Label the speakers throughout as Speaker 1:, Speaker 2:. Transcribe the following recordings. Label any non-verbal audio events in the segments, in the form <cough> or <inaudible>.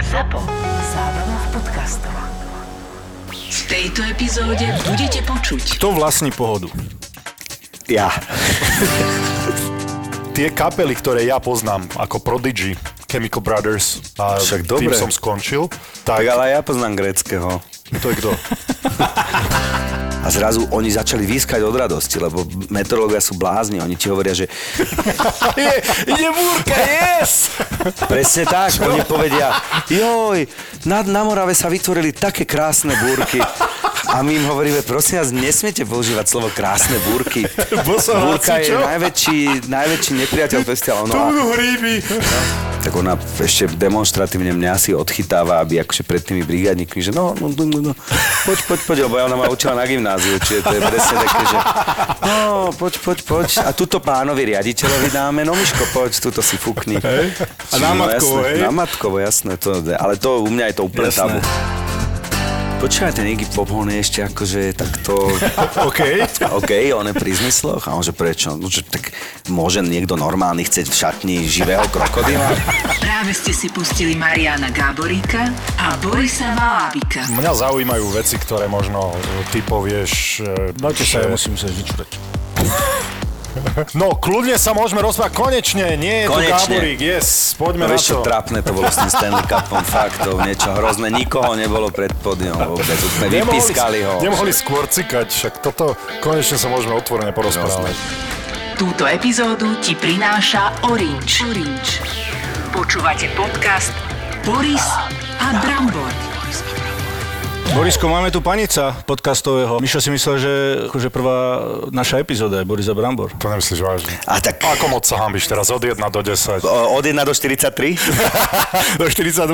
Speaker 1: ZAPO. Zábrná v podcastov. V tejto epizóde budete počuť
Speaker 2: Kto vlastní pohodu?
Speaker 3: Ja. <laughs>
Speaker 2: Tie kapely, ktoré ja poznám, ako Prodigy, Chemical Brothers a
Speaker 3: Však
Speaker 2: tým
Speaker 3: dobre.
Speaker 2: som skončil,
Speaker 3: Tak
Speaker 2: tak
Speaker 3: ale ja poznám gréckého.
Speaker 2: To je kto?
Speaker 3: A zrazu oni začali výskať od radosti, lebo meteorológia sú blázni. Oni ti hovoria, že
Speaker 2: je, ide búrka, yes!
Speaker 3: presne tak. Oni povedia, joj, na, na Morave sa vytvorili také krásne búrky. A my im hovoríme, prosím vás, nesmiete používať slovo krásne búrky. Búrka je
Speaker 2: čo?
Speaker 3: najväčší, najväčší nepriateľ festivalu. No
Speaker 2: budú hríby.
Speaker 3: tak ona ešte demonstratívne mňa asi odchytáva, aby akože pred tými brigádnikmi, že no, no, no, no, no, poď, poď, poď, lebo ona ma učila na gymnáziu, čiže to je presne také, že no, poď, poď, poď. A tuto pánovi riaditeľovi dáme, no Miško, poď, tuto si fúkni.
Speaker 2: Hej. A na Matkovo,
Speaker 3: jasné,
Speaker 2: hej?
Speaker 3: Na Matkovo, jasné, to, ale to u mňa je to úplne
Speaker 2: Jasné.
Speaker 3: tabu. Počúvaj, ten Iggy Pop, on je ešte akože takto... <laughs>
Speaker 2: OK. <laughs>
Speaker 3: OK, on je pri zmysloch a on že prečo? No, že tak môže niekto normálny chcieť v šatni živého krokodila? <laughs>
Speaker 1: Práve ste si pustili Mariana Gáboríka a Borisa Valábika.
Speaker 2: Mňa zaujímajú veci, ktoré možno ty povieš... e,
Speaker 4: Dajte sa, ja musím sa vyčúrať.
Speaker 2: No, kľudne sa môžeme rozprávať. Konečne, nie je tu
Speaker 3: Konečne.
Speaker 2: Gáborík, yes, poďme
Speaker 3: No
Speaker 2: na to.
Speaker 3: trápne to bolo s tým Stanley Cupom, fakt, to niečo hrozné, nikoho nebolo pred pódium vôbec, sme vypískali ho.
Speaker 2: Nemohli skôr cikať, však toto konečne sa môžeme otvorene porozprávať.
Speaker 1: Túto epizódu ti prináša Orange. Orange. Počúvate podcast Boris a Brambor.
Speaker 4: Borisko, máme tu panica podcastového. Mišo si myslel, že akože prvá naša epizóda je Boris a Brambor.
Speaker 2: To nemyslíš vážne.
Speaker 3: A tak
Speaker 2: Ako moc sa hambíš teraz? Od 1 do 10.
Speaker 3: o, od 1 do 43? <laughs>
Speaker 2: Do 42.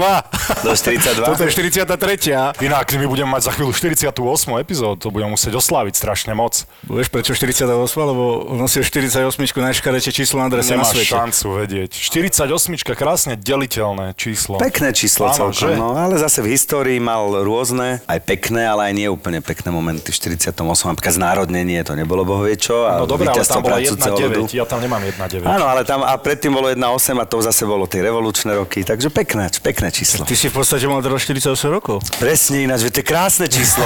Speaker 3: Do 42?
Speaker 2: Toto je 43. Inak my budeme mať za chvíľu 48. epizódu, to budeme musieť osláviť strašne moc.
Speaker 4: Vieš prečo 48? Lebo nosil 48 najškarejšie číslo na adrese na
Speaker 2: Nemáš
Speaker 4: svete.
Speaker 2: šancu vedieť. 48. krásne deliteľné číslo.
Speaker 3: Pekné číslo
Speaker 2: Áno,
Speaker 3: celkom,
Speaker 2: že?
Speaker 3: no, ale zase v histórii mal rôzne, aj pekné, ale aj nie úplne pekné momenty. V 48. napríklad znárodnenie, to nebolo bohvie čo. A
Speaker 2: No dobre, ale tam bola
Speaker 3: pracujúceho ľudu.
Speaker 2: 1-9, ja tam nemám 1-9.
Speaker 3: Áno, ale tam a predtým bolo 1,8 a to zase bolo tie revolučné roky, takže pekné, pekné číslo.
Speaker 4: Ty si v podstate mal teraz 48 rokov.
Speaker 3: Presne ináč, že to je krásne číslo.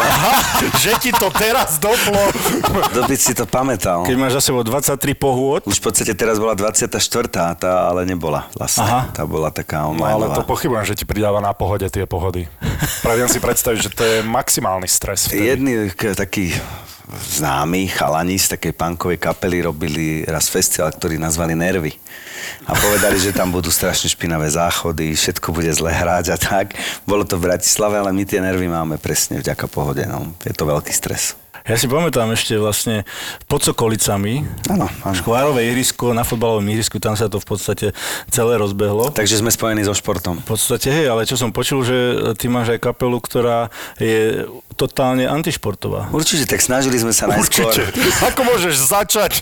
Speaker 2: že ti to teraz doplo.
Speaker 3: Kto by si to pamätal?
Speaker 4: Keď máš za sebou 23 pohôd,
Speaker 3: Už v podstate teraz bola 24. tá ale nebola vlastne.
Speaker 4: Aha.
Speaker 3: Tá bola taká
Speaker 2: No
Speaker 3: online.
Speaker 2: ale to pochybujem, že ti pridáva na pohode tie pohody. Praviem si predstaviť, že to je maximálny stres vtedy.
Speaker 3: Jedni k- takí známi chalani z takej punkovej kapely robili raz festival, ktorý nazvali Nervy. A povedali, že tam budú strašne špinavé záchody, všetko bude zle hrať a tak. Bolo to v Bratislave, ale my tie nervy máme presne vďaka pohode. No. Je to veľký stres.
Speaker 4: Ja si pamätám ešte vlastne pod Sokolicami,
Speaker 3: Áno, áno.
Speaker 4: škvárové ihrisko, na fotbalovom ihrisku, tam sa to v podstate celé rozbehlo.
Speaker 3: Takže sme spojení so športom.
Speaker 4: V podstate, hej, ale čo som počul, že ty máš aj kapelu, ktorá je totálne antišportová.
Speaker 3: Určite, tak snažili sme sa najskôr...
Speaker 2: Určite. <laughs> Ako môžeš začať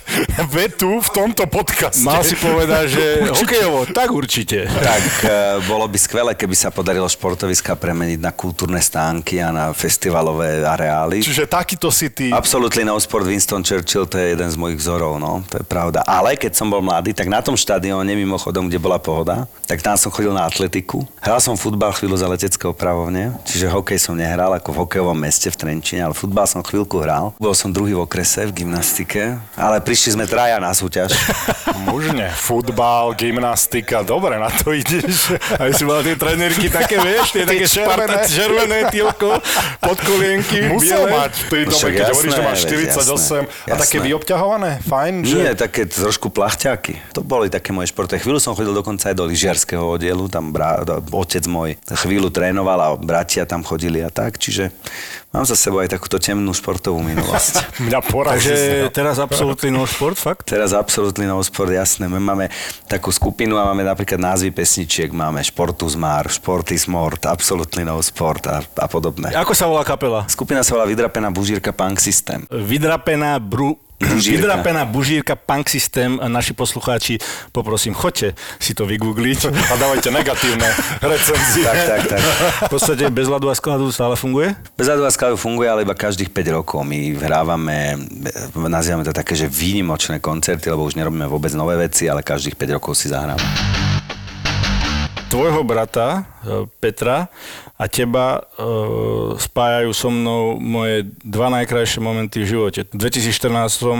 Speaker 2: vetu v tomto podcaste?
Speaker 4: Mal si povedať, že <laughs> hokejovo, tak určite.
Speaker 3: Tak e, bolo by skvelé, keby sa podarilo športoviska premeniť na kultúrne stánky a na festivalové areály.
Speaker 2: Čiže takýto si ty...
Speaker 3: Absolutely no sport Winston Churchill, to je jeden z mojich vzorov, no, to je pravda. Ale keď som bol mladý, tak na tom štadióne, mimochodom, kde bola pohoda, tak tam som chodil na atletiku. Hral som futbal chvíľu za leteckého pravovne, čiže hokej som nehral ako v hokejovom meste v Trenčine, ale futbal som chvíľku hral. Bol som druhý v okrese v gymnastike, ale prišli sme traja na súťaž. <laughs>
Speaker 2: Mužne. Futbal, gymnastika, dobre, na to ideš.
Speaker 4: Aj si mal tie trenérky také, vieš, tie také
Speaker 2: červené.
Speaker 4: červené tilko, podkolienky, <laughs>
Speaker 2: Musel
Speaker 4: biele.
Speaker 2: mať v tej dobe, keď
Speaker 3: jasné,
Speaker 2: hovoríš, že máš
Speaker 3: veď,
Speaker 2: 48
Speaker 3: jasné,
Speaker 2: a také vyobťahované, fajn, že...
Speaker 3: Nie, také trošku plachťáky. To boli také moje športy. Chvíľu som chodil dokonca aj do lyžiarského oddielu, tam bra, otec môj chvíľu trénoval a bratia tam chodili a tak, čiže mám za sebou aj takúto temnú športovú minulosť. <laughs>
Speaker 2: Mňa porazí.
Speaker 4: Takže teraz absolútny no šport, fakt?
Speaker 3: Teraz absolútny no sport, jasné. My máme takú skupinu a máme napríklad názvy pesničiek, máme Športus Mar, Športis Mort, absolútny no sport a, a podobné.
Speaker 4: Ako sa volá kapela?
Speaker 3: Skupina sa volá Vydrapená bužírka Punk System.
Speaker 4: Vydrapená bru...
Speaker 3: Bužírka.
Speaker 4: Vydrapená bužírka Punk System. A naši poslucháči, poprosím, choďte si to vygoogliť.
Speaker 2: A dávajte negatívne recenzie.
Speaker 3: Tak, tak, tak.
Speaker 4: V podstate bez ľadu a skladu stále funguje?
Speaker 3: Bezadová skladu funguje ale iba každých 5 rokov. My hrávame, nazývame to také, že výnimočné koncerty, lebo už nerobíme vôbec nové veci, ale každých 5 rokov si zahráme.
Speaker 4: Tvojho brata e, Petra a teba e, spájajú so mnou moje dva najkrajšie momenty v živote. V 2014 e,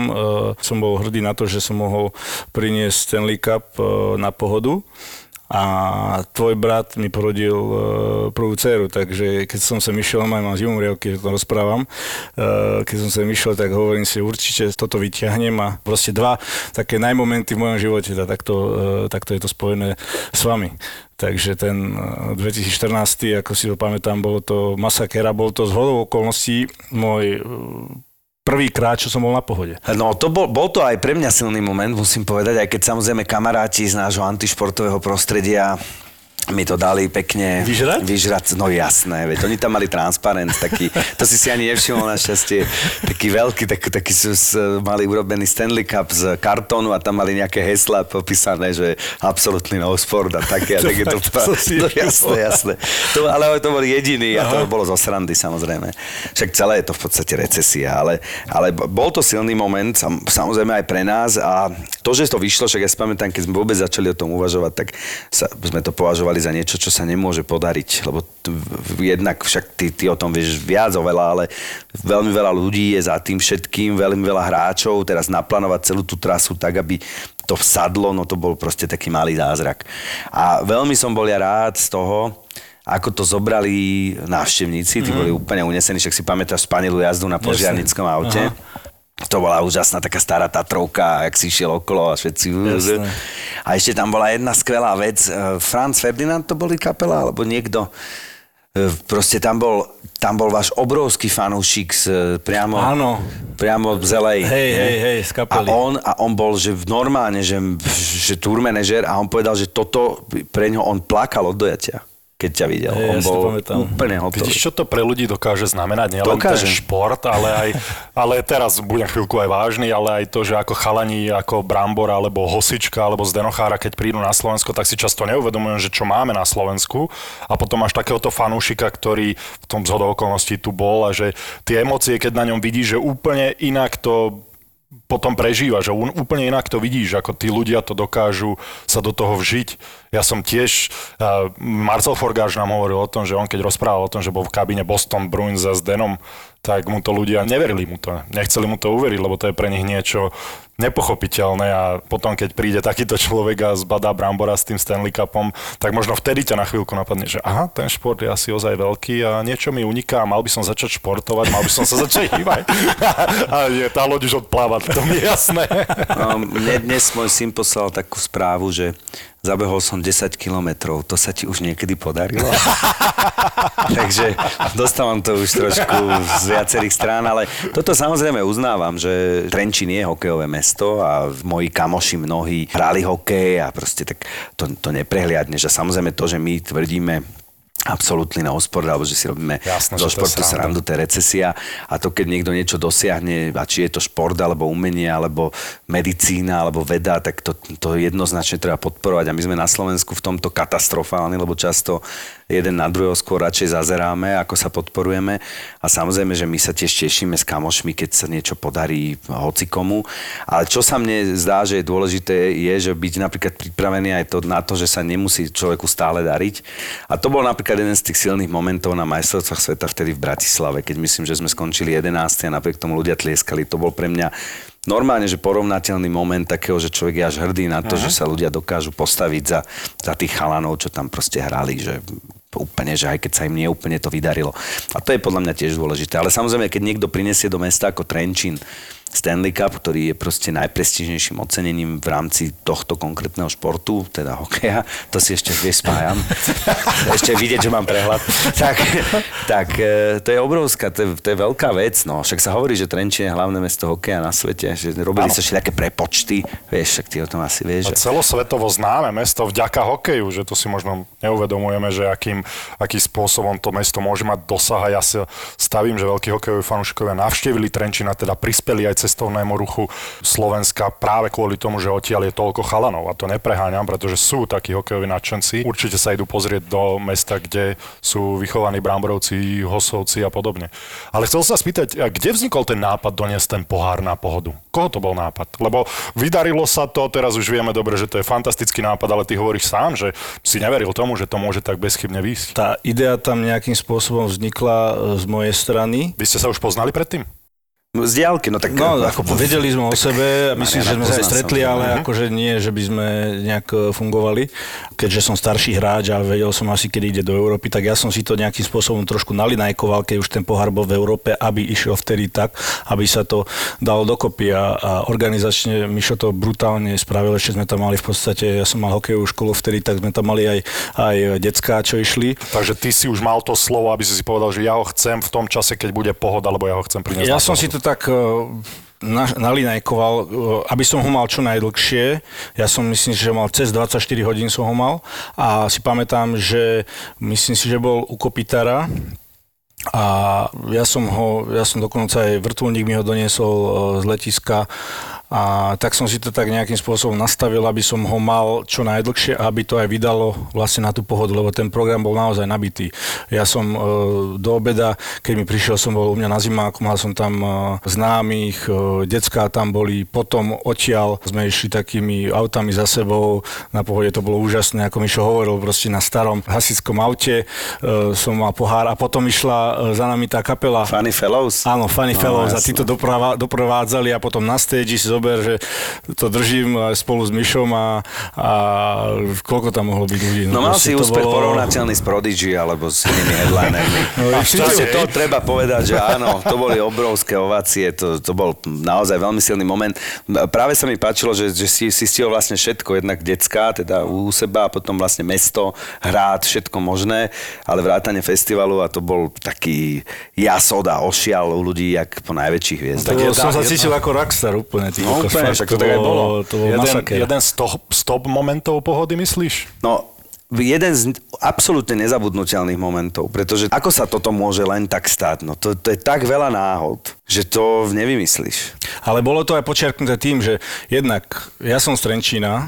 Speaker 4: som bol hrdý na to, že som mohol priniesť Stanley Cup e, na pohodu a tvoj brat mi porodil uh, prvú dceru, takže keď som sa išiel, mám, mám zimom riavky, že to rozprávam, uh, keď som sa išiel, tak hovorím si, určite toto vyťahnem a proste dva také najmomenty v mojom živote, tak takto, uh, takto je to spojené s vami. Takže ten 2014, ako si to pamätám, bolo to masakera, bol to z okolností môj prvýkrát, čo som bol na pohode.
Speaker 3: No to bol, bol to aj pre mňa silný moment, musím povedať, aj keď samozrejme kamaráti z nášho antišportového prostredia mi to dali pekne
Speaker 4: Vyžrať?
Speaker 3: vyžrať. No jasné, veď oni tam mali transparent, taký, to si si ani nevšimol našťastie, taký veľký, tak, taký s, mali urobený Stanley Cup z kartónu a tam mali nejaké hesla popísané, že absolútny no sport a také. A <laughs> také to,
Speaker 4: to si <laughs>
Speaker 3: no, jasné, jasné. To, ale to bol jediný a to bolo zo srandy samozrejme. Však celé je to v podstate recesia, ale, ale bol to silný moment, sam, samozrejme aj pre nás a to, že to vyšlo, však ja si pamätám, keď sme vôbec začali o tom uvažovať, tak sa, sme to považovali považovali za niečo, čo sa nemôže podariť, lebo t- jednak však ty, ty o tom vieš viac oveľa, ale veľmi veľa ľudí je za tým všetkým, veľmi veľa hráčov, teraz naplánovať celú tú trasu tak, aby to vsadlo, no to bol proste taký malý zázrak. A veľmi som bol ja rád z toho, ako to zobrali návštevníci, tí mm. boli úplne unesení, však si pamätáš spanilú jazdu na požiarnickom aute. Aha to bola úžasná taká stará Tatrovka, jak si išiel okolo a všetci... Jasne. A ešte tam bola jedna skvelá vec. E, Franz Ferdinand to boli kapela, alebo niekto... E, proste tam bol, tam bol váš obrovský fanúšik z, priamo,
Speaker 4: Áno.
Speaker 3: priamo z LA.
Speaker 4: Hej, hej, hej, z kapely.
Speaker 3: A on, a on bol, že normálne, že, že tour manažer a on povedal, že toto pre ňo on plakal od dojatia keď ťa videl.
Speaker 4: Hey,
Speaker 3: On
Speaker 4: ja
Speaker 3: bol
Speaker 4: úplne
Speaker 3: hotový.
Speaker 2: Vidíš, čo to pre ľudí dokáže znamenať? Nielen
Speaker 3: Dokáže.
Speaker 2: ten šport, ale aj, <laughs> ale teraz budem chvíľku aj vážny, ale aj to, že ako chalani, ako Brambor, alebo Hosička, alebo Zdenochára, keď prídu na Slovensko, tak si často neuvedomujú, že čo máme na Slovensku. A potom máš takéhoto fanúšika, ktorý v tom zhodou okolností tu bol a že tie emócie, keď na ňom vidíš, že úplne inak to potom prežíva, že úplne inak to vidíš, ako tí ľudia to dokážu sa do toho vžiť. Ja som tiež, uh, Marcel Forgáš nám hovoril o tom, že on keď rozprával o tom, že bol v kabíne Boston Bruins s Denom, tak mu to ľudia neverili mu to, nechceli mu to uveriť, lebo to je pre nich niečo nepochopiteľné a potom, keď príde takýto človek a zbadá Brambora s tým Stanley Cupom, tak možno vtedy ťa na chvíľku napadne, že aha, ten šport je asi ozaj veľký a niečo mi uniká a mal by som začať športovať, mal by som sa <laughs> začať hýbať. a je, tá loď už odpláva, to mi je jasné.
Speaker 3: no, mne dnes môj syn poslal takú správu, že zabehol som 10 kilometrov. To sa ti už niekedy podarilo? <laughs> Takže dostávam to už trošku z viacerých strán, ale toto samozrejme uznávam, že Trenčín je hokejové mesto a moji kamoši mnohí hrali hokej a proste tak to, to neprehliadne, že samozrejme to, že my tvrdíme absolútny na ospor, alebo že si robíme
Speaker 2: Jasné,
Speaker 3: zo športu srandu, to je recesia. A to, keď niekto niečo dosiahne, a či je to šport, alebo umenie, alebo medicína, alebo veda, tak to, to jednoznačne treba podporovať. A my sme na Slovensku v tomto katastrofálni, lebo často jeden na druhého skôr radšej zazeráme, ako sa podporujeme. A samozrejme, že my sa tiež tešíme s kamošmi, keď sa niečo podarí hocikomu, ale čo sa mne zdá, že je dôležité, je, že byť napríklad pripravený aj to, na to, že sa nemusí človeku stále dariť. A to bol napríklad jeden z tých silných momentov na majstrovstvách sveta vtedy v Bratislave, keď myslím, že sme skončili 11. a napriek tomu ľudia tlieskali. To bol pre mňa normálne, že porovnateľný moment takého, že človek je až hrdý na to, uh-huh. že sa ľudia dokážu postaviť za, za tých chalanov, čo tam proste hrali, že úplne, že aj keď sa im nie úplne to vydarilo. A to je podľa mňa tiež dôležité. Ale samozrejme, keď niekto prinesie do mesta ako Trenčín Stanley Cup, ktorý je proste najprestížnejším ocenením v rámci tohto konkrétneho športu, teda hokeja, to si ešte vieš spájam. <laughs> ešte vidieť, že mám prehľad. Tak, tak e, to je obrovská, to je, to je veľká vec. No. Však sa hovorí, že Trenčín je hlavné mesto hokeja na svete, že robili ano. sa ešte také prepočty, vieš, však ty o tom asi vieš.
Speaker 2: A
Speaker 3: Že...
Speaker 2: celosvetovo známe mesto vďaka hokeju, že to si možno neuvedomujeme, že akým, akým spôsobom to mesto môže mať dosah a ja si stavím, že veľkí hokejoví fanúšikovia navštívili Trenčín a teda prispeli aj cestovnému ruchu Slovenska práve kvôli tomu, že odtiaľ je toľko chalanov. A to nepreháňam, pretože sú takí hokejoví nadšenci. Určite sa idú pozrieť do mesta, kde sú vychovaní bramborovci, hosovci a podobne. Ale chcel sa spýtať, kde vznikol ten nápad doniesť ten pohár na pohodu? Koho to bol nápad? Lebo vydarilo sa to, teraz už vieme dobre, že to je fantastický nápad, ale ty hovoríš sám, že si neveril tomu, tomu, že to môže tak bezchybne výjsť?
Speaker 4: Tá idea tam nejakým spôsobom vznikla e, z mojej strany.
Speaker 2: Vy ste sa už poznali predtým?
Speaker 3: Z diálky, no tak...
Speaker 4: No, ako vedeli sme o sebe, myslím, že sme sa aj stretli,
Speaker 3: som.
Speaker 4: ale akože nie, že by sme nejak e, fungovali. Keďže som starší hráč a vedel som asi, kedy ide do Európy, tak ja som si to nejakým spôsobom trošku nalinajkoval, keď už ten pohár bol v Európe, aby išiel vtedy tak, aby sa to dalo dokopy a, a organizačne Mišo to brutálne spravil, ešte sme tam mali v podstate, ja som mal hokejovú školu vtedy, tak sme tam mali aj, aj decká, čo išli.
Speaker 2: Takže ty si už mal to slovo, aby si si povedal, že ja ho chcem v tom čase, keď bude pohoda, lebo ja ho chcem priniesť
Speaker 4: Ja som si
Speaker 2: pohodu.
Speaker 4: Tak e, na, nalinajkoval, e, aby som ho mal čo najdlhšie. Ja som myslím, že mal cez 24 hodín som ho mal. A si pamätám, že myslím si, že bol u Kopitára a ja som ho, ja som dokonca aj vrtulník mi ho doniesol e, z letiska a tak som si to tak nejakým spôsobom nastavil, aby som ho mal čo najdlhšie a aby to aj vydalo vlastne na tú pohodu, lebo ten program bol naozaj nabitý. Ja som e, do obeda, keď mi prišiel, som bol u mňa na zimáku, mal som tam e, známych, e, decká tam boli, potom odtiaľ sme išli takými autami za sebou, na pohode to bolo úžasné, ako Mišo hovoril, proste na starom hasickom aute som mal pohár a potom išla za nami tá kapela.
Speaker 3: Funny Fellows?
Speaker 4: Áno, Funny
Speaker 3: No,
Speaker 4: Fellows a
Speaker 3: jasné.
Speaker 4: tí to doprava, doprovádzali a potom na stage si zober, že to držím aj spolu s Myšom a, a koľko tam mohlo byť ľudí.
Speaker 3: No mal
Speaker 4: proste
Speaker 3: si úspech
Speaker 4: bolo-
Speaker 3: porovnateľný s Prodigy alebo s inými headlinermi. <laughs>
Speaker 4: No,
Speaker 3: No,
Speaker 4: určite.
Speaker 3: to treba povedať, že áno, to boli obrovské ovácie, to, to bol naozaj veľmi silný moment. Práve sa mi páčilo, že, že si, si stihol vlastne všetko, jednak detská, teda u seba, a potom vlastne mesto, hrad, všetko možné, ale vrátane festivalu a to bol taký jasod a ošial u ľudí, jak po najväčších hviezdach.
Speaker 4: To,
Speaker 2: Tak je
Speaker 4: som sa cítil ako rockstar úplne. Ty,
Speaker 3: No, úplne, však to tak aj bolo.
Speaker 4: To bol
Speaker 2: jeden,
Speaker 4: masaker.
Speaker 2: jeden stop, stop momentov pohody, myslíš?
Speaker 3: No, jeden z absolútne nezabudnutelných momentov, pretože ako sa toto môže len tak stať? No to, to je tak veľa náhod, že to nevymyslíš.
Speaker 4: Ale bolo to aj počiarknuté tým, že jednak ja som z Trenčína,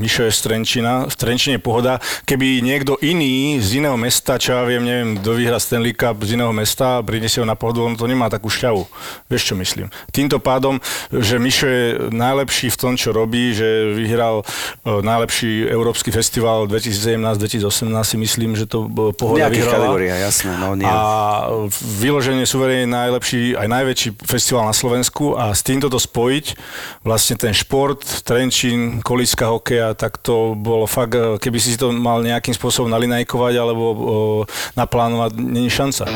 Speaker 4: Mišo je z Trenčína, v Trenčine pohoda. Keby niekto iný z iného mesta, čo ja viem, neviem, kto vyhrá Stanley Cup z iného mesta a prinesie ho na pohodu, on to nemá takú šťavu. Vieš, čo myslím? Týmto pádom, že Mišo je najlepší v tom, čo robí, že vyhral e, najlepší európsky festival 2017-2018, si myslím, že to e, pohoda
Speaker 3: nejakých
Speaker 4: vyhrala.
Speaker 3: kategóriách, jasné. No, nie.
Speaker 4: A vyloženie suverene najlepší, aj najväčší festival na Slovensku a s týmto to spojiť, vlastne ten šport, Trenčín, kolíska hokeja, tak to bolo fakt, e, keby si to mal nejakým spôsobom nalinajkovať alebo o, naplánovať, není šanca.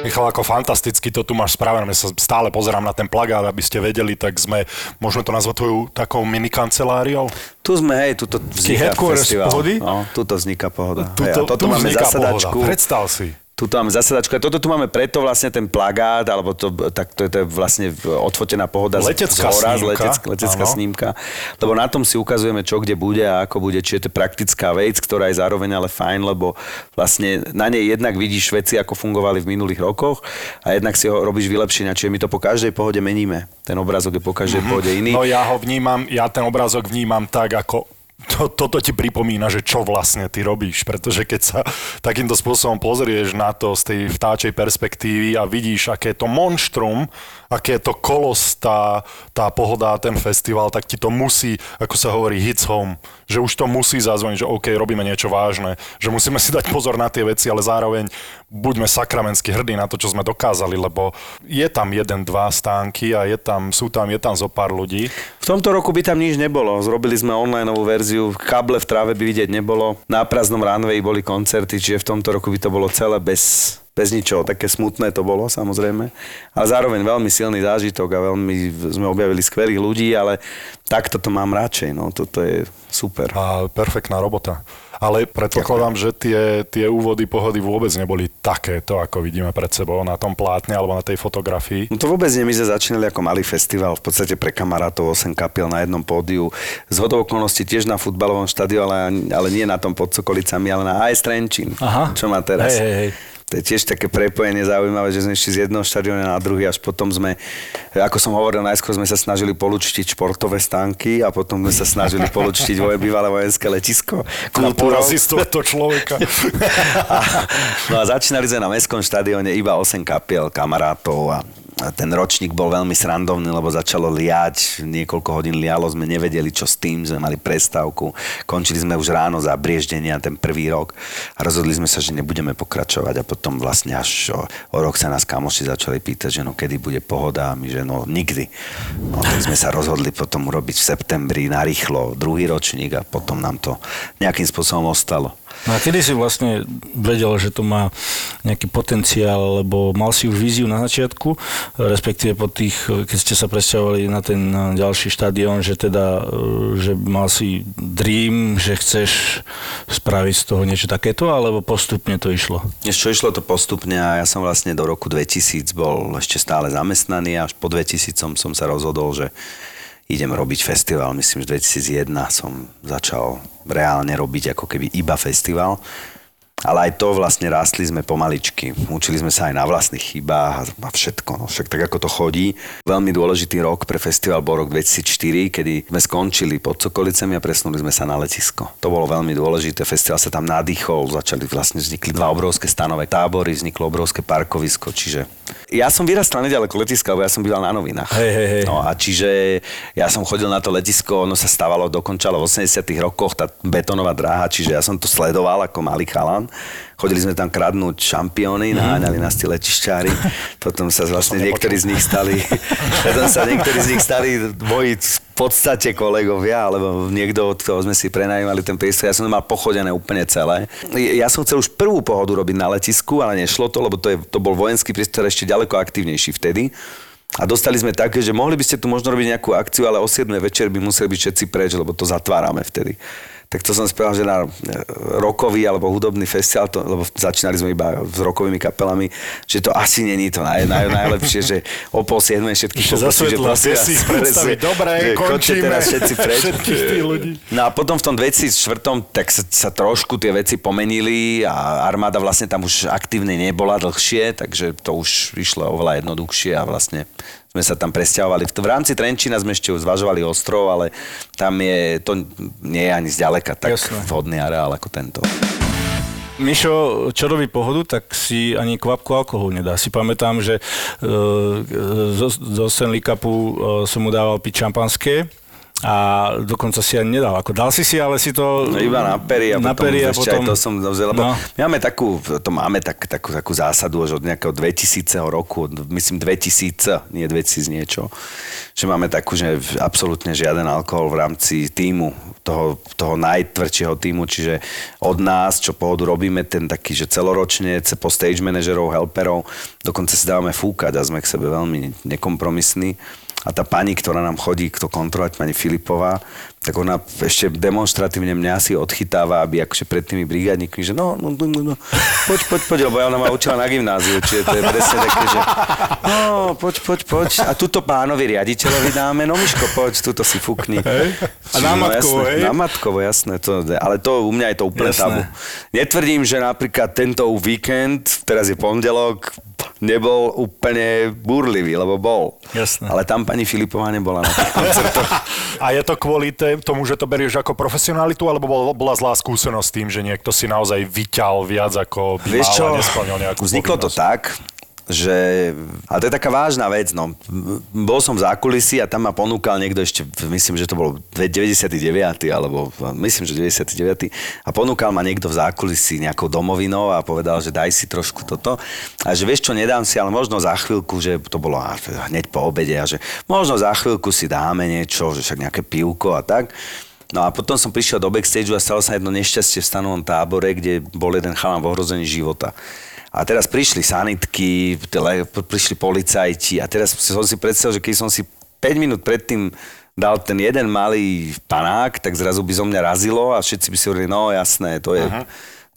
Speaker 2: Michal, ako fantasticky to tu máš spravené. Ja sa stále pozerám na ten plagát, aby ste vedeli, tak sme, môžeme to nazvať tvojou takou mini kanceláriou?
Speaker 3: Tu sme, hej, tuto vzniká festival.
Speaker 4: pohody?
Speaker 3: No, tuto vzniká pohoda.
Speaker 2: Tu,
Speaker 3: hej, toto
Speaker 2: tu
Speaker 3: máme
Speaker 2: vzniká
Speaker 3: zasadačku.
Speaker 2: pohoda. Predstav si.
Speaker 3: Tuto máme zasadačku. A toto tu máme preto vlastne ten plagát, alebo to, tak to, je, to je vlastne odfotená pohoda
Speaker 2: Letecká
Speaker 3: z hora,
Speaker 2: snímka,
Speaker 3: letecká, letecká snímka. Lebo na tom si ukazujeme, čo kde bude a ako bude. Čiže to je praktická vec, ktorá je zároveň ale fajn, lebo vlastne na nej jednak vidíš veci, ako fungovali v minulých rokoch a jednak si ho robíš vylepšenia. Čiže my to po každej pohode meníme. Ten obrázok je po každej pohode iný.
Speaker 2: No ja ho vnímam, ja ten obrázok vnímam tak, ako to, toto ti pripomína, že čo vlastne ty robíš, pretože keď sa takýmto spôsobom pozrieš na to z tej vtáčej perspektívy a vidíš, aké to monštrum, aké je to kolos, tá, tá pohoda, ten festival, tak ti to musí, ako sa hovorí, hits home, že už to musí zazvoniť, že OK, robíme niečo vážne, že musíme si dať pozor na tie veci, ale zároveň buďme sakramensky hrdí na to, čo sme dokázali, lebo je tam jeden, dva stánky a je tam, sú tam, je tam zo pár ľudí.
Speaker 3: V tomto roku by tam nič nebolo. Zrobili sme onlineovú verziu, kable v tráve by vidieť nebolo. Na prázdnom runway boli koncerty, čiže v tomto roku by to bolo celé bez, bez ničoho. Také smutné to bolo, samozrejme. Ale zároveň veľmi silný zážitok a veľmi sme objavili skvelých ľudí, ale takto to mám radšej. No, toto je super.
Speaker 2: A perfektná robota. Ale predpokladám, že tie, tie úvody pohody vôbec neboli takéto, ako vidíme pred sebou na tom plátne alebo na tej fotografii.
Speaker 3: No to vôbec nie, my sme začínali ako malý festival, v podstate pre kamarátov 8 kapiel na jednom pódiu. Z hodou okolností tiež na futbalovom štadióne, ale, ale nie na tom pod Sokolicami, ale na AS Trenčín.
Speaker 4: Aha.
Speaker 3: Čo má teraz.
Speaker 4: Hej, hej, hej.
Speaker 3: To je tiež také prepojenie zaujímavé, že sme išli z jedného štadióna na druhý, až potom sme, ako som hovoril, najskôr sme sa snažili polučtiť športové stánky a potom sme sa snažili <laughs> polučtiť voje, bývalé vojenské letisko.
Speaker 2: Porazí z tohto človeka. <laughs>
Speaker 3: A, no a začínali sme na mestskom štadióne iba 8 kapiel kamarátov a ten ročník bol veľmi srandovný, lebo začalo liať, niekoľko hodín lialo, sme nevedeli, čo s tým, sme mali prestávku, končili sme už ráno za brieždenia ten prvý rok. A rozhodli sme sa, že nebudeme pokračovať. A potom vlastne až o, o rok sa nás kamoši začali pýtať, že no kedy bude pohoda. A my, že no nikdy. No tak sme sa rozhodli potom urobiť v septembri narýchlo druhý ročník a potom nám to nejakým spôsobom ostalo.
Speaker 4: No a kedy si vlastne vedel, že to má nejaký potenciál, lebo mal si už víziu na začiatku, respektíve po tých, keď ste sa presťahovali na ten ďalší štadión, že teda, že mal si dream, že chceš spraviť z toho niečo takéto, alebo postupne to išlo?
Speaker 3: Ešte išlo to postupne a ja som vlastne do roku 2000 bol ešte stále zamestnaný a až po 2000 som, som sa rozhodol, že idem robiť festival. Myslím, že 2001 som začal reálne robiť ako keby iba festival. Ale aj to vlastne rástli sme pomaličky. Učili sme sa aj na vlastných chybách a všetko. No však tak ako to chodí. Veľmi dôležitý rok pre festival bol rok 2004, kedy sme skončili pod Sokolicemi a presunuli sme sa na letisko. To bolo veľmi dôležité. Festival sa tam nadýchol, začali vlastne vznikli dva obrovské stanové tábory, vzniklo obrovské parkovisko, čiže ja som vyrastal nedaleko letiska, lebo ja som býval na novinách.
Speaker 4: Hej, hej, hej.
Speaker 3: No a čiže ja som chodil na to letisko, ono sa stávalo, dokončalo v 80 rokoch, tá betónová dráha, čiže ja som to sledoval ako malý chalan. Chodili sme tam kradnúť šampióny,
Speaker 4: Mhm.
Speaker 3: naháňali nás tí letišťári, <laughs> potom sa vlastne niektorí z nich stali, <laughs> potom sa niektorí z nich stali moji v podstate kolegovia, alebo niekto, od koho sme si prenajímali ten priestor. Ja som to mal pochodené úplne celé. Ja som chcel už prvú pohodu robiť na letisku, ale nešlo to, lebo to, je, to bol vojenský priestor ešte ďaleko aktívnejší vtedy. A dostali sme také, že mohli by ste tu možno robiť nejakú akciu, ale o 7 večer by museli byť všetci preč, lebo to zatvárame vtedy. Tak to som spravil, že na e, rokový alebo hudobný festival, to, lebo začínali sme iba s rokovými kapelami, že to asi není to naj, naj, najlepšie, že o pol 7 všetky
Speaker 2: Ešte za
Speaker 3: pokusy, že
Speaker 2: vie si ich predstaviť. Dobre,
Speaker 3: že
Speaker 2: končíme.
Speaker 3: teraz všetci preč.
Speaker 2: Všetkých tých ľudí.
Speaker 3: No a potom v tom 2004 tak sa, sa trošku tie veci pomenili a armáda vlastne tam už aktívne nebola dlhšie, takže to už išlo oveľa jednoduchšie a vlastne sme sa tam presťahovali. V, v rámci Trenčína sme ešte zvažovali ostrov, ale tam je, to nie je ani zďaleka tak
Speaker 4: Jasné.
Speaker 3: vhodný areál ako tento.
Speaker 4: Mišo, čo robí pohodu, tak si ani kvapku alkoholu nedá. Si pamätám, že uh, zo, zo Stanley Cupu uh, som mu dával piť šampanské a dokonca si ani nedal. Ako dal si si, ale si to...
Speaker 3: No iba na pery a
Speaker 4: na
Speaker 3: potom,
Speaker 4: pery a potom...
Speaker 3: aj to som vzal, lebo
Speaker 4: No.
Speaker 3: my máme takú, to máme tak, takú, takú zásadu už od nejakého 2000 roku, myslím 2000, nie 2000 niečo, že máme takú, že absolútne žiaden alkohol v rámci týmu, toho, toho najtvrdšieho týmu, čiže od nás, čo pohodu robíme, ten taký, že celoročne, ce- po stage manažerov, helperov, dokonca si dávame fúkať a sme k sebe veľmi nekompromisní. A tá pani, ktorá nám chodí to kontrolovať, pani Filipová, tak ona ešte demonstratívne mňa si odchytáva, aby akože pred tými brigádnikmi, že no, no, no, no, no, poď, poď, poď, lebo ona ma učila na gymnáziu, čiže to je presne také, že no, poď, poď, poď. A tuto pánovi riaditeľovi dáme, no Miško, poď, tuto si fukni.
Speaker 4: A
Speaker 3: Čiže,
Speaker 4: na
Speaker 3: no,
Speaker 4: matkovo,
Speaker 3: jasné,
Speaker 4: hej?
Speaker 3: Na matkovo, jasné, to, ale to u mňa je to úplne tabu. Netvrdím, že napríklad tento víkend, teraz je pondelok, nebol úplne burlivý, lebo bol.
Speaker 4: Jasné.
Speaker 3: Ale tam pani Filipová nebola na tých koncertoch. <laughs>
Speaker 2: A je to kvôli tomu, že to berieš ako profesionalitu, alebo bol, bola zlá skúsenosť tým, že niekto si naozaj vyťal viac ako by
Speaker 3: Vieš čo,
Speaker 2: nesplnil nejakú
Speaker 3: vzniklo to tak, že... Ale to je taká vážna vec, no. Bol som v zákulisí a tam ma ponúkal niekto ešte, myslím, že to bol 99. alebo myslím, že 99. A ponúkal ma niekto v zákulisí nejakou domovinou a povedal, že daj si trošku toto. A že vieš čo, nedám si, ale možno za chvíľku, že to bolo hneď po obede a že možno za chvíľku si dáme niečo, že však nejaké pivko a tak. No a potom som prišiel do backstage a stalo sa jedno nešťastie v stanovom tábore, kde bol jeden chalan v ohrození života. A teraz prišli sanitky, prišli policajti a teraz som si predstavil, že keď som si 5 minút predtým dal ten jeden malý panák, tak zrazu by zo mňa razilo a všetci by si hovorili, no jasné, to je... Aha.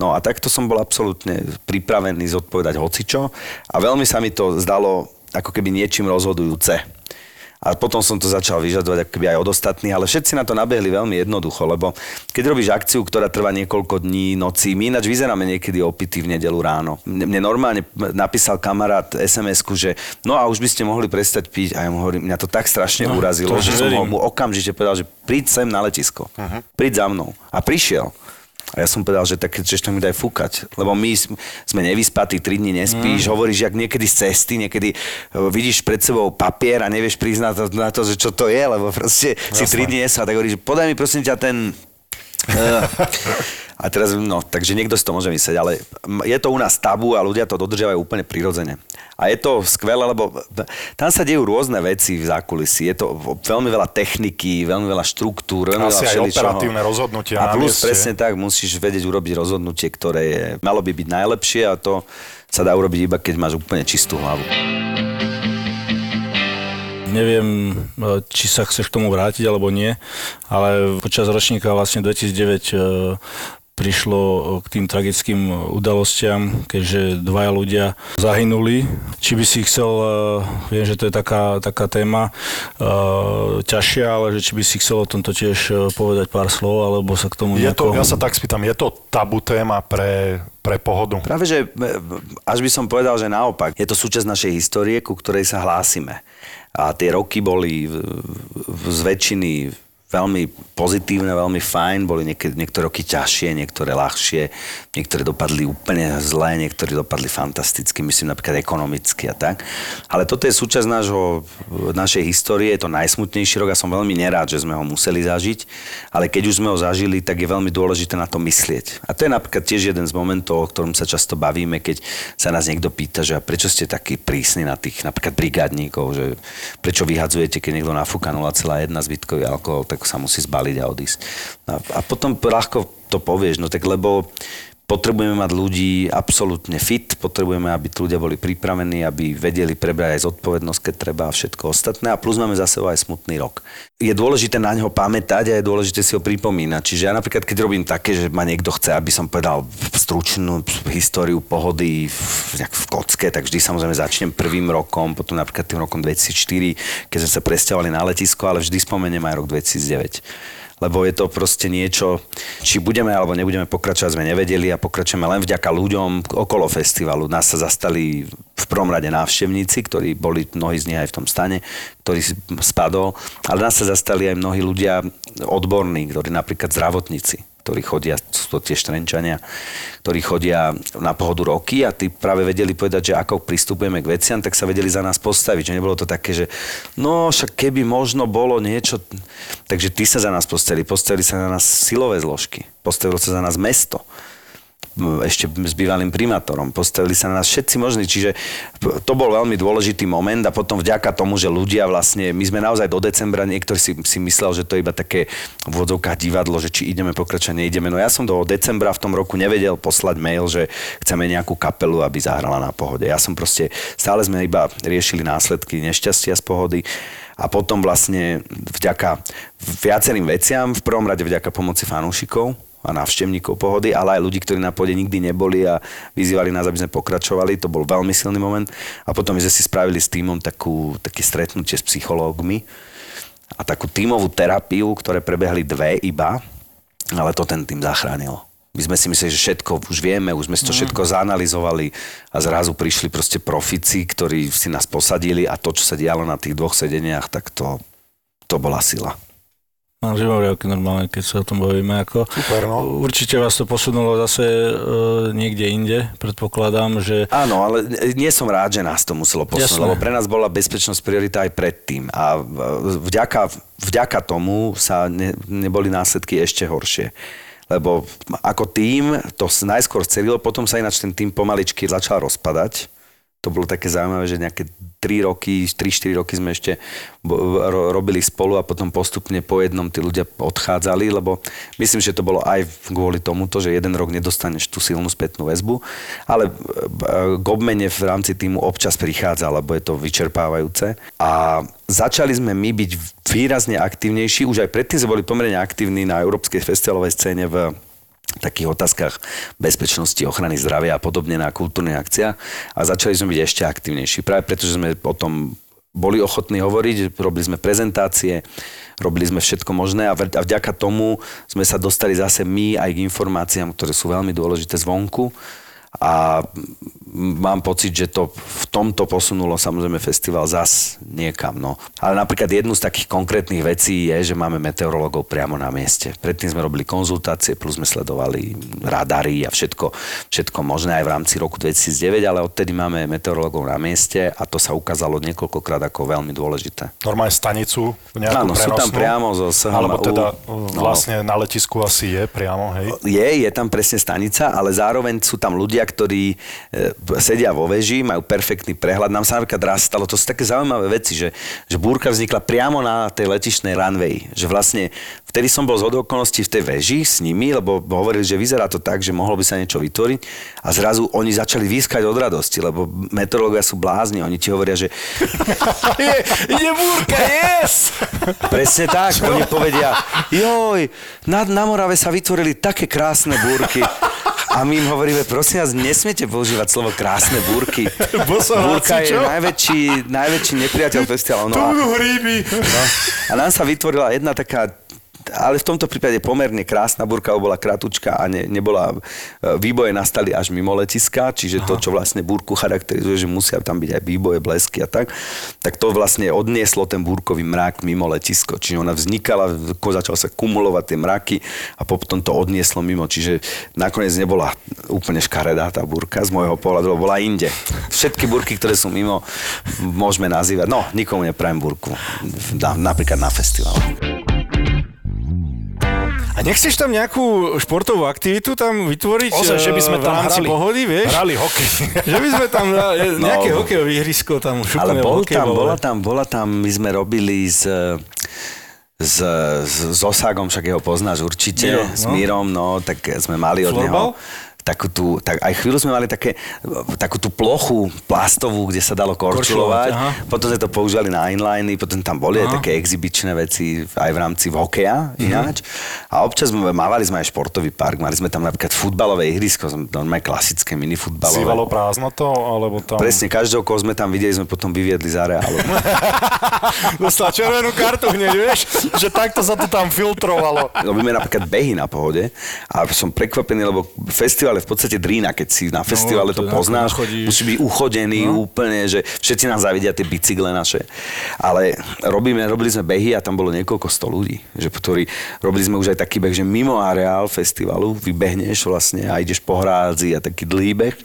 Speaker 3: No a takto som bol absolútne pripravený zodpovedať hocičo a veľmi sa mi to zdalo ako keby niečím rozhodujúce. A potom som to začal vyžadovať ako keby aj od ostatných, ale všetci na to nabehli veľmi jednoducho, lebo keď robíš akciu, ktorá trvá niekoľko dní, nocí, my ináč vyzeráme niekedy opity v nedelu ráno. Mne, normálne napísal kamarát SMS-ku, že no a už by ste mohli prestať piť a ja mu hovorím, mňa to tak strašne no, urazilo, že som ho mu okamžite povedal, že príď sem na letisko, uh-huh. príď za mnou. A prišiel. A ja som povedal, že tak ešte mi daj fúkať. Lebo my sm- sme nevyspatí, tri dní nespíš, mm. hovoríš, jak niekedy z cesty, niekedy e, vidíš pred sebou papier a nevieš priznať na to, že čo to je, lebo proste Jasne. si tri dní nespal. Tak hovoríš, podaj mi prosím ťa ten Uh, <laughs> a teraz, no, takže niekto si to môže myslieť, ale je to u nás tabu a ľudia to dodržiavajú úplne prirodzene. A je to skvelé, lebo tam sa dejú rôzne veci v zákulisí. Je to veľmi veľa techniky, veľmi veľa štruktúr, veľmi
Speaker 2: Asi
Speaker 3: veľa
Speaker 2: aj operatívne rozhodnutia
Speaker 3: A plus
Speaker 2: mieste.
Speaker 3: presne tak, musíš vedieť urobiť rozhodnutie, ktoré je, malo by byť najlepšie a to sa dá urobiť iba, keď máš úplne čistú hlavu.
Speaker 4: Neviem, e, či sa chceš k tomu vrátiť alebo nie, ale počas ročníka vlastne 2009 e, prišlo k tým tragickým udalostiam, keďže dvaja ľudia zahynuli. Či by si chcel, e, viem, že to je taká, taká téma ťažšia, ale že či by si chcel o tomto tiež povedať pár slov, alebo sa k tomu
Speaker 2: Je
Speaker 4: nejako...
Speaker 2: to, ja sa tak spýtam, je to tabu téma pre, pre pohodu?
Speaker 3: Práve, že e, až by som povedal, že naopak. Je to súčasť našej histórie, ku ktorej sa hlásime. A tie roky boli v, v, z väčšiny veľmi pozitívne, veľmi fajn, boli niekedy, niektoré roky ťažšie, niektoré ľahšie, niektoré dopadli úplne zle, niektoré dopadli fantasticky, myslím napríklad ekonomicky a tak. Ale toto je súčasť nášho, našej histórie, je to najsmutnejší rok a som veľmi nerád, že sme ho museli zažiť, ale keď už sme ho zažili, tak je veľmi dôležité na to myslieť. A to je napríklad tiež jeden z momentov, o ktorom sa často bavíme, keď sa nás niekto pýta, že a prečo ste takí prísni na tých napríklad brigádníkov, že prečo vyhadzujete, keď niekto nafúka 0,1 zbytkový alkohol, tak sa musí zbaliť a odísť. A, a potom ľahko to povieš, no tak lebo potrebujeme mať ľudí absolútne fit, potrebujeme, aby ľudia boli pripravení, aby vedeli prebrať aj zodpovednosť, keď treba a všetko ostatné. A plus máme za sebou aj smutný rok. Je dôležité na neho pamätať a je dôležité si ho pripomínať. Čiže ja napríklad, keď robím také, že ma niekto chce, aby som povedal stručnú históriu pohody v, v kocke, tak vždy samozrejme začnem prvým rokom, potom napríklad tým rokom 2004, keď sme sa presťahovali na letisko, ale vždy spomeniem aj rok 2009 lebo je to proste niečo, či budeme alebo nebudeme pokračovať, sme nevedeli a pokračujeme len vďaka ľuďom okolo festivalu. Nás sa zastali v prvom rade návštevníci, ktorí boli mnohí z nich aj v tom stane, ktorý spadol, ale nás sa zastali aj mnohí ľudia odborní, ktorí napríklad zdravotníci, ktorí chodia, sú to tie štrenčania, ktorí chodia na pohodu roky a tí práve vedeli povedať, že ako pristupujeme k veciam, tak sa vedeli za nás postaviť. Že nebolo to také, že no však keby možno bolo niečo... Takže tí sa za nás postavili. Postavili sa na nás silové zložky. Postavilo sa za nás mesto ešte s bývalým primátorom. Postavili sa na nás všetci možní, čiže to bol veľmi dôležitý moment a potom vďaka tomu, že ľudia vlastne, my sme naozaj do decembra, niektorý si, si myslel, že to je iba také v divadlo, že či ideme pokračovať, neideme. No ja som do decembra v tom roku nevedel poslať mail, že chceme nejakú kapelu, aby zahrala na pohode. Ja som proste, stále sme iba riešili následky nešťastia z pohody a potom vlastne vďaka viacerým veciam, v prvom rade vďaka pomoci fanúšikov, a návštevníkov pohody, ale aj ľudí, ktorí na pôde nikdy neboli a vyzývali nás, aby sme pokračovali. To bol veľmi silný moment. A potom sme si spravili s týmom takú, také stretnutie s psychológmi a takú tímovú terapiu, ktoré prebehli dve iba, ale to ten tým zachránilo. My sme si mysleli, že všetko už vieme, už sme si to všetko zanalizovali a zrazu prišli proste profici, ktorí si nás posadili a to, čo sa dialo na tých dvoch sedeniach, tak to, to bola sila.
Speaker 4: Mám živovriavky normálne, keď sa o tom bavíme. Ako,
Speaker 2: Super, no.
Speaker 4: Určite vás to posunulo zase e, niekde inde, predpokladám, že...
Speaker 3: Áno, ale nie som rád, že nás to muselo posunúť,
Speaker 4: Jasné.
Speaker 3: lebo pre nás bola bezpečnosť priorita aj predtým. A vďaka, vďaka tomu sa ne, neboli následky ešte horšie. Lebo ako tým to najskôr celilo, potom sa ináč ten tým pomaličky začal rozpadať. To bolo také zaujímavé, že nejaké 3 roky, 3-4 roky sme ešte ro- robili spolu a potom postupne po jednom tí ľudia odchádzali, lebo myslím, že to bolo aj kvôli tomuto, že jeden rok nedostaneš tú silnú spätnú väzbu, ale e, k obmene v rámci týmu občas prichádza, lebo je to vyčerpávajúce. A začali sme my byť výrazne aktívnejší, už aj predtým sme boli pomerne aktívni na európskej festivalovej scéne v takých otázkach bezpečnosti, ochrany zdravia a podobne na kultúrnych akciách a začali sme byť ešte aktívnejší. Práve preto, že sme o tom boli ochotní hovoriť, robili sme prezentácie, robili sme všetko možné a vďaka tomu sme sa dostali zase my aj k informáciám, ktoré sú veľmi dôležité zvonku a mám pocit, že to v tomto posunulo samozrejme festival zas niekam. No. Ale napríklad jednu z takých konkrétnych vecí je, že máme meteorológov priamo na mieste. Predtým sme robili konzultácie, plus sme sledovali radary a všetko, všetko možné aj v rámci roku 2009, ale odtedy máme meteorológov na mieste a to sa ukázalo niekoľkokrát ako veľmi dôležité.
Speaker 2: Normálne stanicu nejakú
Speaker 3: Áno, sú tam priamo zo SHMU.
Speaker 2: Alebo teda
Speaker 3: No.
Speaker 2: vlastne na letisku asi je priamo, hej?
Speaker 3: Je, je tam presne stanica, ale zároveň sú tam ľudia, ktorí e, sedia vo veži, majú perfektný prehľad. Nám sa napríklad raz stalo, to sú také zaujímavé veci, že, že búrka vznikla priamo na tej letišnej runway. Že vlastne vtedy som bol z okolností v tej veži s nimi, lebo hovorili, že vyzerá to tak, že mohlo by sa niečo vytvoriť a zrazu oni začali výskať od radosti, lebo meteorológia sú blázni, oni ti hovoria, že <laughs>
Speaker 4: Je, ide búrka, yes!
Speaker 3: Presne tak, oni povedia, joj, na, na Morave sa vytvorili také krásne búrky. A my im hovoríme, prosím vás, nesmiete používať slovo krásne búrky. <laughs> Búrka je najväčší, najväčší nepriateľ festivalu. No a, no, a nám sa vytvorila jedna taká ale v tomto prípade pomerne krásna burka, bola kratučka a ne, nebola, e, výboje nastali až mimo letiska, čiže Aha. to, čo vlastne búrku charakterizuje, že musia tam byť aj výboje, blesky a tak, tak to vlastne odnieslo ten búrkový mrak mimo letisko. Čiže ona vznikala, začala sa kumulovať tie mraky a potom to odnieslo mimo. Čiže nakoniec nebola úplne škaredá tá búrka z môjho pohľadu, bola inde. Všetky búrky, ktoré sú mimo, môžeme nazývať, no, nikomu neprajem búrku, na, napríklad na festival.
Speaker 4: Nechceš tam nejakú športovú aktivitu tam vytvoriť
Speaker 2: Ozaj, že by sme
Speaker 4: eh,
Speaker 2: tam
Speaker 4: v rámci
Speaker 2: hrali,
Speaker 4: pohody, vieš?
Speaker 2: hrali hokej. <laughs>
Speaker 4: Že by sme tam
Speaker 3: No.
Speaker 4: nejaké hokejové ihrisko tam
Speaker 3: Ale
Speaker 4: šupné
Speaker 3: bol tam, bola tam, bola tam, my sme robili s, s, s, s Oságom, však jeho poznáš určite, s
Speaker 4: no.
Speaker 3: Mírom, no, tak sme mali od
Speaker 4: Florbal?
Speaker 3: neho takú tú, tak aj chvíľu sme mali také, takú tú plochu plastovú, kde sa dalo korčulovať.
Speaker 4: Korčulovať.
Speaker 3: Potom sme to používali na inliny, potom tam boli aj
Speaker 4: Aha.
Speaker 3: také exibičné veci aj v rámci v hokeja
Speaker 4: Mhm.
Speaker 3: ináč. A občas sme, mávali sme aj športový park, mali sme tam napríklad futbalové ihrisko, normálne klasické minifutbalové.
Speaker 2: Zývalo prázdno to, alebo tam...
Speaker 3: Presne, každého, koho sme tam videli, sme potom vyviedli z areálu. <laughs>
Speaker 4: Dostal červenú kartu hneď, vieš?
Speaker 2: že takto sa to tam filtrovalo.
Speaker 3: Robíme napríklad behy na pohode a som prekvapený, lebo festival je v podstate drína, keď si na festivale
Speaker 4: to
Speaker 3: to poznáš, musí byť uchodený no. úplne, že všetci nám zavidia tie bicykle naše. Ale robíme, robili sme behy a tam bolo niekoľko sto ľudí, že, ktorí, robili sme už aj taký beh, že mimo areál festivalu vybehneš vlastne a ideš po hrádzi a taký dlhý beh.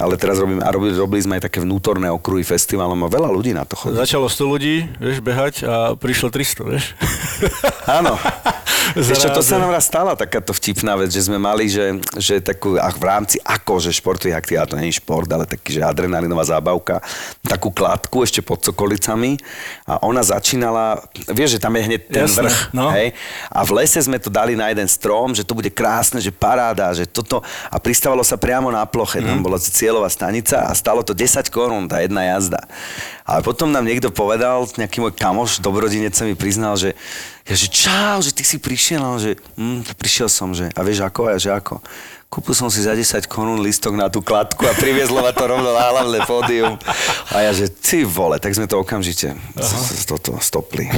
Speaker 3: Ale teraz robíme, a robili, robili sme aj také vnútorné okruhy festivalom a veľa ľudí na to chodí.
Speaker 4: Začalo 100 ľudí, vieš, behať a prišlo 300, vieš? <laughs>
Speaker 3: Áno. <laughs> Vieš čo, to sa nám raz stala takáto vtipná vec, že sme mali, že, že takú, a v rámci akože športových aktivít, a to nie je šport, ale taký, že adrenalinová zábavka, takú kladku ešte pod Sokolicami a ona začínala, vieš, že tam je hneď ten
Speaker 4: Jasné,
Speaker 3: vrch,
Speaker 4: no.
Speaker 3: hej? A v lese sme to dali na jeden strom, že to bude krásne, že paráda, že toto a pristávalo sa priamo na ploche, tam bola cieľová stanica a stalo to 10 korún tá jedna jazda. Ale potom nám niekto povedal, nejaký môj kamoš, dobrodinec sa mi priznal, že, ja, že čau, že ty si prišiel, že hm, prišiel som, že a vieš ako, a ja, že ako. Kúpil som si za 10 korún listok na tú kladku a priviezlo ma to rovno na hlavné pódium. A ja, že ty vole, tak sme to okamžite toto stopli. <laughs>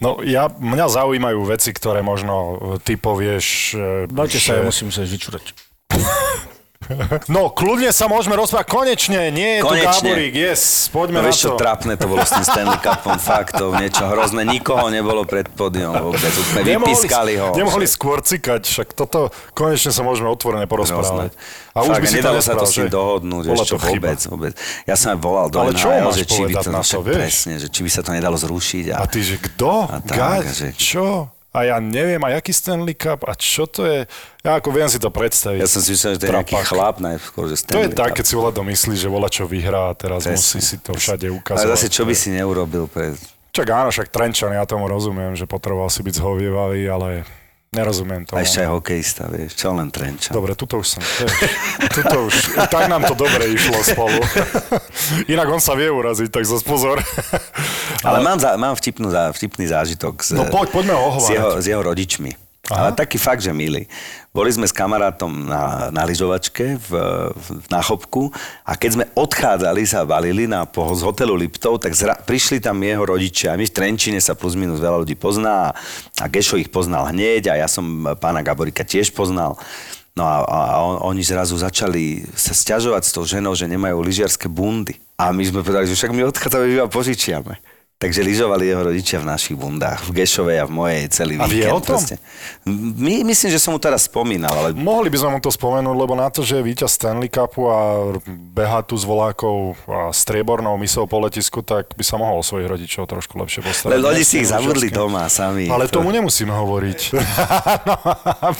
Speaker 2: No ja, mňa zaujímajú veci, ktoré možno e, ty povieš... e,
Speaker 4: Bavte sa, ja musím sa vyčúrať. <laughs>
Speaker 2: No, kľudne sa môžeme rozprávať. Konečne, nie je tu
Speaker 3: Konečne.
Speaker 2: Gáborík. Yes, poďme
Speaker 3: No
Speaker 2: na
Speaker 3: čo
Speaker 2: to.
Speaker 3: trápne to bolo s tým Stanley Cupom, <laughs> fakt to niečo hrozné. Nikoho nebolo pred pódium vôbec. Sme vypískali ho.
Speaker 2: Nemohli skôr cikať, však toto konečne sa môžeme otvorene porozprávať.
Speaker 3: Hrozné.
Speaker 2: A už
Speaker 3: Fakt,
Speaker 2: by si
Speaker 3: nedalo sa to s
Speaker 2: že?
Speaker 3: dohodnúť,
Speaker 2: Bola to
Speaker 3: vôbec, vôbec. Ja som aj volal do
Speaker 2: Ale čo máš
Speaker 3: že či by to,
Speaker 2: na to, vieš?
Speaker 3: presne, že či by sa to nedalo zrušiť. A,
Speaker 2: A ty, že kto?
Speaker 3: A tak,
Speaker 2: Gať?
Speaker 3: a že-
Speaker 2: Čo? A ja neviem, a jaký Stanley Cup? A čo to je? Ja ako viem si to predstaviť.
Speaker 3: ja som si myslel, že to je nejaký chlap najskôr, že
Speaker 2: To je
Speaker 3: Stanley
Speaker 2: tak, keď si voľa domyslí, že voľa čo vyhrá a teraz
Speaker 3: Presne.
Speaker 2: musí si to všade
Speaker 3: Ale
Speaker 2: ukazovať.
Speaker 3: zase, čo by si neurobil pre...
Speaker 2: Čak áno, však Trenčan, ja tomu rozumiem, že potreboval si byť zhovievavý, ale nerozumiem tomu.
Speaker 3: A ešte aj hokejista, vieš, čo len Trenčan.
Speaker 2: Dobre, tuto už som. Tuto už, tak nám to dobre išlo spolu. <laughs> Inak on sa vie uraziť, tak zase pozor.
Speaker 3: Ale mám, za, mám vtipnú, vtipný zážitok s,
Speaker 2: No poď, poďme ho
Speaker 3: s, jeho, s jeho rodičmi. Ale taký fakt, že milý. Boli sme s kamarátom na, na lyžovačke v, v, na Chopku a keď sme odchádzali, sa balili na, po, z hotelu Liptov, tak zra, prišli tam jeho rodičia. My v Trenčine sa plus minus veľa ľudí pozná a, a Gešo ich poznal hneď a ja som pána Gaborika tiež poznal. No a, a, a on, oni zrazu začali sa stiažovať s tou ženou, že nemajú lyžiarske bundy. A my sme povedali, že však my odchádzame, my vám požičiame. Takže lyžovali jeho rodičia v našich bundách, v Gešovej a v mojej celý
Speaker 2: A vie
Speaker 3: víkend.
Speaker 2: o tom?
Speaker 3: proste. My, myslím, že som mu teraz spomínal, ale
Speaker 2: Mohli by sme mu to spomenúť, lebo na to, že je víťaz Stanley Cupu a beha tu s volákov a striebornou misou po letisku, tak by sa mohol o svojich rodičov trošku lepšie postarať.
Speaker 3: len ľudí si ich
Speaker 2: lyžiarsky.
Speaker 3: doma sami.
Speaker 2: Ale
Speaker 3: To-
Speaker 2: tomu nemusíme hovoriť. <laughs>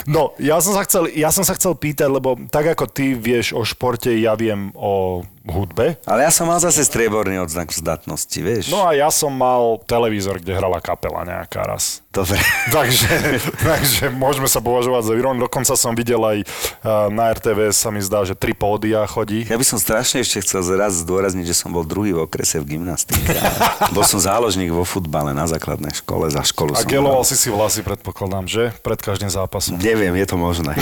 Speaker 2: no, ja som, sa chcel, ja som sa chcel pýtať, lebo tak ako ty vieš o športe, ja viem o hudbe.
Speaker 3: Ale ja som mal zase strieborný odznak zdatnosti, vieš?
Speaker 2: No a ja som mal televízor, kde hrala kapela nejaká raz.
Speaker 3: Dobre. <laughs>
Speaker 2: Takže, takže môžeme sa považovať za výron. Dokonca som videl aj uh, na RTV sa mi zdá, že tri pódia chodí.
Speaker 3: Ja by som strašne ešte chcel raz zdôrazniť, že som bol druhý v okrese v gymnastike. <laughs> bol som záložník vo futbale na základnej škole, za školu
Speaker 2: A geloval si si vlasy, predpokladám, že? Pred každým zápasom.
Speaker 3: Neviem, je to možné.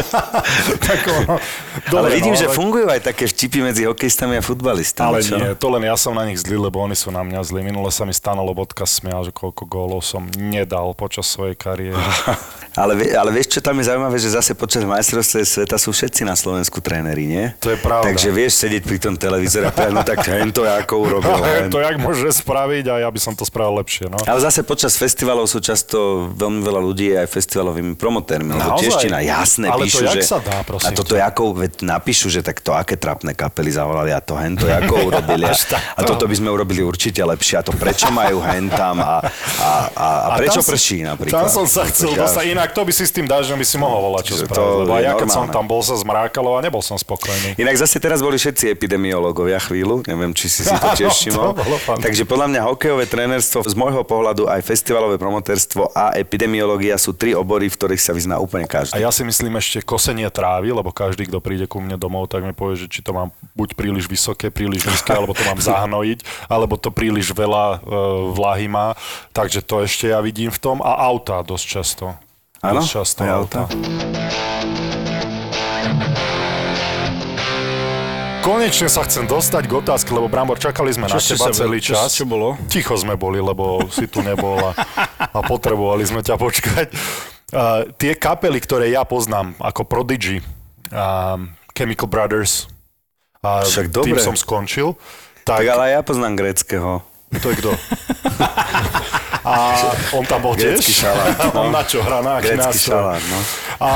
Speaker 3: <laughs>
Speaker 2: tak ono,
Speaker 3: ale
Speaker 2: dobre,
Speaker 3: vidím,
Speaker 2: no,
Speaker 3: že fungujú aj také vtipy medzi hokejistami a futbalistami.
Speaker 2: Ale
Speaker 3: čo?
Speaker 2: nie, to len ja som na nich zlý, lebo oni sú na mňa zlí. Minule sa mi Stano Lobotka smial, že koľko gólov som nedal počas svojej kariéry. <laughs>
Speaker 3: Ale, ale vieš, čo tam je zaujímavé, že zase počas majstrovstve sveta sú všetci na Slovensku tréneri, nie?
Speaker 2: To je pravda.
Speaker 3: Takže vieš sedieť pri tom televízore a povedať, no tak hen to ako urobil. <laughs> hen.
Speaker 2: to jak môže spraviť a ja by som to spravil lepšie. No.
Speaker 3: Ale zase počas festivalov sú často veľmi veľa ľudí aj festivalovými promotérmi, lebo čeština jasné
Speaker 2: Ale to
Speaker 3: píšu,
Speaker 2: jak
Speaker 3: že...
Speaker 2: sa dá, prosím
Speaker 3: a toto je ako, veď napíšu, že tak to aké trapné kapely zavolali a to hen to ako urobili. A, a toto by sme urobili určite lepšie a to prečo majú hen tam a, a, a, a prečo prší napríklad.
Speaker 2: Tam som sa chcel
Speaker 3: ja-
Speaker 2: dostať. Inak to by si s tým dažďom by si mohol volať, čo spraviť. Lebo ja, keď som tam bol, sa zmrákalo a nebol som spokojný.
Speaker 3: Inak zase teraz boli všetci epidemiológovia chvíľu, neviem, či si si to <laughs> tiež všimol. Takže podľa mňa hokejové trénerstvo, z môjho pohľadu aj festivalové promotérstvo a epidemiológia sú tri obory, v ktorých sa vyzná úplne
Speaker 2: A
Speaker 3: každý.
Speaker 2: ja si myslím ešte kosenie trávy, lebo každý, kto príde ku mne domov, tak mi povie, že či to mám buď príliš vysoké, príliš nízke, alebo to mám zahnojiť, alebo to príliš veľa e, vlahy má. Takže to ešte ja vidím v tom. A auta dosť často.
Speaker 3: Áno,
Speaker 2: často auta. Konečne sa chcem dostať k otázke, lebo Brambor, čakali sme
Speaker 4: Čo
Speaker 2: na teba
Speaker 4: sa-
Speaker 2: celý
Speaker 4: čo-
Speaker 2: čas.
Speaker 4: čo bolo?
Speaker 2: Ticho sme boli, lebo si tu nebol a, a potrebovali sme ťa počkať. Uh, tie kapely, ktoré ja poznám, ako Prodigy, um, Chemical Brothers, a
Speaker 3: Však
Speaker 2: tým
Speaker 3: dobre.
Speaker 2: som skončil.
Speaker 3: Tak
Speaker 2: Tak,
Speaker 3: ale ja poznám gréckého.
Speaker 2: To je kto? <laughs> A on tam bol tiež?
Speaker 3: Šalát, <laughs> no.
Speaker 2: On na čo hrá? Na aký
Speaker 3: šalát, no.
Speaker 2: A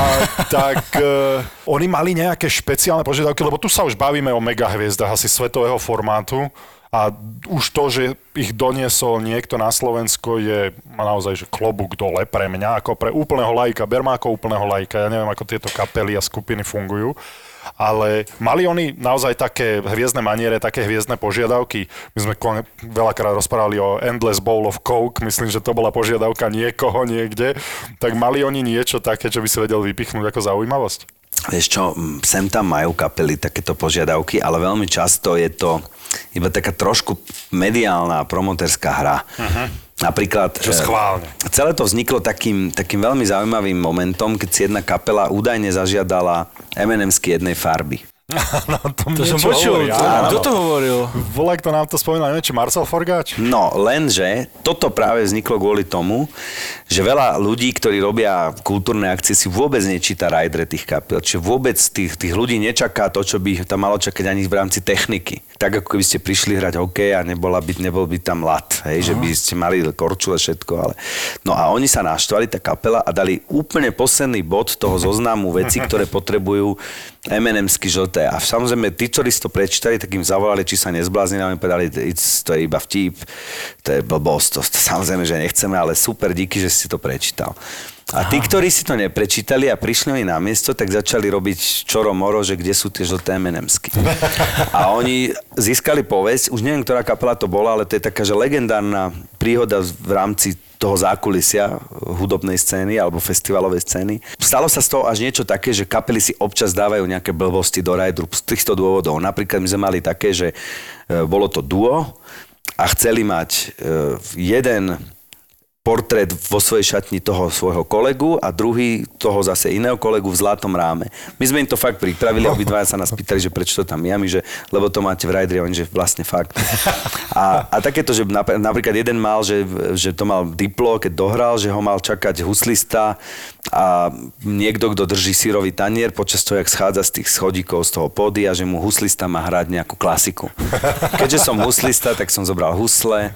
Speaker 2: tak uh, oni mali nejaké špeciálne požiadavky, lebo tu sa už bavíme o megahviezdach asi svetového formátu a už to, že ich doniesol niekto na Slovensko je naozaj že klobúk dole pre mňa, ako pre úplného lajka, berma ako úplného lajka, ja neviem, ako tieto kapely a skupiny fungujú. Ale mali oni naozaj také hviezdne maniere, také hviezdne požiadavky. My sme kon- veľakrát rozprávali o Endless Bowl of Coke, myslím, že to bola požiadavka niekoho niekde. Tak mali oni niečo také, čo by si vedel vypichnúť ako zaujímavosť?
Speaker 3: Vieš čo, sem tam majú kapely takéto požiadavky, ale veľmi často je to iba taká trošku mediálna promotérska hra. Uh-huh. Napríklad...
Speaker 2: Že
Speaker 3: eh,
Speaker 2: schválne.
Speaker 3: Celé to vzniklo takým, takým veľmi zaujímavým momentom, keď si jedna kapela údajne zažiadala M&Msky jednej farby.
Speaker 2: No, to,
Speaker 4: To som počul.
Speaker 2: hovorí,
Speaker 4: to-
Speaker 2: áno.
Speaker 4: Kto to hovoril?
Speaker 2: Volaj, kto nám to spomínal, neviem, či Marcel Forgáč?
Speaker 3: No, lenže toto práve vzniklo kvôli tomu, že veľa ľudí, ktorí robia kultúrne akcie, si vôbec nečíta rajdre tých kapiel. Čiže vôbec tých, tých ľudí nečaká to, čo by tam malo čakať ani v rámci techniky. Tak ako keby ste prišli hrať hokej a nebola by, nebol by tam lat, hej, že by ste mali korčule všetko. Ale... No a oni sa naštvali, tá kapela, a dali úplne posledný bod toho <laughs> zoznamu veci, ktoré potrebujú M&Msky žlté. A samozrejme, tí, ktorí si to prečítali, tak im zavolali, či sa nezbláznili a oni povedali, "It's- to je iba vtip, to je blbosť, to, to samozrejme, že nechceme, ale super, díky, že si to prečítal. A tí, ktorí si to neprečítali a prišli oni na miesto, tak začali robiť čoro moro, že kde sú tie žlté M&Msky. <laughs> A oni získali povesť, už neviem, ktorá kapela to bola, ale to je taká, že legendárna príhoda v rámci toho zákulisia hudobnej scény alebo festivalovej scény. Stalo sa z toho až niečo také, že kapely si občas dávajú nejaké blbosti do rajdru z týchto dôvodov. Napríklad my sme mali také, že e, bolo to duo a chceli mať e, jeden portrét vo svojej šatni toho svojho kolegu a druhý toho zase iného kolegu v zlatom ráme. My sme im to fakt pripravili, <laughs> obidvaja sa nás pýtali, že prečo to tam je, a my, že lebo to máte v Rajdri, oni, že vlastne fakt. A, a takéto, že nap- napríklad jeden mal, že, že to mal diplo, keď dohral, že ho mal čakať huslista a niekto, kto drží sírový tanier, počas toho, jak schádza z tých schodíkov z toho pódia, že mu huslista má hrať nejakú klasiku. Keďže som huslista, tak som zobral husle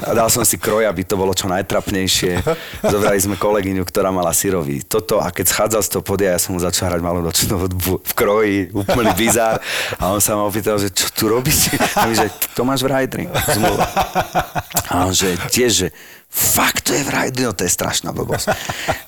Speaker 3: a dal som si kroj, aby to bolo čo najtrapnejšie. Zobrali sme kolegyňu, ktorá mala sírový toto a keď schádzal z toho podia, ja som mu začal hrať malú nočnú hudbu v kroji, úplný bizár. A on sa ma opýtal, že čo tu robíš? A my, že to máš v Rajdri. A on, že tiež, že fakt to je v Rajdri, no to je strašná blbosť.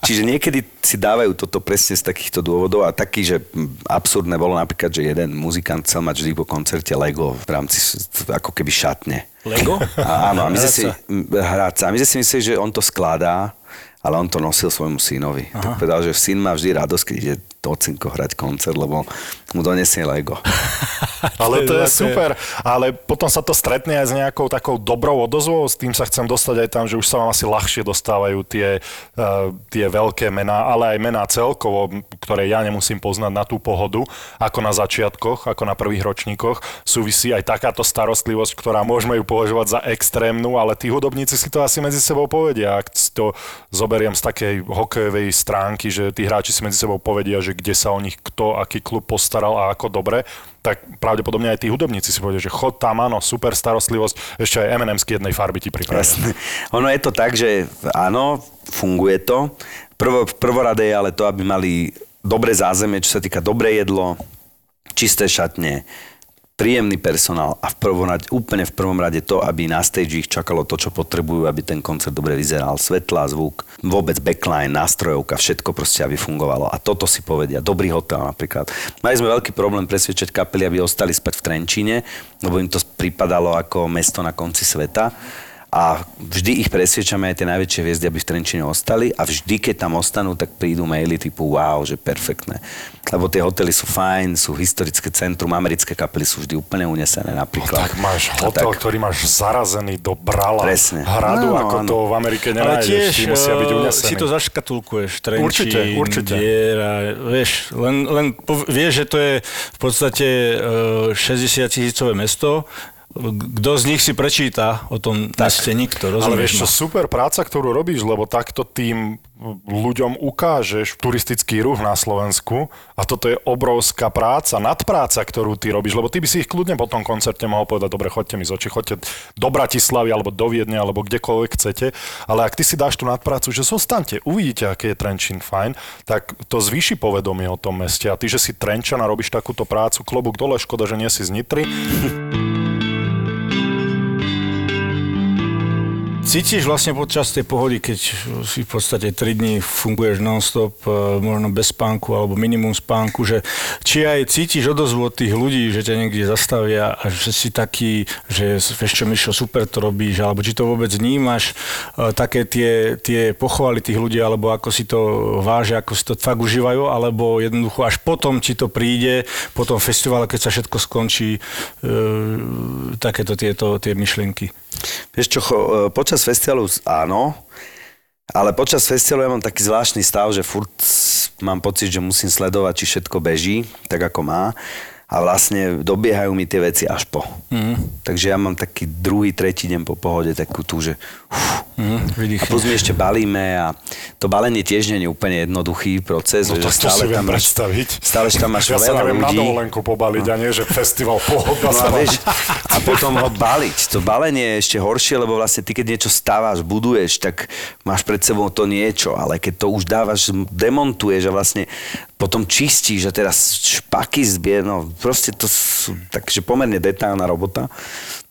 Speaker 3: Čiže niekedy si dávajú toto presne z takýchto dôvodov a taký, že absurdné bolo napríklad, že jeden muzikant chcel mať vždy po koncerte Lego v rámci ako keby šatne.
Speaker 4: Lego?
Speaker 3: A, áno, a my sme si,
Speaker 4: sa.
Speaker 3: m, hrať sa. A my sme si mysleli, že on to skladá, ale on to nosil svojmu synovi. Aha. Tak povedal, že syn má vždy radosť, keď ide Tocinko hrať koncert, lebo mu donesie Lego. <laughs>
Speaker 2: Ale to je super. Ale potom sa to stretne aj s nejakou takou dobrou odozvou. S tým sa chcem dostať aj tam, že už sa vám asi ľahšie dostávajú tie, uh, tie veľké mená, ale aj mená celkovo, ktoré ja nemusím poznať na tú pohodu, ako na začiatkoch, ako na prvých ročníkoch. Súvisí aj takáto starostlivosť, ktorá môžeme ju považovať za extrémnu, ale tí hudobníci si to asi medzi sebou povedia. Ak to zoberiem z takej hokejovej stránky, že tí hráči si medzi sebou povedia, že kde sa o nich kto, aký klub postaral a ako dobre, tak pravdepodobne aj tí hudobníci si povedia, že chod tam, áno, super starostlivosť, ešte aj M&M z jednej farby ti pripravia.
Speaker 3: Ono je to tak, že áno, funguje to. Prvo, prvoradé je ale to, aby mali dobré zázemie, čo sa týka dobré jedlo, čisté šatne, príjemný personál a v prvom rade, úplne v prvom rade to, aby na stage ich čakalo to, čo potrebujú, aby ten koncert dobre vyzeral. Svetla, zvuk, vôbec backline, nástrojovka, všetko proste, aby fungovalo. A toto si povedia. Dobrý hotel napríklad. Mali sme veľký problém presvedčať kapely, aby ostali spať v Trenčíne, lebo im to pripadalo ako mesto na konci sveta a vždy ich presviečame aj tie najväčšie hviezdy, aby v Trenčine ostali a vždy, keď tam ostanú, tak prídu maily typu wow, že perfektné. Lebo tie hotely sú fajn, sú historické centrum, americké kapely sú vždy úplne unesené
Speaker 2: No,
Speaker 3: napríklad.
Speaker 2: tak máš hotel,
Speaker 3: tak-
Speaker 2: ktorý máš zarazený do brala
Speaker 3: Presne.
Speaker 2: hradu,
Speaker 3: Áno,
Speaker 2: ako
Speaker 3: áno.
Speaker 2: to v Amerike
Speaker 4: Ale
Speaker 2: nenájdeš.
Speaker 4: tiež
Speaker 2: Tí musia byť
Speaker 4: eh,
Speaker 2: unesený.
Speaker 4: si to zaškatulkuješ. Trenčín,
Speaker 2: Určite, určite.
Speaker 4: Diera, vieš, len, len pov- vieš, že to je v podstate eh, 60 tisícové mesto. Kto z nich si prečíta o tom meste? Nikto,
Speaker 2: Ale
Speaker 4: rozumieš
Speaker 2: vieš čo, super práca, ktorú robíš, lebo takto tým ľuďom ukážeš turistický ruch na Slovensku a toto je obrovská práca, nadpráca, ktorú ty robíš, lebo ty by si ich kľudne po tom koncerte mohol povedať, dobre, choďte mi z očí, choďte do Bratislavy alebo do Viedne alebo kdekoľvek chcete, ale ak ty si dáš tú nadprácu, že zostaňte, uvidíte, aký je Trenčín fajn, tak to zvýši povedomie o tom meste. A ty, že si Trenčan a robíš takúto prácu, klobúk dole, škoda, že nie si z Nitry, <laughs>
Speaker 4: Cítiš vlastne počas tej pohody, keď si v podstate 3 dní funguješ non-stop, e, možno bez spánku alebo minimum spánku, že či aj cítiš odozvu od tých ľudí, že ťa niekde zastavia a že si taký, že vieš čo, Mišo, super to robíš, alebo či to vôbec vnímaš, e, také tie, tie pochvaly tých ľudí, alebo ako si to vážia, ako si to fakt užívajú, alebo jednoducho až potom ti to príde, po tom festivale, keď sa všetko skončí, e, takéto tieto tie myšlienky.
Speaker 3: Vieš čo, e, počas festivalu áno, ale počas festivalu ja mám taký zvláštny stav, že furt mám pocit, že musím sledovať, či všetko beží, tak ako má. A vlastne dobiehajú mi tie veci až po. Mm. Takže ja mám taký druhý, tretí deň po pohode takú tú, že uf,
Speaker 4: Mm,
Speaker 3: a plus my ešte balíme a to balenie tiež nie je úplne jednoduchý proces.
Speaker 2: No
Speaker 3: že
Speaker 2: to, to si viem
Speaker 3: máš,
Speaker 2: predstaviť.
Speaker 3: stále tam máš <laughs>
Speaker 2: ja sa
Speaker 3: veľa
Speaker 2: neviem na
Speaker 3: ľudí.
Speaker 2: dovolenku pobaliť a nie, že festival pohoda
Speaker 3: No a,
Speaker 2: sa
Speaker 3: vieš, a potom ho baliť. To balenie je ešte horšie, lebo vlastne ty, keď niečo stávaš, buduješ, tak máš pred sebou to niečo, ale keď to už dávaš, demontuješ a vlastne potom čistíš a teraz špaky zbie, no proste to sú takže pomerne detailná robota.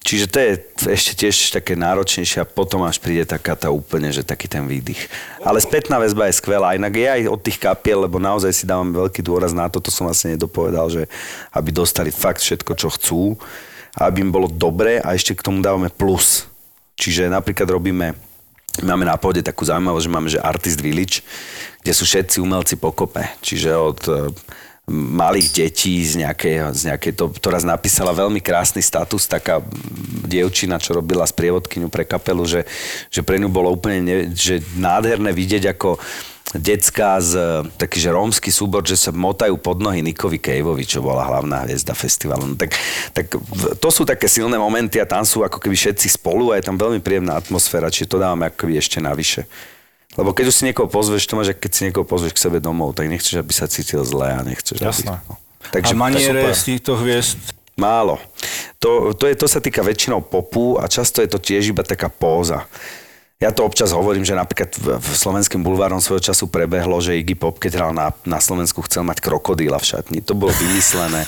Speaker 3: Čiže to je ešte tiež také náročnejšie a potom až príde taká tá úplne, že taký ten výdych. Ale spätná väzba je skvelá. Inak je aj od tých kapiel, lebo naozaj si dávam veľký dôraz na to, to som vlastne nedopovedal, že aby dostali fakt všetko, čo chcú aby im bolo dobre a ešte k tomu dávame plus. Čiže napríklad robíme Máme na pôde takú zaujímavosť, že máme, že Artist Village, kde sú všetci umelci pokope. Čiže od e, malých detí z nejakej, z nejakej to, ktorá napísala veľmi krásny status, taká dievčina, čo robila sprievodkyňu pre kapelu, že, že pre ňu bolo úplne ne, že nádherné vidieť, ako decka z taký, že rómsky súbor, že sa motajú pod nohy Nikovi Caveovi, čo bola hlavná hviezda festivalu. No, tak, tak to sú také silné momenty a tam sú ako keby všetci spolu a je tam veľmi príjemná atmosféra, čiže to dávame ako keby ešte navyše. Lebo keď už si niekoho pozveš, to máš, keď si niekoho pozveš k sebe domov, tak nechceš, aby sa cítil zle a nechceš, aby...
Speaker 2: Jasné.
Speaker 3: No.
Speaker 4: Takže, a maniere z týchto hviezd
Speaker 3: Málo. To, to, je, to sa týka väčšinou popu a často je to tiež iba taká póza. Ja to občas hovorím, že napríklad v, v slovenským bulvárom svojho času prebehlo, že Iggy Pop, keď hral na, na Slovensku, chcel mať krokodíla v šatni. To bolo vymyslené.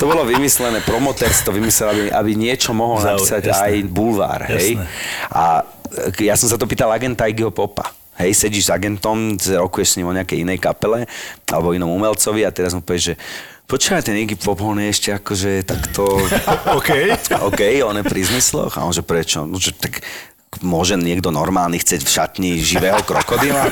Speaker 3: to bolo vymyslené, promotex to vymyslel, aby, aby niečo mohol
Speaker 4: Zau-
Speaker 3: napísať
Speaker 4: jasné.
Speaker 3: aj bulvár. Hej?
Speaker 4: Jasné.
Speaker 3: A e, ja som sa to pýtal agenta Iggyho Popa. Hej, sedíš s agentom, rokuješ s ním o nejakej inej kapele alebo inom umelcovi a teraz mu povieš, že počúvaj, ten Iggy Pop, on je ešte akože takto... <laughs>
Speaker 4: OK.
Speaker 3: OK, <laughs> on je pri zmysloch. A on že prečo? No, že tak môže niekto normálny chcieť v šatni živého krokodíla?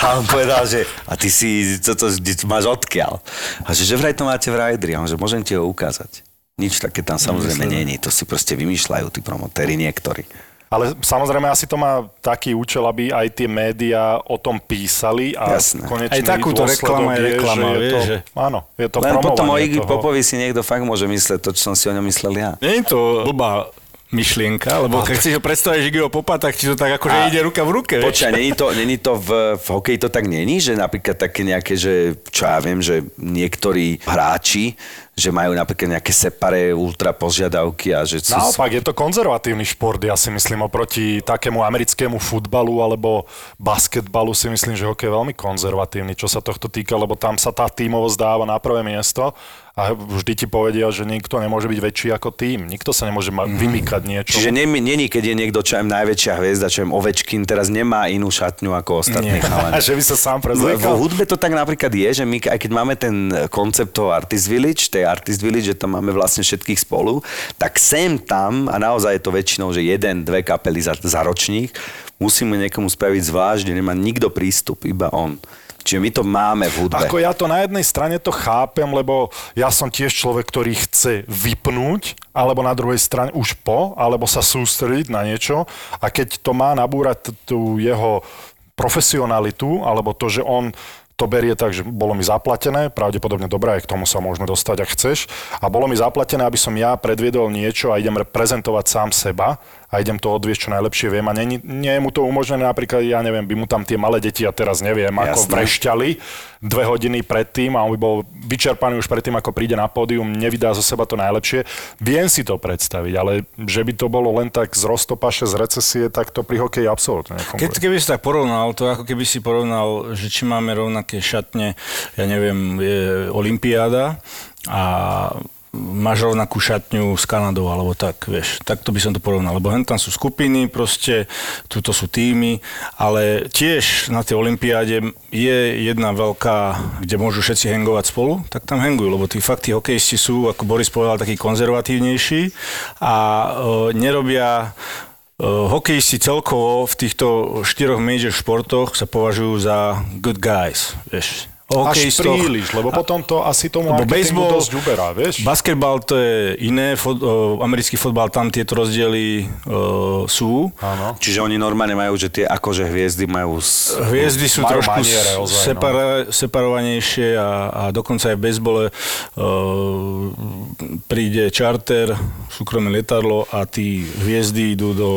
Speaker 3: A on povedal, že a ty si, co to, to máš odkiaľ? A že, že vraj to máte v Rajdri. A on že môžem ti ho ukázať. Nič také tam samozrejme není. To si proste vymýšľajú tí promotéri niektorí.
Speaker 2: Ale samozrejme asi to má taký účel, aby aj tie médiá o tom písali a
Speaker 3: Jasné.
Speaker 2: konečný
Speaker 4: Aj takúto reklama je reklama,
Speaker 2: že je to,
Speaker 4: že-
Speaker 2: Áno, je to
Speaker 3: Len potom o
Speaker 2: toho.
Speaker 3: Popovi si niekto fakt môže mysleť to, čo som si o ňom myslel ja.
Speaker 4: Nie je to blbá myšlienka, lebo keď si ho predstavíš Iggyho Popa, tak ti to tak akože
Speaker 3: A-
Speaker 4: ide ruka v ruke.
Speaker 3: Počkaj, není to, není to v, v hokeji to tak není, že napríklad také nejaké, že čo ja viem, že niektorí hráči, že majú napríklad nejaké separé ultra požiadavky a že... sú-
Speaker 2: Naopak, je to konzervatívny šport, ja si myslím, oproti takému americkému futbalu alebo basketbalu si myslím, že hokej je veľmi konzervatívny, čo sa tohto týka, lebo tam sa tá tímovosť dáva na prvé miesto a vždy ti povedia, že nikto nemôže byť väčší ako tým. Nikto sa nemôže ma- vymýkať niečo.
Speaker 3: Čiže není, není, keď je niekto, čo je najväčšia hviezda, čo Ovečkin, teraz nemá inú šatňu ako ostatní chalani. <laughs>
Speaker 2: že by sa sám
Speaker 3: V, v
Speaker 2: prezliekal.
Speaker 3: hudbe to tak napríklad je, že my, aj keď máme ten koncept toho Artist Village, tej Artist Village, že tam máme vlastne všetkých spolu, tak sem tam, a naozaj je to väčšinou, že jeden, dve kapely za, za ročník, musíme niekomu spraviť zvlášť, kde nemá nikto prístup, iba on. Čiže my to máme v hudbe.
Speaker 2: Ako ja to na jednej strane to chápem, lebo ja som tiež človek, ktorý chce vypnúť, alebo na druhej strane už po, alebo sa sústrediť na niečo a keď to má nabúrať tú jeho profesionalitu, alebo to, že on to berie tak, že bolo mi zaplatené, pravdepodobne dobré, aj k tomu sa môžeme dostať, ak chceš. A bolo mi zaplatené, aby som ja predviedol niečo a idem prezentovať sám seba a idem to odviesť čo najlepšie viem. A nie, nie je mu to umožnené, napríklad, ja neviem, by mu tam tie malé deti, ja teraz neviem, ako
Speaker 3: Jasné.
Speaker 2: vrešťali dve hodiny predtým a on by bol vyčerpaný už predtým, ako príde na pódium, nevydá zo seba to najlepšie. Viem si to predstaviť, ale že by to bolo len tak z roztopaše, z recesie, tak to pri hokeji absolútne
Speaker 4: Keď,
Speaker 2: nefunguje.
Speaker 4: keby si tak porovnal, to ako keby si porovnal, že či máme rovnaké šatne, ja neviem, je Olympiáda a máš rovnakú šatňu s Kanadou, alebo tak, vieš. Takto by som to porovnal, lebo tam sú skupiny, proste, tuto sú týmy, ale tiež na tej Olympiáde je jedna veľká, kde môžu všetci hangovať spolu, tak tam hangujú, lebo tí fakt tí hokejisti sú, ako Boris povedal, takí konzervatívnejší a e, nerobia Uh, hokejisti celkovo v týchto štyroch major športoch sa považujú za good guys, vieš. O
Speaker 2: Až príliš, lebo potom to asi tomu
Speaker 4: lebo baseball,
Speaker 2: dosť uberá, vieš?
Speaker 4: basketbal to je iné, fot, o, americký fotbal, tam tieto rozdiely o, sú.
Speaker 2: Áno.
Speaker 3: Čiže oni normálne majú, že tie akože hviezdy majú... S...
Speaker 4: Hviezdy sú
Speaker 2: Majú
Speaker 4: trošku
Speaker 2: maniere, ozaj, no.
Speaker 4: separa, separovanejšie a, a dokonca aj v bezbole uh, príde čarter, súkromné lietadlo a tí hviezdy idú do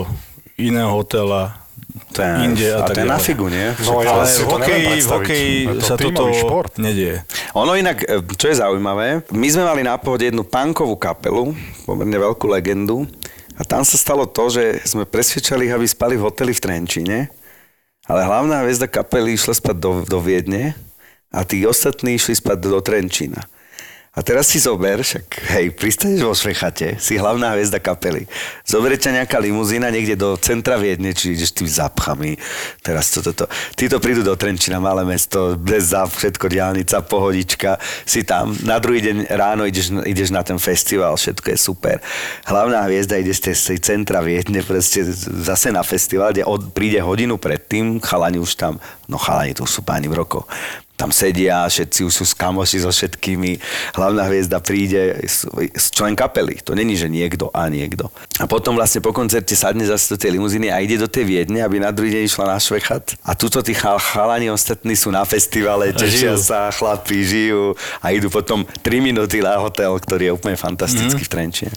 Speaker 4: iného hotela
Speaker 3: To je,
Speaker 4: inde a
Speaker 3: a
Speaker 4: tak
Speaker 3: to je na figu, nie?
Speaker 2: No, ja
Speaker 4: Ale
Speaker 2: si
Speaker 4: v hokeji, v hokeji
Speaker 2: to
Speaker 4: sa toto
Speaker 2: šport.
Speaker 4: nedieje.
Speaker 3: Ono inak, e, čo je zaujímavé, my sme mali na pohode jednu punkovú kapelu, pomerne veľkú legendu, a tam sa stalo to, že sme presvedčali ich, aby spali v hoteli v Trenčíne, ale hlavná hviezda kapely išla spať do, do Viedne a tí ostatní išli spať do Trenčína. A teraz si zober, však hej, pristaneš vo Švechate, si hlavná hviezda kapely. Zoberie ťa nejaká limuzína niekde do centra Viedne, či ideš tým zapchami. Teraz toto, to, títo prídu do Trenčína, malé mesto, bez zap, všetko diálnica, pohodička, si tam. Na druhý deň ráno ideš, ideš na ten festival, všetko je super. Hlavná hviezda ide z tej centra Viedne, proste zase na festival, kde od, príde hodinu predtým, chalani už tam, no chalani to sú páni v rokov, tam sedia, všetci už sú kamoši so všetkými, hlavná hviezda príde, člen kapely, to není, že niekto a niekto. A potom vlastne po koncerte sadne zase do tej limuzíny a ide do tej Viedne, aby na druhý deň išla na Švechat. A tuto tí chal- chalani ostatní sú na festivale, tešia sa, chlapí, žijú a idú potom 3 minúty na hotel, ktorý je úplne fantastický mm. v Trenčine.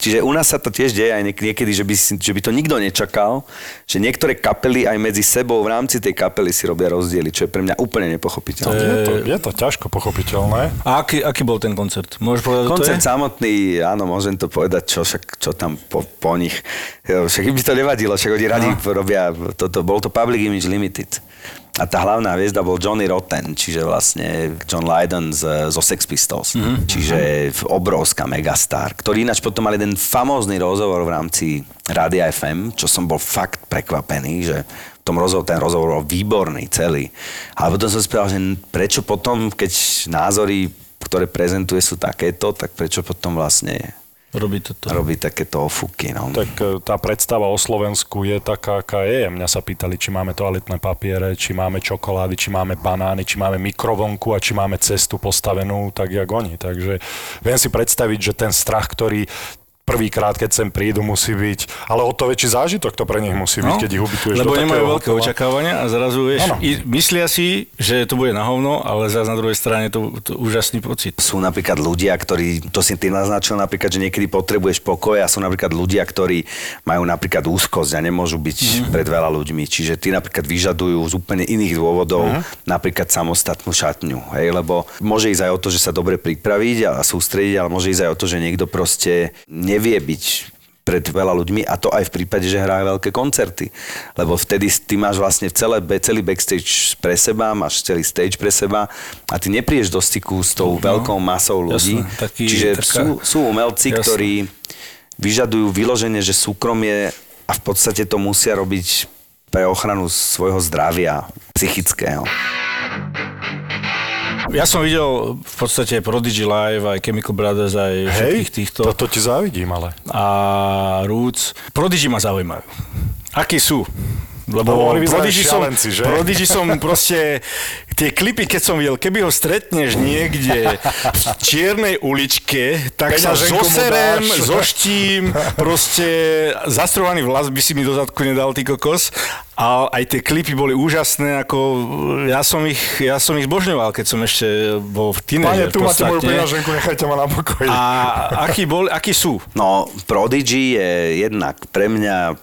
Speaker 3: Čiže u nás sa to tiež deje aj niek- niekedy, že by, si, že by to nikto nečakal, že niektoré kapely aj medzi sebou v rámci tej kapely si robia rozdiely, čo je pre mňa úplne nepochopiteľné.
Speaker 2: Je to, je to ťažko pochopiteľné.
Speaker 4: A aký, aký bol ten koncert? Môžeš povedať,
Speaker 3: Koncert
Speaker 4: to je?
Speaker 3: samotný, áno, môžem to povedať, čo, však, čo tam po, po nich. Však im by to nevadilo, však oni radi
Speaker 4: No.
Speaker 3: robia, toto, bol to Public Image Limited. A tá hlavná hviezda bol Johnny Rotten, čiže vlastne John Lydon z, zo Sex Pistols.
Speaker 4: Mhm.
Speaker 3: Mm-hmm. Čiže obrovská megastar, ktorý ináč potom mal jeden famózny rozhovor v rámci Radia FM, čo som bol fakt prekvapený, že v tom rozhovor, ten rozhovor bol výborný celý. Ale potom som si povedal, že prečo potom, keď názory, ktoré prezentuje sú takéto, tak prečo potom vlastne
Speaker 4: Robí toto.
Speaker 3: robí takéto ofúky, no.
Speaker 2: Tak e, tá predstava o Slovensku je taká, aká je. Mňa sa pýtali, či máme toaletné papiere, či máme čokolády, či máme banány, či máme mikrovonku a či máme cestu postavenú tak, jak oni. Takže viem si predstaviť, že ten strach, ktorý prvýkrát, keď sem prídu, musí byť, ale o to väčší zážitok to pre nich musí byť, keď ich ubytuješ
Speaker 4: No, Lebo
Speaker 2: do
Speaker 4: nemajú veľké
Speaker 2: hotela.
Speaker 4: očakávania a zrazu vieš,
Speaker 2: Áno.
Speaker 4: i, myslia si, že to bude na hovno, ale zase na druhej strane to, to úžasný pocit.
Speaker 3: sú napríklad ľudia, ktorí, to si ty naznačil napríklad, že niekedy potrebuješ pokoj a sú napríklad ľudia, ktorí majú napríklad úzkosť a nemôžu byť mm. pred veľa ľuďmi. Čiže tí napríklad vyžadujú z úplne iných dôvodov mm. napríklad samostatnú šatňu. Hej? Lebo môže ísť aj o to, že sa dobre pripraviť a sústrediť, ale môže ísť aj o to, že niekto proste nevie byť pred veľa ľuďmi a to aj v prípade, že hrajú veľké koncerty. Lebo vtedy ty máš vlastne celé, celý backstage pre seba, máš celý stage pre seba a ty neprídeš do styku s tou veľkou masou ľudí.
Speaker 4: jasné, taký-
Speaker 3: Čiže
Speaker 4: taká-
Speaker 3: sú, sú umelci,
Speaker 4: Jasné.
Speaker 3: ktorí vyžadujú vyloženie, že súkromie a v podstate to musia robiť pre ochranu svojho zdravia psychického.
Speaker 4: Ja som videl v podstate Prodigy Live, aj Chemical Brothers, aj všetkých týchto.
Speaker 2: to, to ti závidím, ale.
Speaker 4: A Roots. Prodigy ma zaujímajú. Akí sú? Lebo
Speaker 2: No,
Speaker 4: Prodigy som,
Speaker 2: že?
Speaker 4: Prodigy som <laughs> proste, tie klipy, keď som videl, keby ho stretneš niekde v čiernej uličke, tak sa
Speaker 2: Peňaženku mu
Speaker 4: zoserem, zoštím, proste zastrovaný vlas by si mi do zadku nedal, ty kokos. A aj tie klipy boli úžasné, ako ja som ich, ja som ich zbožňoval, keď som ešte bol v
Speaker 2: Pane,
Speaker 4: tínežer
Speaker 2: tu máte moju peňaženku, nechajte ma na pokoji.
Speaker 4: A akí, bol, akí sú?
Speaker 3: No, Prodigy je jednak pre mňa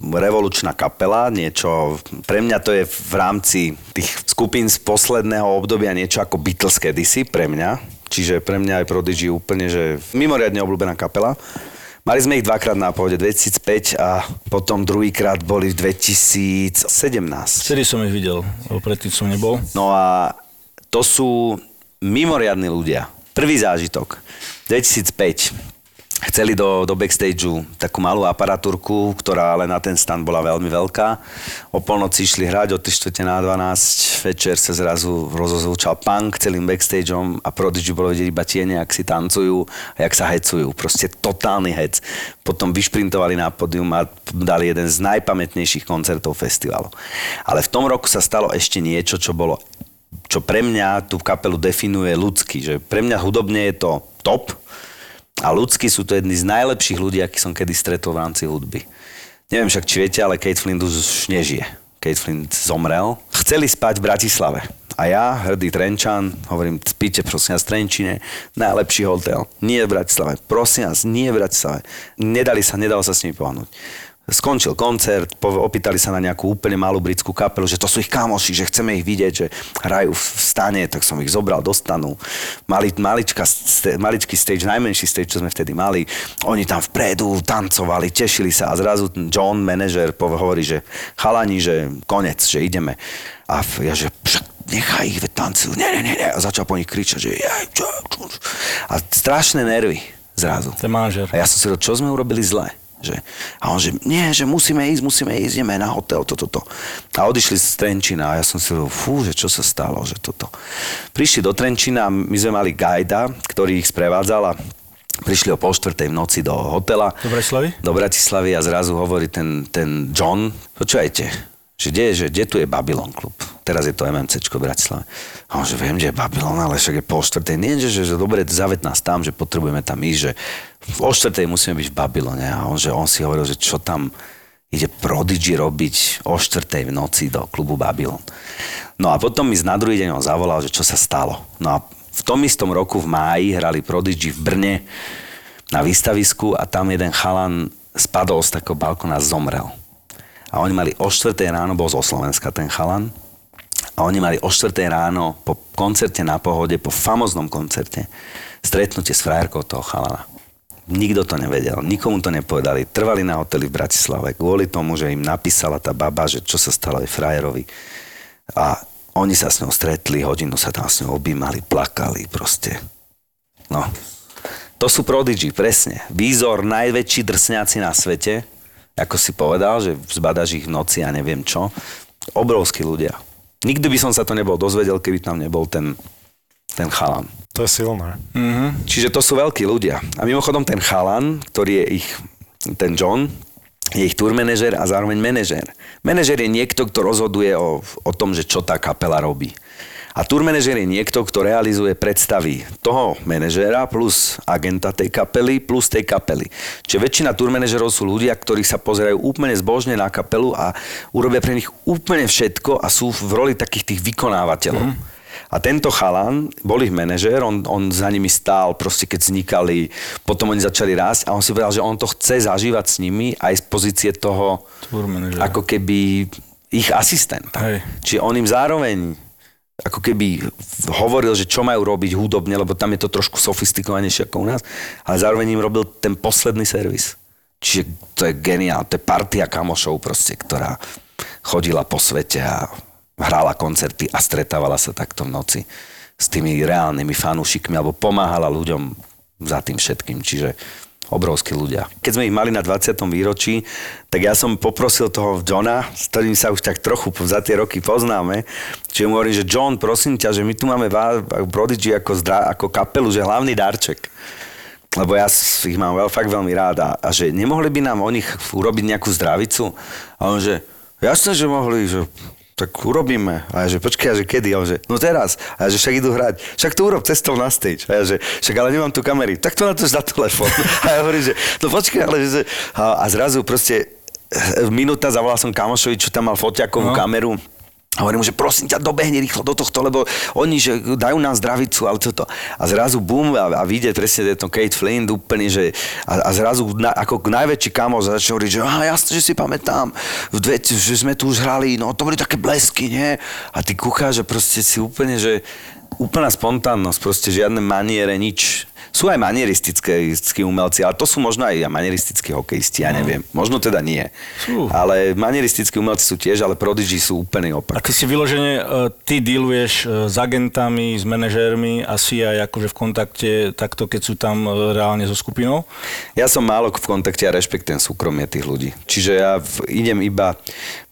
Speaker 3: revolučná kapela, niečo, pre mňa to je v rámci tých skupín z posledného obdobia niečo ako Beatles kedysi, pre mňa. Čiže pre mňa je Prodigy úplne, že mimoriadne obľúbená kapela. Mali sme ich dvakrát na pohode, 2005 a potom druhýkrát boli v 2017.
Speaker 4: Vtedy som ich videl, lebo predtým som nebol.
Speaker 3: No a to sú mimoriadní ľudia. Prvý zážitok. 2005. Chceli do, do backstageu takú malú aparatúrku, ktorá ale na ten stan bola veľmi veľká. O polnoci išli hrať, o 3 na 12 večer sa zrazu rozozvučal punk celým backstageom a Prodigy bolo vidieť iba tiene, ak si tancujú a jak sa hecujú. Proste totálny hec. Potom vyšprintovali na pódium a dali jeden z najpamätnejších koncertov festivalu. Ale v tom roku sa stalo ešte niečo, čo bolo čo pre mňa tú kapelu definuje ľudský, že pre mňa hudobne je to top a ľudskí sú to jedni z najlepších ľudí, aký som kedy stretol v rámci hudby. Neviem však, či viete, ale Kate Flint už nežije. Kate Flint zomrel. Chceli spať v Bratislave. A ja, hrdý Trenčan, hovorím, spíte prosím vás v Trenčine, najlepší hotel. Nie v Bratislave. Prosím vás, nie v Bratislave. Nedali sa, nedalo sa s nimi pohnúť. Skončil koncert, opýtali sa na nejakú úplne malú britskú kapelu, že to sú ich kamoši, že chceme ich vidieť, že hrajú v stane, tak som ich zobral do stanu. Mali, malička, st- maličký stage, najmenší stage, čo sme vtedy mali. Oni tam vpredu tancovali, tešili sa a zrazu John, manažer, hovorí, že chalani, že konec, že ideme. A ja, že nechaj ich, veď tancujú. Nie, nie, nie, nie. A začal po nich kričať, že. A strašné nervy zrazu.
Speaker 4: Ten manažer.
Speaker 3: A ja som si hovoril, čo sme urobili zle? Že, a on, že nie, že musíme ísť, musíme ísť, ideme na hotel, toto, toto. A odišli z Trenčina a ja som si hovoril, fú, že čo sa stalo, že toto. Prišli do Trenčina my sme mali gajda, ktorý ich sprevádzal a prišli o pol štvrtej v noci do hotela.
Speaker 4: Do Bratislavy?
Speaker 3: Do Bratislavy a zrazu hovorí ten, ten John, počujete, že kde, že kde tu je Babylon klub? teraz je to MMCčko v Bratislave. A on že viem, že je Babylon, ale však je po štvrtej. Nie, že, že, že dobre, zaved nás tam, že potrebujeme tam ísť, že o štvrtej musíme byť v Babylone. A on, že on si hovoril, že čo tam ide Prodigy robiť o štvrtej v noci do klubu Babylon. No a potom mi na druhý deň on zavolal, že čo sa stalo. No a v tom istom roku v máji hrali Prodigy v Brne na výstavisku a tam jeden chalan spadol z takého balkona a zomrel. A oni mali o 4 ráno, bol zo Slovenska ten chalan, a oni mali o 4 ráno po koncerte na pohode, po famoznom koncerte, stretnutie s frajerkou toho chalana. Nikto to nevedel, nikomu to nepovedali. Trvali na hoteli v Bratislave kvôli tomu, že im napísala tá baba, že čo sa stalo aj frajerovi. A oni sa s ňou stretli, hodinu sa tam s ňou objímali, plakali proste. No. To sú prodigy, presne. Výzor, najväčší drsňáci na svete, ako si povedal, že zbadaš ich v noci a neviem čo. Obrovskí ľudia. Nikdy by som sa to nebol dozvedel, keby tam nebol ten, ten chalan.
Speaker 2: To je silné.
Speaker 3: Čiže to sú veľkí ľudia. A mimochodom ten chalan, ktorý je ich, ten John, je ich tour manažer a zároveň manažer. Manažer je niekto, kto rozhoduje o, o tom, že čo tá kapela robí. A tour manažer je niekto, kto realizuje predstavy toho manažéra plus agenta tej kapely plus tej kapely. Čiže väčšina tour manažerov sú ľudia, ktorí sa pozerajú úplne zbožne na kapelu a urobia pre nich úplne všetko a sú v roli takých tých vykonávateľov. Mm. A tento chalan, bol ich manažér, on, on za nimi stál, proste keď vznikali, potom oni začali rásť a on si povedal, že on to chce zažívať s nimi aj z pozície toho, ako keby ich asistenta.
Speaker 4: Hej.
Speaker 3: Čiže on im zároveň ako keby hovoril, že čo majú robiť hudobne, lebo tam je to trošku sofistikovanejšie ako u nás, ale zároveň im robil ten posledný servis. Čiže to je geniál, to je partia kamošov proste, ktorá chodila po svete a hrála koncerty a stretávala sa takto v noci s tými reálnymi fanúšikmi alebo pomáhala ľuďom za tým všetkým. Čiže obrovskí ľudia. Keď sme ich mali na 20. výročí, tak ja som poprosil toho Johna, s ktorým sa už tak trochu za tie roky poznáme, čiže mu hovorím, že John, prosím ťa, že my tu máme Prodigy ako, zdra, ako kapelu, že hlavný darček. Lebo ja ich mám veľ, fakt veľmi rád a, a že nemohli by nám o nich urobiť nejakú zdravicu? A on že, jasné, že mohli, že tak urobíme. A ja že počkaj, a že kedy? A on že, no teraz. A ja že však idú hrať. Však to urob cestou na stage. A ja že, však ale nemám tu kamery. Tak to na to za telefón. <laughs> A ja hovorím, že, no počkaj, ale že... A, a zrazu proste eh, minúta zavolal som kamošovi, čo tam mal foťakovú no. kameru. A hovorím mu, že prosím ťa, dobehni rýchlo do tohto, lebo oni, že dajú nám zdravicu, ale toto. A zrazu bum, a, a vyjde presne to Kate Flint úplne, že a, a zrazu na, ako najväčší kamoš začne hovoriť, že aha, jasne, že si pamätám, v dve, že sme tu už hrali, no to boli také blesky, nie? A ty kúcháš, že proste si úplne, že úplná spontánnosť, proste žiadne maniere, nič. Sú aj manieristickí umelci, ale to sú možno aj manieristickí hokejisti, ja neviem. Možno teda nie.
Speaker 4: Sú.
Speaker 3: Ale manieristickí umelci sú tiež, ale Prodigy sú úplný
Speaker 4: A
Speaker 3: opak.
Speaker 4: ty si vyložene, e, ty dealuješ e, s agentami, s manažérmi a si aj akože v kontakte takto, keď sú tam e, reálne so skupinou?
Speaker 3: Ja som málo v kontakte a rešpektujem súkromie tých ľudí. Čiže ja idem iba,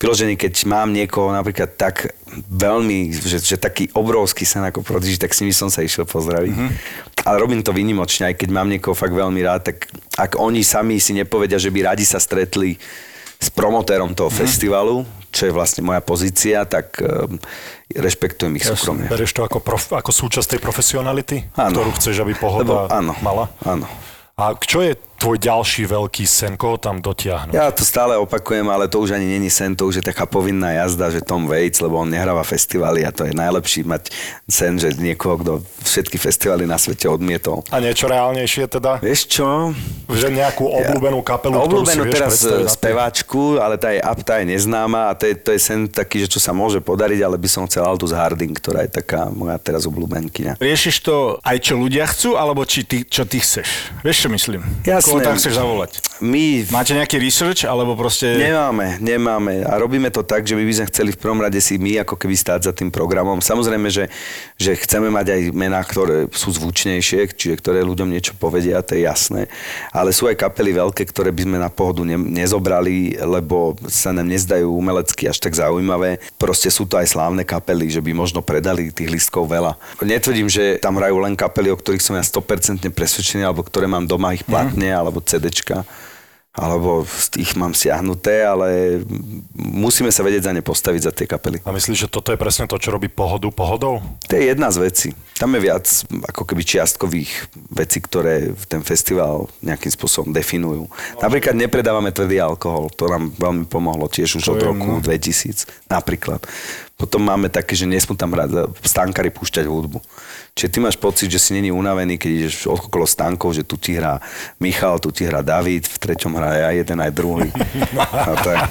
Speaker 3: vyložený, keď mám niekoho napríklad tak veľmi, že, že taký obrovský sen ako Prodigy, tak s nimi som sa išiel pozdraviť. Mm-hmm. Ale robím to výnimočne, aj keď mám niekoho fakt veľmi rád, tak ak oni sami si nepovedia, že by radi sa stretli s promotérom toho mm-hmm. festivalu, čo je vlastne moja pozícia, tak um, rešpektujem ich súkromie.
Speaker 2: Bereš to ako, prof, ako súčasť tej profesionality,
Speaker 3: Áno.
Speaker 2: ktorú chceš, aby pohoda
Speaker 3: Lebo, áno,
Speaker 2: mala?
Speaker 3: áno.
Speaker 2: A čo je tvoj ďalší veľký sen? Koho tam dotiahnuť?
Speaker 3: Ja to stále opakujem, ale to už ani není sen, to už je taká povinná jazda, že Tom Waits, lebo on nehráva festivaly a to je najlepší mať sen, že niekoho, kto všetky festivaly na svete odmietol.
Speaker 2: A niečo reálnejšie teda?
Speaker 3: Vieš čo?
Speaker 2: Že nejakú obľúbenú kapelu, ktorú si
Speaker 3: Obľúbenú teraz
Speaker 2: tej-
Speaker 3: speváčku, ale tá je up, tá je neznáma a to je, to je sen taký, že čo sa môže podariť, ale by som chcel Aldous Harding, ktorá je taká moja teraz obľúbenkyňa.
Speaker 4: Riešiš to aj čo ľudia chcú, alebo či ty, čo ty chceš? Vieš, čo myslím?
Speaker 3: Jasné.
Speaker 4: Tam chceš zavolať?
Speaker 3: My
Speaker 4: Máte nejaký research, alebo proste...
Speaker 3: Nemáme, nemáme. A robíme to tak, že my by sme chceli v prvom rade si my ako keby stáť za tým programom. Samozrejme, že, že chceme mať aj mená, ktoré sú zvučnejšie, čiže ktoré ľuďom niečo povedia, to je jasné. Ale sú aj kapely veľké, ktoré by sme na pohodu ne, nezobrali, lebo sa nám nezdajú umelecky až tak zaujímavé. Proste sú to aj slávne kapely, že by možno predali tých listkov veľa. Netvrdím, že tam hrajú len kapely, o ktorých som ja 100% presvedčený, alebo ktoré mám doma ich platne, alebo CDčka alebo tých mám siahnuté, ale musíme sa vedieť za ne postaviť, za tie kapely.
Speaker 2: A myslíš, že toto je presne to, čo robí pohodu pohodou?
Speaker 3: To je jedna z vecí. Tam je viac ako keby čiastkových vecí, ktoré ten festival nejakým spôsobom definujú. Napríklad nepredávame tvrdý alkohol, to nám veľmi pomohlo tiež už
Speaker 4: To
Speaker 3: od
Speaker 4: je,
Speaker 3: roku
Speaker 4: no.
Speaker 3: 2000 napríklad. Potom máme také, že nesmú tam hrať stánkári púšťať hudbu. Čiže ty máš pocit, že si není unavený, keď ideš okolo stánkov, že tu ti hrá Michal, tu ti hrá David, v treťom hrá aj jeden, aj druhý. <laughs> A, tak.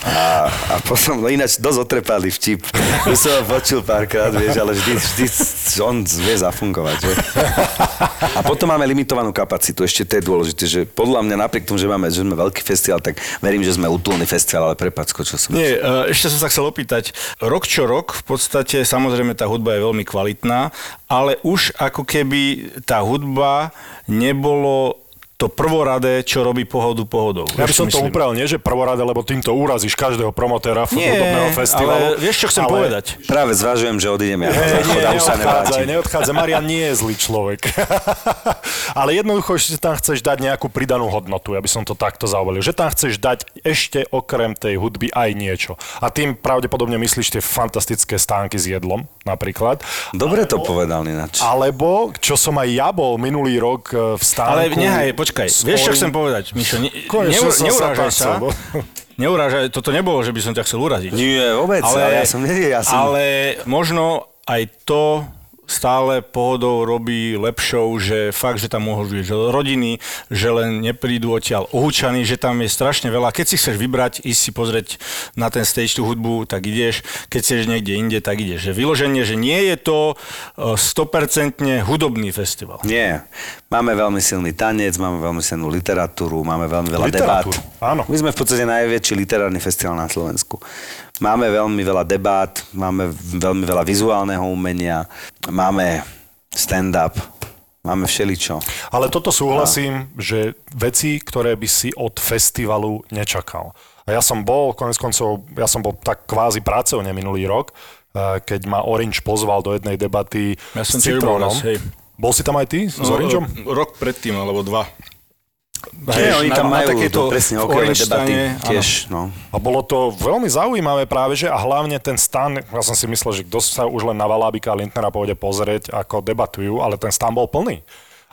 Speaker 3: A, a potom, no ináč dosť otrepali vtip. Už som ho počul párkrát, vieš, ale vždy, vždy on vie zafungovať. Že? A potom máme limitovanú kapacitu, ešte to je dôležité, že podľa mňa napriek tomu, že máme, že sme veľký festival, tak verím, že sme útulný festival, ale prepáč, skočil som.
Speaker 4: Nie, e, ešte som sa chcel opýtať. Rok čo rok, v podstate, samozrejme, tá hudba je veľmi kvalitná, ale už ako keby tá hudba nebolo to prvoradé, čo robí pohodu pohodou.
Speaker 2: Ja by som to upravil, nie že prvorade, lebo týmto urazíš každého promotéra
Speaker 4: Nie,
Speaker 2: hudobného festivalu.
Speaker 4: ale vieš, čo chcem
Speaker 2: ale...
Speaker 4: povedať?
Speaker 3: Práve zvažujem, že odídem ja.
Speaker 2: Nie,
Speaker 3: Záchoda, už sa
Speaker 2: neodchádzaj,
Speaker 3: nevrátim.
Speaker 2: neodchádzaj. Marian nie je zlý človek. <laughs> Ale jednoducho ešte tam chceš dať nejakú pridanú hodnotu, ja by som to takto zauvalil. Že tam chceš dať ešte okrem tej hudby aj niečo. A tým pravdepodobne myslíš tie fantastické stánky s jedlom, napríklad.
Speaker 3: Dobre to povedal ináč.
Speaker 2: Alebo, čo som aj ja bol minulý rok e, v stánku.
Speaker 4: Ale nehaj, počkaj.
Speaker 2: s
Speaker 4: Vieš, čo chcem povedať, Mišo? Ne, neur,
Speaker 2: sa
Speaker 4: neurážaj sa.
Speaker 2: no.
Speaker 4: Neurážaj, toto nebolo, že by som ťa chcel uraziť.
Speaker 3: Nie, vôbec, ale, ja som, nie, ja som...
Speaker 4: ale možno aj to stále pohodou robí lepšou, že fakt, že tam môžu žiť rodiny, že len neprídu odtiaľ ohúčaní, že tam je strašne veľa. Keď si chceš vybrať, ísť si pozrieť na ten stage tú hudbu, tak ideš. Keď chceš niekde inde, tak ideš. Že vyloženie, že nie je to e, 100% hudobný festival.
Speaker 3: Nie. Máme veľmi silný tanec, máme veľmi silnú literatúru, máme veľmi veľa debát.
Speaker 2: Literatúru, áno.
Speaker 3: My sme v podstate najväčší literárny festival na Slovensku. Máme veľmi veľa debát, máme veľmi veľa vizuálneho umenia, máme stand-up, máme všeličo.
Speaker 2: Ale toto súhlasím, že veci, ktoré by si od festivalu nečakal. A ja som bol, konec koncov, ja som bol tak kvázi pracovne minulý rok, eh, keď ma Orange pozval do jednej debaty
Speaker 4: Ja
Speaker 2: s Citrónom.
Speaker 4: raz.
Speaker 2: Bol si tam aj ty s
Speaker 4: No,
Speaker 2: Orangeom?
Speaker 4: e, Rok predtým, alebo dva.
Speaker 3: Nie, oni tam majú
Speaker 4: takéto
Speaker 3: presne
Speaker 4: Orange
Speaker 3: debaty tiež. No.
Speaker 2: A bolo to veľmi zaujímavé práve, že a hlavne ten stan, ja som si myslel, že kto sa už len na Valábika a Lindnera pôjde pozrieť, ako debatujú, ale ten stan bol plný.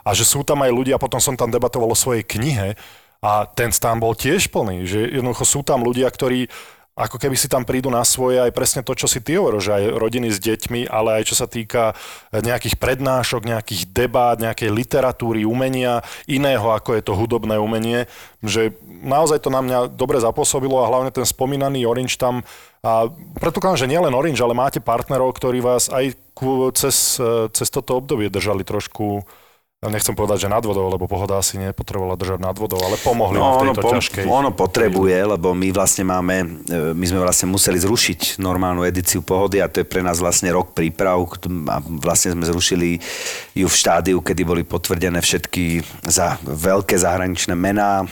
Speaker 2: A že sú tam aj ľudia, potom som tam debatoval o svojej knihe a ten stan bol tiež plný, že jednoducho sú tam ľudia, ktorí ako keby si tam prídu na svoje aj presne to, čo si ty hovoril, že aj rodiny s deťmi, ale aj čo sa týka nejakých prednášok, nejakých debát, nejakej literatúry, umenia, iného ako je to hudobné umenie, že naozaj to na mňa dobre zapôsobilo a hlavne ten spomínaný Orange tam a predpokladám, že nielen Orange, ale máte partnerov, ktorí vás aj cez, cez toto obdobie držali trošku nechcem povedať, že nad vodou, lebo pohoda asi nepotrebovala držať nad vodou, ale pomohli
Speaker 3: No,
Speaker 2: v
Speaker 3: ono,
Speaker 2: tejto
Speaker 3: po,
Speaker 2: ťažkej...
Speaker 3: ono potrebuje, lebo my vlastne máme, e, my sme vlastne museli zrušiť normálnu edíciu pohody a to je pre nás vlastne rok príprav a vlastne sme zrušili ju v štádiu, kedy boli potvrdené všetky za veľké zahraničné mená,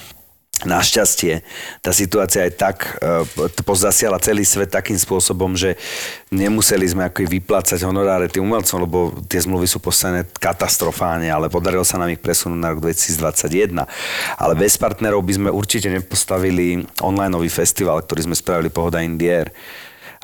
Speaker 3: Našťastie tá situácia je tak, e, pozasiala celý svet takým spôsobom, že nemuseli sme ako vyplácať honoráre tým umelcom, lebo tie zmluvy sú postavené katastrofálne, ale podarilo sa nám ich presunúť na rok 2021. Ale bez partnerov by sme určite nepostavili online festival, ktorý sme spravili Pohoda Indier.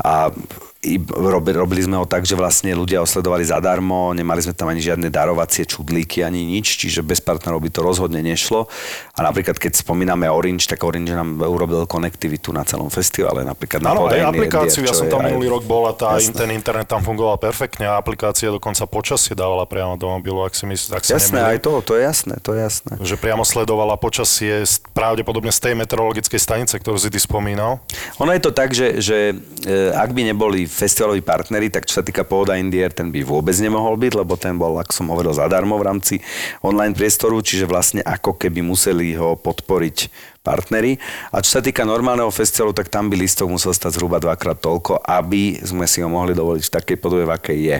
Speaker 3: A robili, sme ho tak, že vlastne ľudia osledovali zadarmo, nemali sme tam ani žiadne darovacie čudlíky, ani nič, čiže bez partnerov by to rozhodne nešlo. A napríklad, keď spomíname Orange, tak Orange nám urobil konektivitu na celom festivale, napríklad na
Speaker 2: Áno, aj aplikáciu, ja som tam
Speaker 3: aj-
Speaker 2: minulý rok bol a tá,
Speaker 3: Jasné.
Speaker 2: ten internet tam fungoval perfektne a aplikácia dokonca počasie dávala priamo do mobilu, ak si mysl, ak sa
Speaker 3: Jasné, aj
Speaker 2: nemýlim.
Speaker 3: to, to je jasné, to je jasné.
Speaker 2: Že priamo sledovala počasie pravdepodobne z tej meteorologickej stanice, ktorú si ty spomínal.
Speaker 3: Ono je to tak, že, že e, ak by neboli festivaloví partneri, tak čo sa týka Pohoda Indier, ten by vôbec nemohol byť, lebo ten bol, ako som hovoril, zadarmo v rámci online priestoru, čiže vlastne ako keby museli ho podporiť partneri. A čo sa týka normálneho festivalu, tak tam by listok musel stať zhruba dvakrát toľko, aby sme si ho mohli dovoliť v takej podobe, v akej je.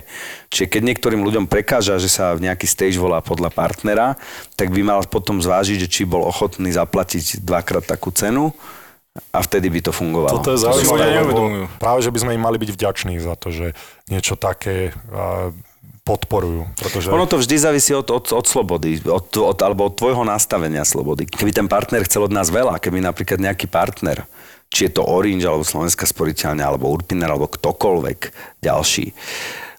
Speaker 3: Čiže keď niektorým ľuďom prekáža, že sa nejaký stage volá podľa partnera, tak by mal potom zvážiť, či bol ochotný zaplatiť dvakrát takú cenu a vtedy by to fungovalo.
Speaker 2: Toto je zaujímavé, lebo
Speaker 4: neuvedomujú.
Speaker 2: práve, že by sme im mali byť vďační za to, že niečo také a, podporujú. Pretože...
Speaker 3: Ono to vždy závisí od, od, od slobody, od, od, alebo od tvojho nastavenia slobody. Keby ten partner chcel od nás veľa, keby napríklad nejaký partner, či je to Orange, alebo Slovenská sporiteľňa, alebo Urpiner, alebo ktokoľvek ďalší,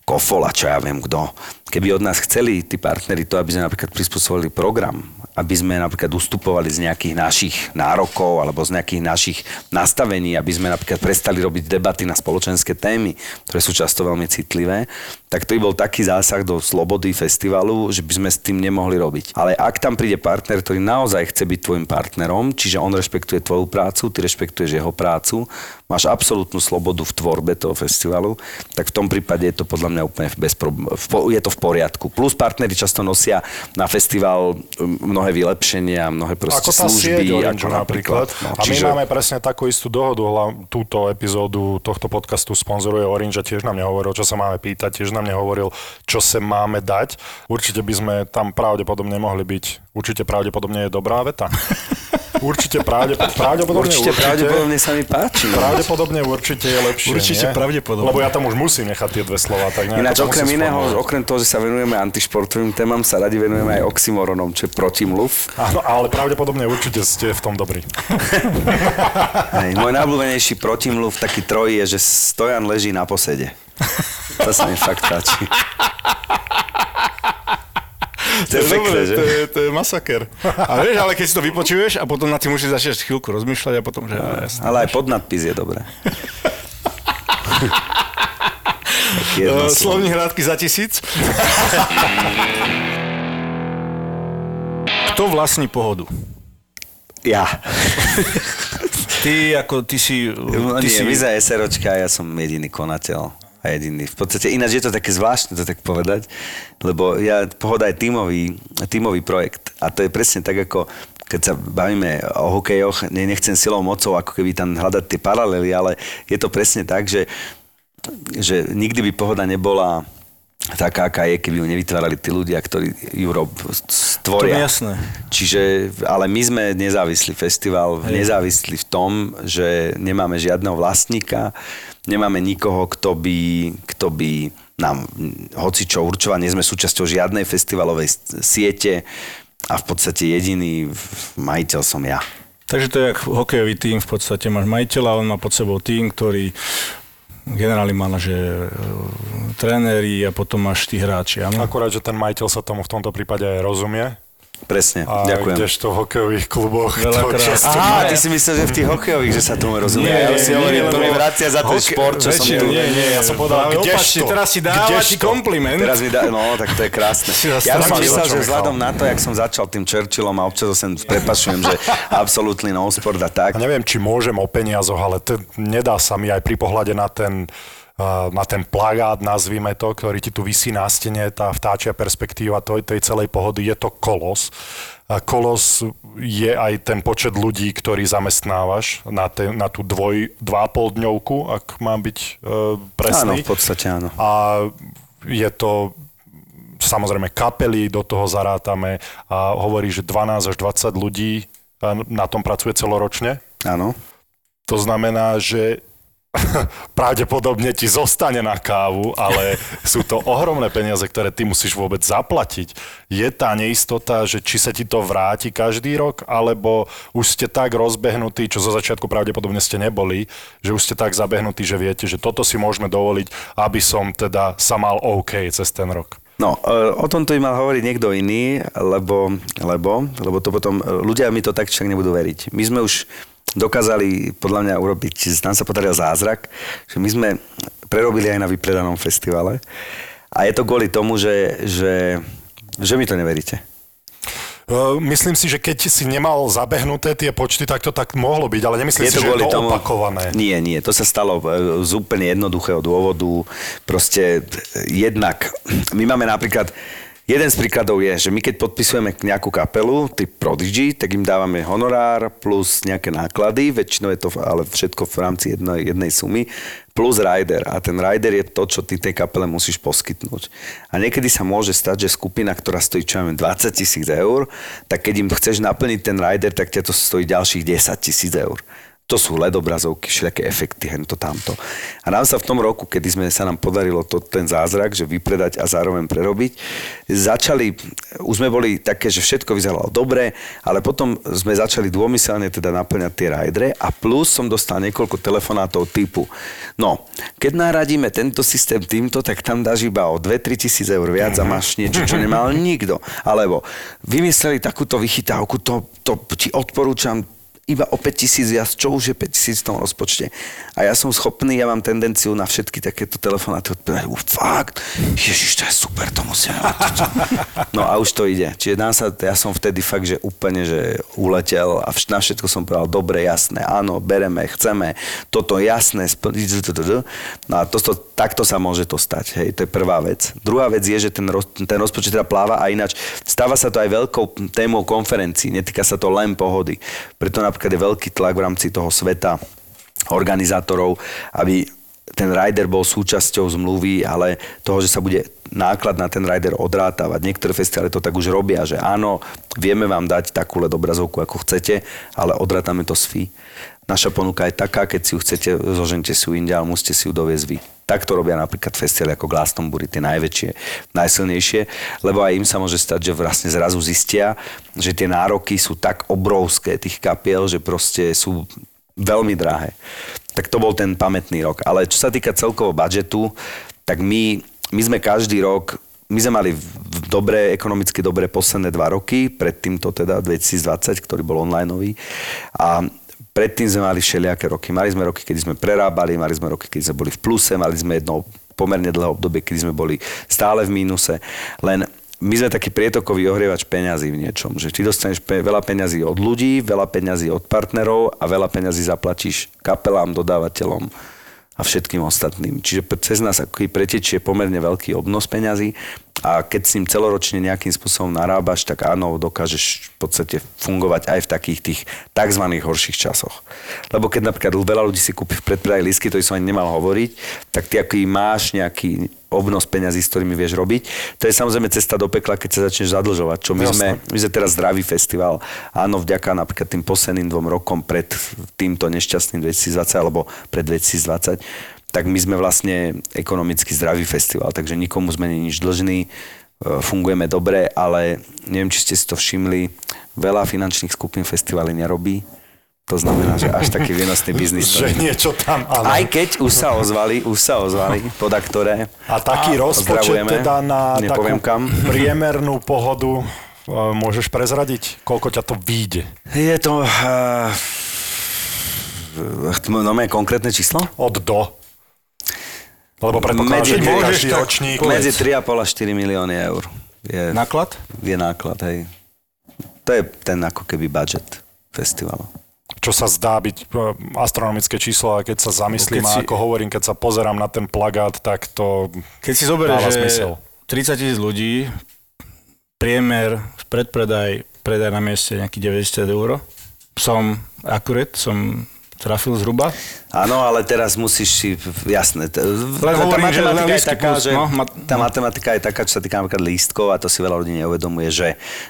Speaker 3: Kofola, čo ja viem kto. Keby od nás chceli tí partneri to, aby sme napríklad prispôsobili program, aby sme napríklad ustupovali z nejakých našich nárokov alebo z nejakých našich nastavení, aby sme napríklad prestali robiť debaty na spoločenské témy, ktoré sú často veľmi citlivé, tak to by bol taký zásah do slobody festivalu, že by sme s tým nemohli robiť. Ale ak tam príde partner, ktorý naozaj chce byť tvojim partnerom, čiže on rešpektuje tvoju prácu, ty rešpektuješ jeho prácu, máš absolútnu slobodu v tvorbe toho festivalu, tak v tom prípade je to podľa mňa úplne bez prob- je to v poriadku. Plus partneri často nosia na festival mnohé vylepšenia, mnohé proste
Speaker 2: ako
Speaker 3: služby.
Speaker 2: sieť Orange napríklad.
Speaker 3: No,
Speaker 2: a my máme presne takú istú dohodu, túto epizódu tohto podcastu sponzoruje Orange a tiež nám nehovoril, čo sa máme pýtať, tiež nám nehovoril, čo sa máme dať. Určite by sme tam pravdepodobne mohli byť. Určite pravdepodobne je dobrá veta. <laughs> Určite pravde, pravdepodobne
Speaker 3: Určite,
Speaker 2: určite,
Speaker 3: pravdepodobne sa mi páči. no.
Speaker 2: Pravdepodobne určite je lepšie,
Speaker 4: Určite
Speaker 2: nie?
Speaker 4: pravdepodobne.
Speaker 2: Lebo ja tam už musím nechať tie dve slova. Tak
Speaker 3: Ináč
Speaker 2: to
Speaker 3: okrem iného,
Speaker 2: sformulovať.
Speaker 3: okrem toho, že sa venujeme antišportovým témam, sa radi venujeme aj oxymoronom, čo je protimluv.
Speaker 2: Áno, ale pravdepodobne určite ste v tom dobrí. <laughs>
Speaker 3: Hej, môj najobľúbenejší protimluv, taký troj, je, že stojan leží na posede. To sa mi fakt páči. To je pekné, že?
Speaker 4: to, je, to je masaker. A vieš, ale keď si to vypočuješ a potom na tým musíš začať chvíľku rozmýšľať a potom, že... No, jasné.
Speaker 3: Ale aj podnadpis je dobré.
Speaker 4: Uh,
Speaker 3: slovo.
Speaker 4: slovní hrádky za tisíc. <laughs> Kto vlastní pohodu?
Speaker 3: Ja.
Speaker 4: Ty ako, ty si...
Speaker 3: No,
Speaker 4: Ty
Speaker 3: nie,
Speaker 4: si
Speaker 3: vy za SROčka, ja som jediný konateľ. A jediný. V podstate ináč je to také zvláštne to tak povedať, lebo ja, Pohoda je tímový, tímový projekt. A to je presne tak, ako keď sa bavíme o hokejoch, ne, nechcem silou mocou ako keby tam hľadať tie paralely, ale je to presne tak, že, že nikdy by Pohoda nebola taká, aká je, keby ju nevytvárali tí ľudia, ktorí ju rob, stvoria.
Speaker 4: To je jasné.
Speaker 3: Čiže, ale my sme nezávislý festival,
Speaker 4: Hej.
Speaker 3: nezávislí v tom, že nemáme žiadneho vlastníka, nemáme nikoho, kto by, kto by nám hoci čo určoval, nie sme súčasťou žiadnej festivalovej siete a v podstate jediný majiteľ som ja.
Speaker 4: Takže to je jak hokejový tým, v podstate máš majiteľa, on má pod sebou tým, ktorý generálny manažer, e, tréneri a potom máš tí hráči, áno?
Speaker 2: Akurát, že ten majiteľ sa tomu v tomto prípade rozumie.
Speaker 3: Presne,
Speaker 2: A
Speaker 3: ďakujem.
Speaker 2: kdežto v hokejových kluboch to
Speaker 4: Veľakrát.
Speaker 2: často
Speaker 3: Aha, ty si myslel, že v tých hokejových, že sa tomu rozumie.
Speaker 4: Nie,
Speaker 3: ja si hovorím, to mi vracia za ten šport, čo som tu...
Speaker 4: nie, nie,
Speaker 2: ja som povedal, kdežto?
Speaker 4: teraz si dáva ti
Speaker 2: Kdežto?
Speaker 4: kompliment.
Speaker 3: Teraz mi dá, no, tak to je krásne. Ja som myslel, že vzhľadom na to, jak som začal tým Churchillom a občas sem prepašujem, že absolútny no sport a tak.
Speaker 2: A neviem, či môžem o peniazoch, ale to nedá sa mi aj pri pohľade na ten na ten plagát, nazvime to, ktorý ti tu vysí na stene, tá vtáčia perspektíva tej, tej celej pohody, je to kolos. A kolos je aj ten počet ľudí, ktorý zamestnávaš na, te, na tú dvoj, dva pol dňovku, ak mám byť
Speaker 3: Áno,
Speaker 2: presný.
Speaker 3: v podstate áno.
Speaker 2: A je to samozrejme kapely, do toho zarátame a hovorí, že 12 až 20 ľudí a na tom pracuje celoročne.
Speaker 3: Áno.
Speaker 2: To znamená, že <laughs> pravdepodobne ti zostane na kávu, ale sú to ohromné peniaze, ktoré ty musíš vôbec zaplatiť. Je tá neistota, že či sa ti to vráti každý rok, alebo už ste tak rozbehnutí, čo zo začiatku pravdepodobne ste neboli, že už ste tak zabehnutí, že viete, že toto si môžeme dovoliť, aby som teda sa mal OK cez ten rok.
Speaker 3: No, e, o tomto by mal hovoriť niekto iný, lebo, lebo, lebo to potom, e, ľudia mi to tak však nebudú veriť. My sme už dokázali podľa mňa urobiť, nám sa podaril zázrak, že my sme prerobili aj na vypredanom festivale a je to kvôli tomu, že, že, že mi to neveríte.
Speaker 2: Uh, Myslím si, že keď si nemal zabehnuté tie počty, tak to tak mohlo byť, ale nemyslím si, že je to opakované.
Speaker 3: Nie, nie, to sa stalo e, z úplne jednoduchého dôvodu. Proste e, jednak, my máme napríklad, jeden z príkladov je, že my keď podpisujeme nejakú kapelu, typ Prodigy, tak im dávame honorár plus nejaké náklady, väčšinou je to ale všetko v rámci jednej, jednej sumy, plus rider. A ten rider je to, čo ty tej kapele musíš poskytnúť. A niekedy sa môže stať, že skupina, ktorá stojí čo ja viem, 20 tisíc eur, tak keď im chceš naplniť ten rider, tak ťa to stojí ďalších 10 tisíc eur. To sú LED obrazovky, všelijaké efekty, hento tamto. A nám sa v tom roku, kedy sme sa nám podarilo to, ten zázrak, že vypredať a zároveň prerobiť, začali, už sme boli také, že všetko vyzeralo dobre, ale potom sme začali dômyselne teda naplňať tie rajdre a plus som dostal niekoľko telefonátov typu, no, keď naradíme tento systém týmto, tak tam dáš iba o 2-3 tisíc eur viac a máš niečo, čo nemal nikto. Alebo vymysleli takúto vychytávku, to, to ti odporúčam, iba o 5 tisíc viac, čo už je 5 tisíc v tom rozpočte. A ja som schopný, ja mám tendenciu na všetky takéto telefonáty odpovedať, fakt, ježiš, to je super, to musíme. No a už to ide. Čiže nám sa, ja som vtedy fakt, že úplne, že uletel a vš- na všetko som povedal, dobre, jasné, áno, bereme, chceme, toto jasné, no a to, to, takto sa môže to stať, hej, to je prvá vec. Druhá vec je, že ten, roz, ten rozpočet teda pláva a ináč stáva sa to aj veľkou témou konferencií, netýka sa to len pohody. Preto napríklad je veľký tlak v rámci toho sveta organizátorov, aby ten rider bol súčasťou zmluvy, ale toho, že sa bude náklad na ten rider odrátavať. Niektoré festivaly to tak už robia, že áno, vieme vám dať takú obrazovku, ako chcete, ale odrátame to s fee. Naša ponuka je taká, keď si ju chcete, zožente si ju inde, ale musíte si ju doviezť vy. Tak to robia napríklad festivaly ako Glastonbury, tie najväčšie, najsilnejšie, lebo aj im sa môže stať, že vlastne zrazu zistia, že tie nároky sú tak obrovské tých kapiel, že proste sú veľmi drahé. Tak to bol ten pamätný rok. Ale čo sa týka celkovo budžetu, tak my, my sme každý rok my sme mali v dobré, ekonomicky dobré posledné dva roky, pred týmto teda 2020, ktorý bol onlineový. A predtým sme mali všelijaké roky. Mali sme roky, kedy sme prerábali, mali sme roky, kedy sme boli v pluse, mali sme jedno pomerne dlhé obdobie, kedy sme boli stále v mínuse. Len my sme taký prietokový ohrievač peňazí v niečom, že ty dostaneš pe- veľa peňazí od ľudí, veľa peňazí od partnerov a veľa peňazí zaplatíš kapelám, dodávateľom a všetkým ostatným. Čiže cez nás ako pretečie pomerne veľký obnos peňazí a keď s ním celoročne nejakým spôsobom narábaš, tak áno, dokážeš v podstate fungovať aj v takých tých tzv. horších časoch. Lebo keď napríklad veľa ľudí si kúpi v predpredaji lístky, to som ani nemal hovoriť, tak ty aký máš nejaký obnos peňazí, s ktorými vieš robiť. To je samozrejme cesta do pekla, keď sa začneš zadlžovať. Čo my, sme, my sme teraz zdravý festival. Áno, vďaka napríklad tým posledným dvom rokom pred týmto nešťastným 2020 alebo pred 2020 tak my sme vlastne ekonomicky zdravý festival, takže nikomu sme nič dlžní, e, fungujeme dobre, ale neviem, či ste si to všimli, veľa finančných skupín festivaly nerobí, to znamená, že až taký výnosný biznis.
Speaker 2: Že
Speaker 3: nie.
Speaker 2: niečo tam, áno.
Speaker 3: Aj keď už sa ozvali, už sa ozvali, poda ktoré.
Speaker 2: A taký rozpočet
Speaker 3: pozdravujeme.
Speaker 2: teda na takú
Speaker 3: kam.
Speaker 2: priemernú pohodu e, môžeš prezradiť? Koľko ťa to vyjde?
Speaker 3: Je to... Uh, no konkrétne číslo?
Speaker 2: Od do. Lebo predpokladám, že každý
Speaker 4: tak
Speaker 2: ročník...
Speaker 3: Medzi 3,5 a 4 milióny eur. Je,
Speaker 4: Náklad?
Speaker 3: je náklad, hej. To je ten ako keby budget festivalu.
Speaker 2: Čo sa zdá byť e, astronomické číslo, a keď sa zamyslím,
Speaker 4: Keď si-
Speaker 2: ako hovorím, keď sa pozerám na ten plagát, tak to
Speaker 4: Keď si zoberieš, že
Speaker 2: zmysel.
Speaker 4: 30 tisíc ľudí, priemer, predpredaj, predaj na mieste nejakých 90 eur, som akurát, som trafil zhruba.
Speaker 3: Áno, ale teraz musíš si, jasné, t- tá, tá
Speaker 4: hovorím, že len
Speaker 3: matematika je
Speaker 4: lístky
Speaker 3: taká,
Speaker 4: plus,
Speaker 3: že
Speaker 4: no, mat-
Speaker 3: tá matematika je taká, čo sa týka napríklad lístkov a to si veľa ľudí neuvedomuje, že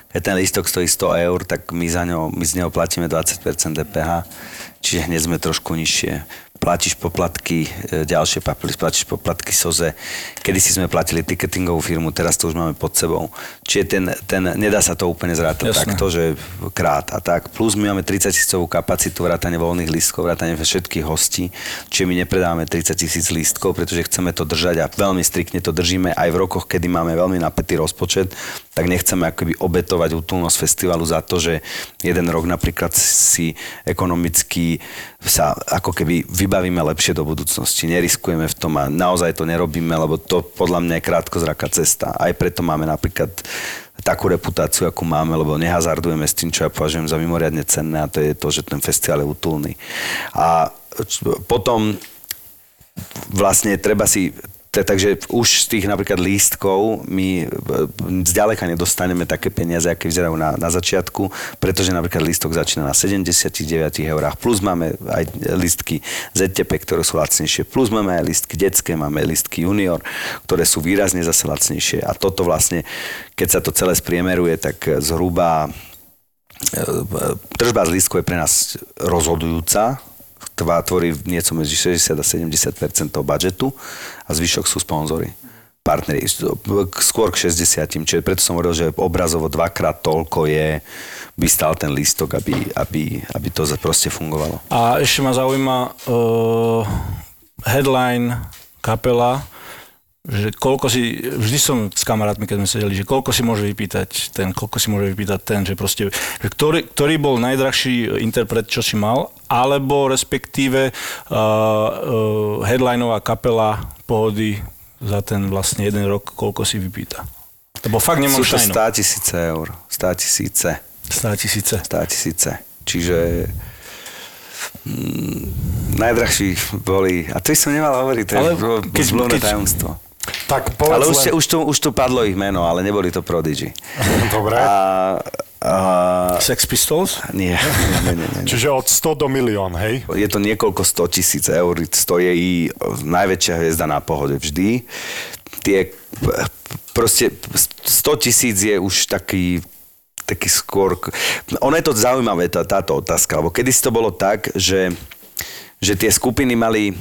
Speaker 3: keď ten lístok stojí 100 eur, tak my, za ňo, my z neho platíme 20% DPH, čiže hneď sme trošku nižšie. Platíš poplatky, e, ďalšie papily, platíš poplatky SOZE. Kedy si sme platili ticketingovú firmu, teraz to už máme pod sebou. Čiže ten, ten nedá sa to úplne zrátať takto, že krát a tak. Plus my máme 30 tisícovú kapacitu, vrátane voľných lístkov, vrátane všetkých hostí, čiže my nepredávame 30 tisíc lístkov, pretože chceme to držať a veľmi striktne to držíme aj v rokoch, kedy máme veľmi napätý rozpočet, tak nechceme akoby obetovať útulnosť festivalu za to, že jeden rok napríklad si ekonomicky sa ako keby vybavíme lepšie do budúcnosti. Neriskujeme v tom a naozaj to nerobíme, lebo to podľa mňa je krátkozraká cesta. Aj preto máme napríklad takú reputáciu, akú máme, lebo nehazardujeme s tým, čo ja považujem za mimoriadne cenné a to je to, že ten festival je útulný. A potom vlastne treba si Takže už z tých napríklad lístkov my e, zďaleka nedostaneme také peniaze, aké vyzerajú na, na začiatku, pretože napríklad lístok začína na 79 eurách, plus máme aj lístky ZTP, ktoré sú lacnejšie, plus máme aj lístky detské, máme lístky junior, ktoré sú výrazne zase lacnejšie. A toto vlastne, keď sa to celé spriemeruje, tak zhruba e, tržba z lístku je pre nás rozhodujúca, tvá tvorí nieco medzi 60 a 70 toho budžetu a zvyšok sú sponzory partneri, skôr k 60, čiže preto som hovoril, že obrazovo dvakrát toľko je, by stal ten lístok, aby, aby, aby to proste fungovalo.
Speaker 4: A ešte ma zaujíma uh, headline kapela, že koľko si, vždy som s kamarátmi, keď sme sedeli, že koľko si môže vypýtať ten, koľko si môže vypýtať ten, že proste, že ktorý, ktorý bol najdrahší interpret, čo si mal, alebo respektíve uh, uh, headlineová kapela pohody za ten vlastne jeden rok, koľko si vypýta. Lebo fakt nemám
Speaker 3: Sú to
Speaker 4: šajnu.
Speaker 3: 100 tisíce eur. 100 tisíce.
Speaker 4: 100 tisíce.
Speaker 3: 100 tisíce. Čiže mm, najdrahší boli, a to som nemal hovoriť, to je
Speaker 4: Ale
Speaker 3: ale
Speaker 4: keď- keď-
Speaker 3: tajomstvo.
Speaker 2: Tak povedz
Speaker 3: Ale už,
Speaker 2: len...
Speaker 3: už, tu, už tu padlo ich meno, ale neboli to Prodigy. <laughs>
Speaker 2: Dobre.
Speaker 3: A, a,
Speaker 4: Sex Pistols?
Speaker 3: nie, nie, nie, nie, nie.
Speaker 2: Čiže od 100 do milión, hej?
Speaker 3: Je to niekoľko 100 tisíc eur, stojí i najväčšia hviezda na pohode vždy. Tie proste 100 tisíc je už taký taký skôr... Ono je to zaujímavé, tá, táto otázka, lebo kedy to bolo tak, že, že tie skupiny mali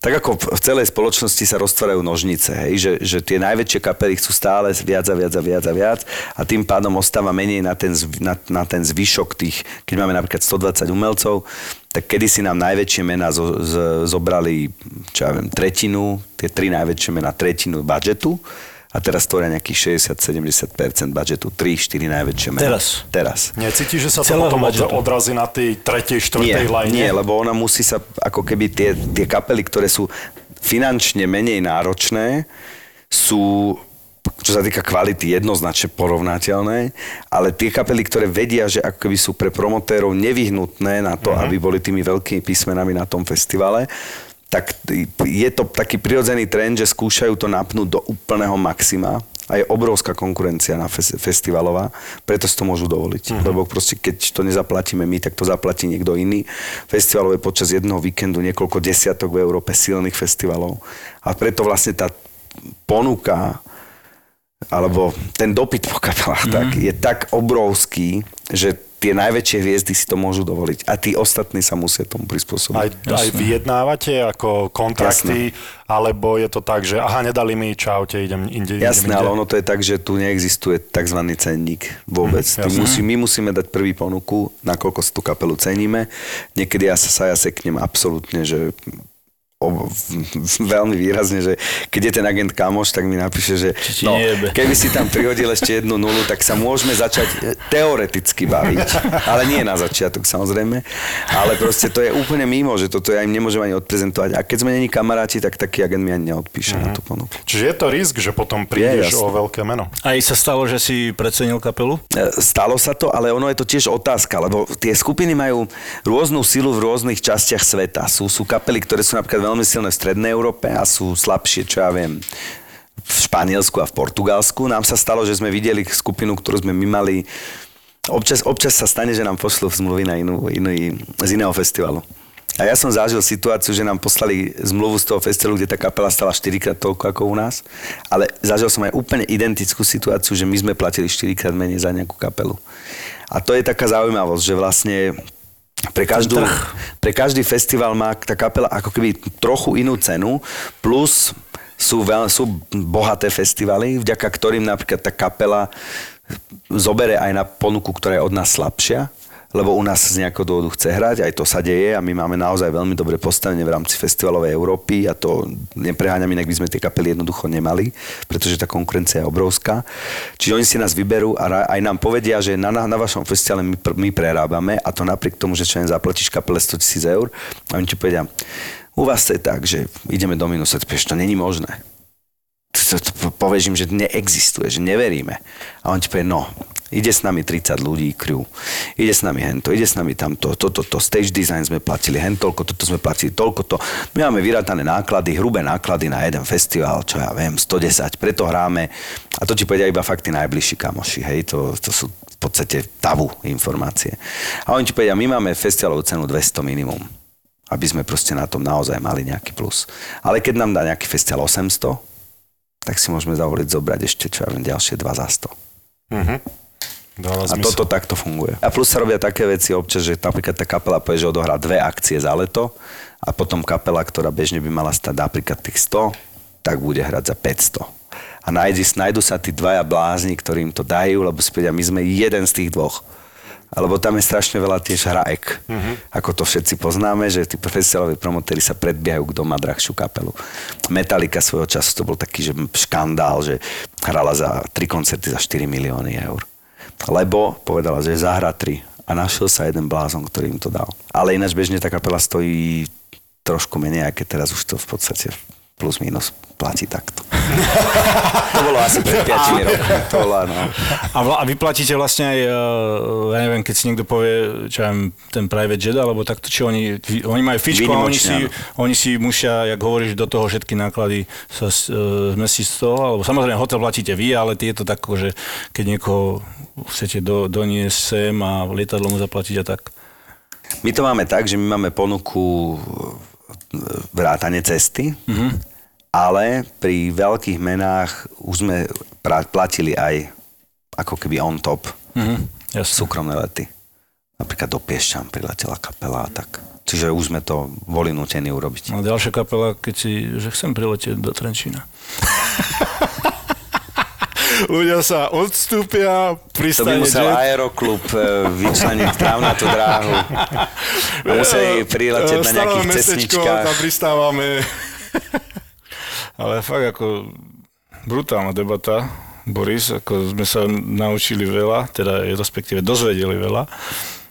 Speaker 3: tak ako v celej spoločnosti sa roztvárajú nožnice, hej, že, že tie najväčšie kapely chcú stále viac a viac a viac a viac a tým pádom ostáva menej na ten, na, na ten zvyšok tých, keď máme napríklad 120 umelcov, tak kedysi nám najväčšie mená zo, z, zobrali, čo ja viem, tretinu, tie tri najväčšie mená tretinu budžetu a teraz tvoria nejakých 60-70% budžetu, 3-4 najväčšie mená.
Speaker 4: Teraz?
Speaker 3: Teraz.
Speaker 2: Necítiš, že sa to
Speaker 4: Celého
Speaker 2: potom od,
Speaker 4: budžetu.
Speaker 2: odrazí na tej tretej,
Speaker 3: Nie,
Speaker 2: štvrtej line?
Speaker 3: nie, lebo ona musí sa, ako keby tie, tie kapely, ktoré sú finančne menej náročné, sú čo sa týka kvality, jednoznačne porovnateľné, ale tie kapely, ktoré vedia, že ako keby sú pre promotérov nevyhnutné na to, uh-huh. aby boli tými veľkými písmenami na tom festivale, tak je to taký prirodzený trend, že skúšajú to napnúť do úplného maxima a je obrovská konkurencia na fes- festivalová, preto si to môžu dovoliť. Uh-huh. Lebo proste keď to nezaplatíme my, tak to zaplatí niekto iný. Festivalové počas jedného víkendu niekoľko desiatok v Európe silných festivalov. A preto vlastne tá ponuka alebo ten dopyt po kapelách mm. tak, je tak obrovský, že tie najväčšie hviezdy si to môžu dovoliť. A tí ostatní sa musia tomu prispôsobiť.
Speaker 2: Aj, aj vyjednávate ako kontrakty, alebo je to tak, že aha, nedali mi, čaute, idem inde.
Speaker 3: Jasné,
Speaker 2: idem
Speaker 3: ale
Speaker 2: inde.
Speaker 3: ono to je tak, že tu neexistuje tzv. cenník vôbec. Mm, musí, my musíme dať prvý ponuku, nakoľko si tú kapelu ceníme. Niekedy ja sa, sa ja seknem absolútne, že o, veľmi výrazne, že keď je ten agent kamoš, tak mi napíše, že no, keby si tam prihodil ešte jednu nulu, tak sa môžeme začať e, teoreticky baviť. Ale nie na začiatok samozrejme. Ale proste to je úplne mimo, že toto ja im nemôžem ani odprezentovať. A keď sme není kamaráti, tak taký agent mi ani neodpíše na tú ponuku.
Speaker 2: Čiže je to risk, že potom prídeš
Speaker 3: jasné.
Speaker 2: o veľké meno.
Speaker 4: Aj sa stalo, že si precenil kapelu?
Speaker 3: E, Stalo sa to, ale ono je to tiež otázka, lebo tie skupiny majú rôznu silu v rôznych častiach sveta. Sú, sú kapely, ktoré sú napríklad veľmi silné v Strednej Európe a sú slabšie, čo ja viem, v Španielsku a v Portugalsku. Nám sa stalo, že sme videli skupinu, ktorú sme my mali Občas, občas sa stane, že nám pošlú zmluvy na inú, iný, z iného festivalu. A ja som zažil situáciu, že nám poslali zmluvu z toho festivalu, kde tá kapela stala 4 krát toľko ako u nás, ale zažil som aj úplne identickú situáciu, že my sme platili 4 krát menej za nejakú kapelu. A to je taká zaujímavosť, že vlastne pre, každú, pre každý festival má tá kapela ako keby trochu inú cenu, plus sú, veľ, sú bohaté festivaly, vďaka ktorým napríklad tá kapela zobere aj na ponuku, ktorá je od nás slabšia, lebo u nás z nejakého dôvodu chce hrať, aj to sa deje a my máme naozaj veľmi dobré postavenie v rámci festivalovej Európy a to nepreháňam, inak by sme tie kapely jednoducho nemali, pretože tá konkurencia je obrovská. Čiže oni si nás vyberú a aj nám povedia, že na, na, na vašom festivale my, my prerábame a to napriek tomu, že čo len zaplatíš kapele 100 tisíc eur a oni ti povedia, u vás to je tak, že ideme do minusa, to není možné povieš im, že neexistuje, že neveríme. A on ti povie, no, ide s nami 30 ľudí, crew, ide s nami hento, ide s nami tamto, toto, to, stage design sme platili, hen toľko, toto sme platili, toľko to. My máme vyrátané náklady, hrubé náklady na jeden festival, čo ja viem, 110, preto hráme. A to ti povedia iba fakt najbližší kamoši, hej, to, to sú v podstate tabu informácie. A oni ti povedia, my máme festivalovú cenu 200 minimum aby sme proste na tom naozaj mali nejaký plus. Ale keď nám dá nejaký festival 800, tak si môžeme zavoliť zobrať ešte, čo ja viem, ďalšie dva za 100.
Speaker 2: Mhm.
Speaker 3: A
Speaker 2: zmysel.
Speaker 3: toto takto funguje. A plus sa robia také veci občas, že napríklad tá kapela povie, že odohrá dve akcie za leto a potom kapela, ktorá bežne by mala stať napríklad tých 100, tak bude hrať za 500. A nájdi, nájdu sa tí dvaja blázni, ktorým to dajú, lebo si povedia, my sme jeden z tých dvoch. Alebo tam je strašne veľa tiež hraek. Uh-huh. Ako to všetci poznáme, že tí profesionáloví promotéri sa predbiehajú, kto má drahšiu kapelu. Metallica svojho času to bol taký že škandál, že hrala za tri koncerty za 4 milióny eur. Lebo povedala, že zahra tri. A našiel sa jeden blázon, ktorý im to dal. Ale ináč bežne tá kapela stojí trošku menej, aké teraz už to v podstate plus minus platí takto. <laughs> to bolo asi pred <laughs> 5 rokmi. To bolo, no.
Speaker 4: A, vla, a vy platíte vlastne aj, eh, ja neviem, keď si niekto povie, čo ja ten private jet, alebo takto, či oni, oni majú fičko a oni si, oni si musia, jak hovoríš, do toho všetky náklady sa zmestiť z toho, alebo samozrejme hotel platíte vy, ale je to tak, že keď niekoho chcete do, doniesť sem a lietadlo mu zaplatiť a tak.
Speaker 3: My to máme tak, že my máme ponuku vrátane cesty, mm-hmm. Ale pri veľkých menách už sme platili aj ako keby on top
Speaker 4: Mhm, jasne.
Speaker 3: súkromné lety. Napríklad do Piešťan priletela kapela a tak. Čiže už sme to boli nutení urobiť.
Speaker 4: A ďalšia kapela, keď si, že chcem priletieť do Trenčína. <laughs> Ľudia sa odstúpia,
Speaker 3: To by
Speaker 4: pristane
Speaker 3: musel
Speaker 4: jet.
Speaker 3: aeroklub e, vyčleniť trávnatú dráhu. A <laughs> museli priletieť na nejakých cestničkách.
Speaker 4: Tam pristávame. <laughs> Ale fakt ako brutálna debata. Boris, ako sme sa naučili veľa, teda respektíve dozvedeli veľa.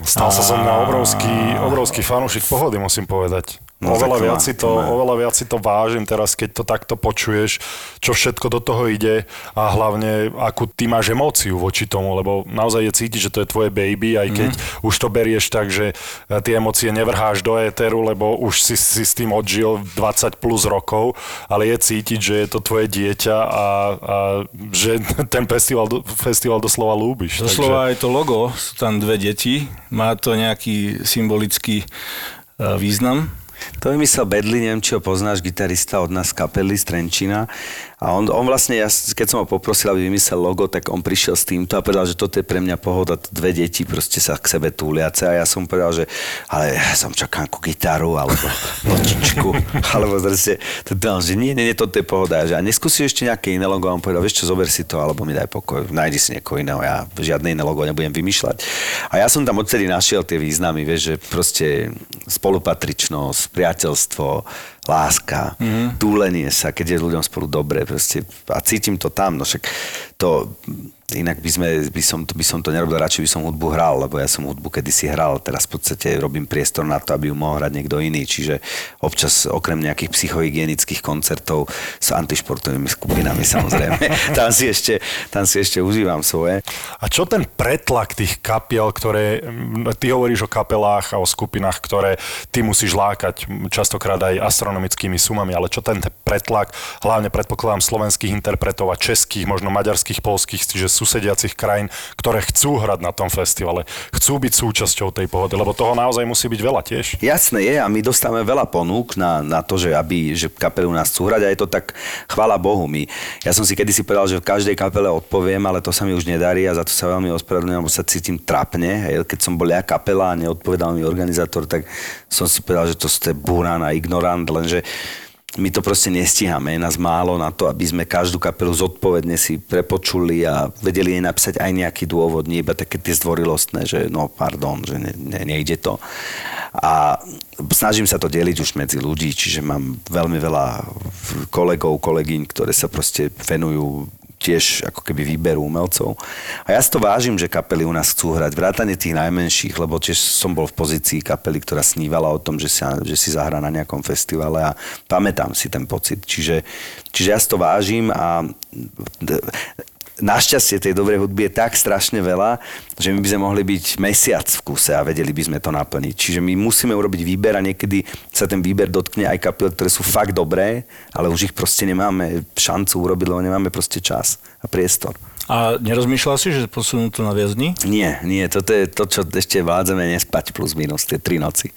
Speaker 2: Stal sa som na obrovský, obrovský fanúšik pohody, musím povedať.
Speaker 3: No,
Speaker 2: oveľa, viac si to,
Speaker 3: má.
Speaker 2: oveľa viac si to vážim teraz, keď to takto počuješ, čo všetko do toho ide a hlavne akú ty máš emóciu voči tomu, lebo naozaj je cítiť, že to je tvoje baby, aj keď mm. už to berieš tak, že e, tie emócie nevrháš do éteru, lebo už si, si s tým odžil 20 plus rokov, ale je cítiť, že je to tvoje dieťa a, a že <laughs> ten festival, do- festival doslova lúbiš.
Speaker 4: Doslova aj to logo, sú tam dve deti, má to nejaký symbolický e, význam.
Speaker 3: To vymyslel Bedli, neviem, či ho poznáš, gitarista od nás kapely z Trenčína. A on, on vlastne, ja, keď som ho poprosil, aby vymyslel logo, tak on prišiel s týmto a povedal, že toto je pre mňa pohoda, dve deti proste sa k sebe túliace. A ja som povedal, že ale ja som čakal ako gitaru, alebo nočičku, <laughs> alebo proste, to dal, že nie, nie, nie, toto je pohoda. Že, a neskúsiš ešte nejaké iné logo? A on povedal, vieš čo, zober si to, alebo mi daj pokoj, nájdi si niekoho iného, ja žiadne iné logo nebudem vymýšľať. A ja som tam odtedy našiel tie významy, vieš, že proste spolupatričnosť, priateľstvo, láska, mm-hmm. túlenie sa, keď je ľuďom spolu dobre, proste, a cítim to tam, no však to, inak by, sme, by, som, by som to nerobil, radšej by som hudbu hral, lebo ja som hudbu kedysi hral, teraz v podstate robím priestor na to, aby ju mohol hrať niekto iný, čiže občas okrem nejakých psychohygienických koncertov s antišportovými skupinami samozrejme, <laughs> tam si ešte, tam si ešte užívam svoje.
Speaker 2: A čo ten pretlak tých kapiel, ktoré, ty hovoríš o kapelách a o skupinách, ktoré ty musíš lákať, častokrát aj astronomickými sumami, ale čo ten pretlak, hlavne predpokladám slovenských interpretov a českých, možno maďarských, polských, čiže susediacich krajín, ktoré chcú hrať na tom festivale, chcú byť súčasťou tej pohody, lebo toho naozaj musí byť veľa tiež.
Speaker 3: Jasné je a my dostávame veľa ponúk na, na to, že, aby, že kapely u nás chcú hrať a je to tak, chvála Bohu. My, ja som si kedysi povedal, že v každej kapele odpoviem, ale to sa mi už nedarí a za to sa veľmi ospravedlňujem, lebo sa cítim trapne. Hej. Keď som bol ja kapela a neodpovedal mi organizátor, tak som si povedal, že to ste burán a ignorant, lenže my to proste nestíhame, je nás málo na to, aby sme každú kapelu zodpovedne si prepočuli a vedeli jej napísať aj nejaký dôvod, nie iba také tie zdvorilostné, že no pardon, že ne, ne, nejde to. A snažím sa to deliť už medzi ľudí, čiže mám veľmi veľa kolegov, kolegyň, ktoré sa proste venujú tiež ako keby výberu umelcov. A ja si to vážim, že kapely u nás chcú hrať, vrátane tých najmenších, lebo tiež som bol v pozícii kapely, ktorá snívala o tom, že, sa, že si zahrá na nejakom festivale a pamätám si ten pocit. Čiže, čiže ja si to vážim a našťastie tej dobrej hudby je tak strašne veľa, že my by sme mohli byť mesiac v kuse a vedeli by sme to naplniť. Čiže my musíme urobiť výber a niekedy sa ten výber dotkne aj kapiel, ktoré sú fakt dobré, ale už ich proste nemáme šancu urobiť, lebo nemáme proste čas a priestor.
Speaker 4: A nerozmýšľal si, že posunú to na viac dní?
Speaker 3: Nie, nie, toto je to, čo ešte vládzame nespať plus minus tie tri noci.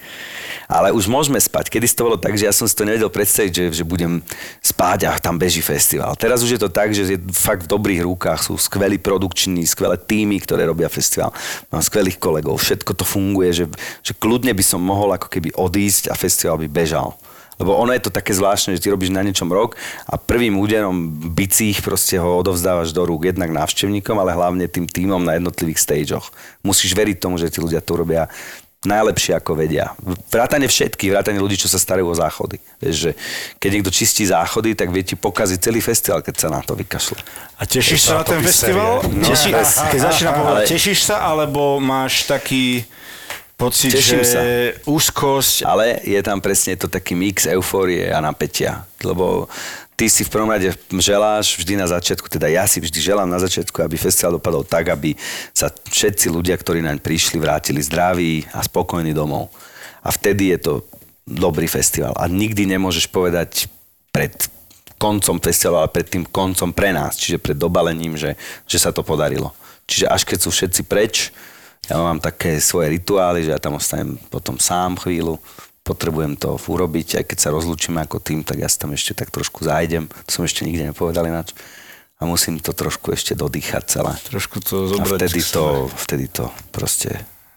Speaker 3: Ale už môžeme spať. Kedy to bolo tak, že ja som si to nevedel predstaviť, že, že budem spať a tam beží festival. Teraz už je to tak, že je fakt v dobrých rukách. Sú skvelí produkční, skvelé týmy, ktoré robia festival. Mám skvelých kolegov, všetko to funguje, že, že kľudne by som mohol ako keby odísť a festival by bežal. Lebo ono je to také zvláštne, že ty robíš na niečom rok a prvým úderom bicích proste ho odovzdávaš do rúk jednak návštevníkom, ale hlavne tým týmom na jednotlivých stageoch. Musíš veriť tomu, že tí ľudia to robia najlepšie ako vedia. Vrátane všetkých, vrátane ľudí, čo sa starajú o záchody. Vieš, že keď niekto čistí záchody, tak vie ti pokaziť celý festival, keď sa na to vykašle.
Speaker 4: A tešíš sa na ten festival?
Speaker 3: No,
Speaker 4: Teší,
Speaker 3: presne.
Speaker 4: keď začína povedať, tešíš sa, alebo máš taký pocit,
Speaker 3: Teším
Speaker 4: že
Speaker 3: sa.
Speaker 4: úzkosť
Speaker 3: Ale je tam presne to taký mix eufórie a napätia. Lebo ty si v prvom rade želáš vždy na začiatku, teda ja si vždy želám na začiatku, aby festival dopadol tak, aby sa všetci ľudia, ktorí naň prišli, vrátili zdraví a spokojní domov. A vtedy je to dobrý festival. A nikdy nemôžeš povedať pred koncom festivalu, ale pred tým koncom pre nás, čiže pred dobalením, že, že sa to podarilo. Čiže až keď sú všetci preč, ja mám také svoje rituály, že ja tam ostanem potom sám chvíľu, potrebujem to urobiť, aj keď sa rozlúčime ako tým, tak ja si tam ešte tak trošku zájdem, to som ešte nikde nepovedal ináč. A musím to trošku ešte dodýchať celé.
Speaker 4: trošku to
Speaker 3: A
Speaker 4: zobrať.
Speaker 3: vtedy
Speaker 4: k
Speaker 3: to, vtedy to proste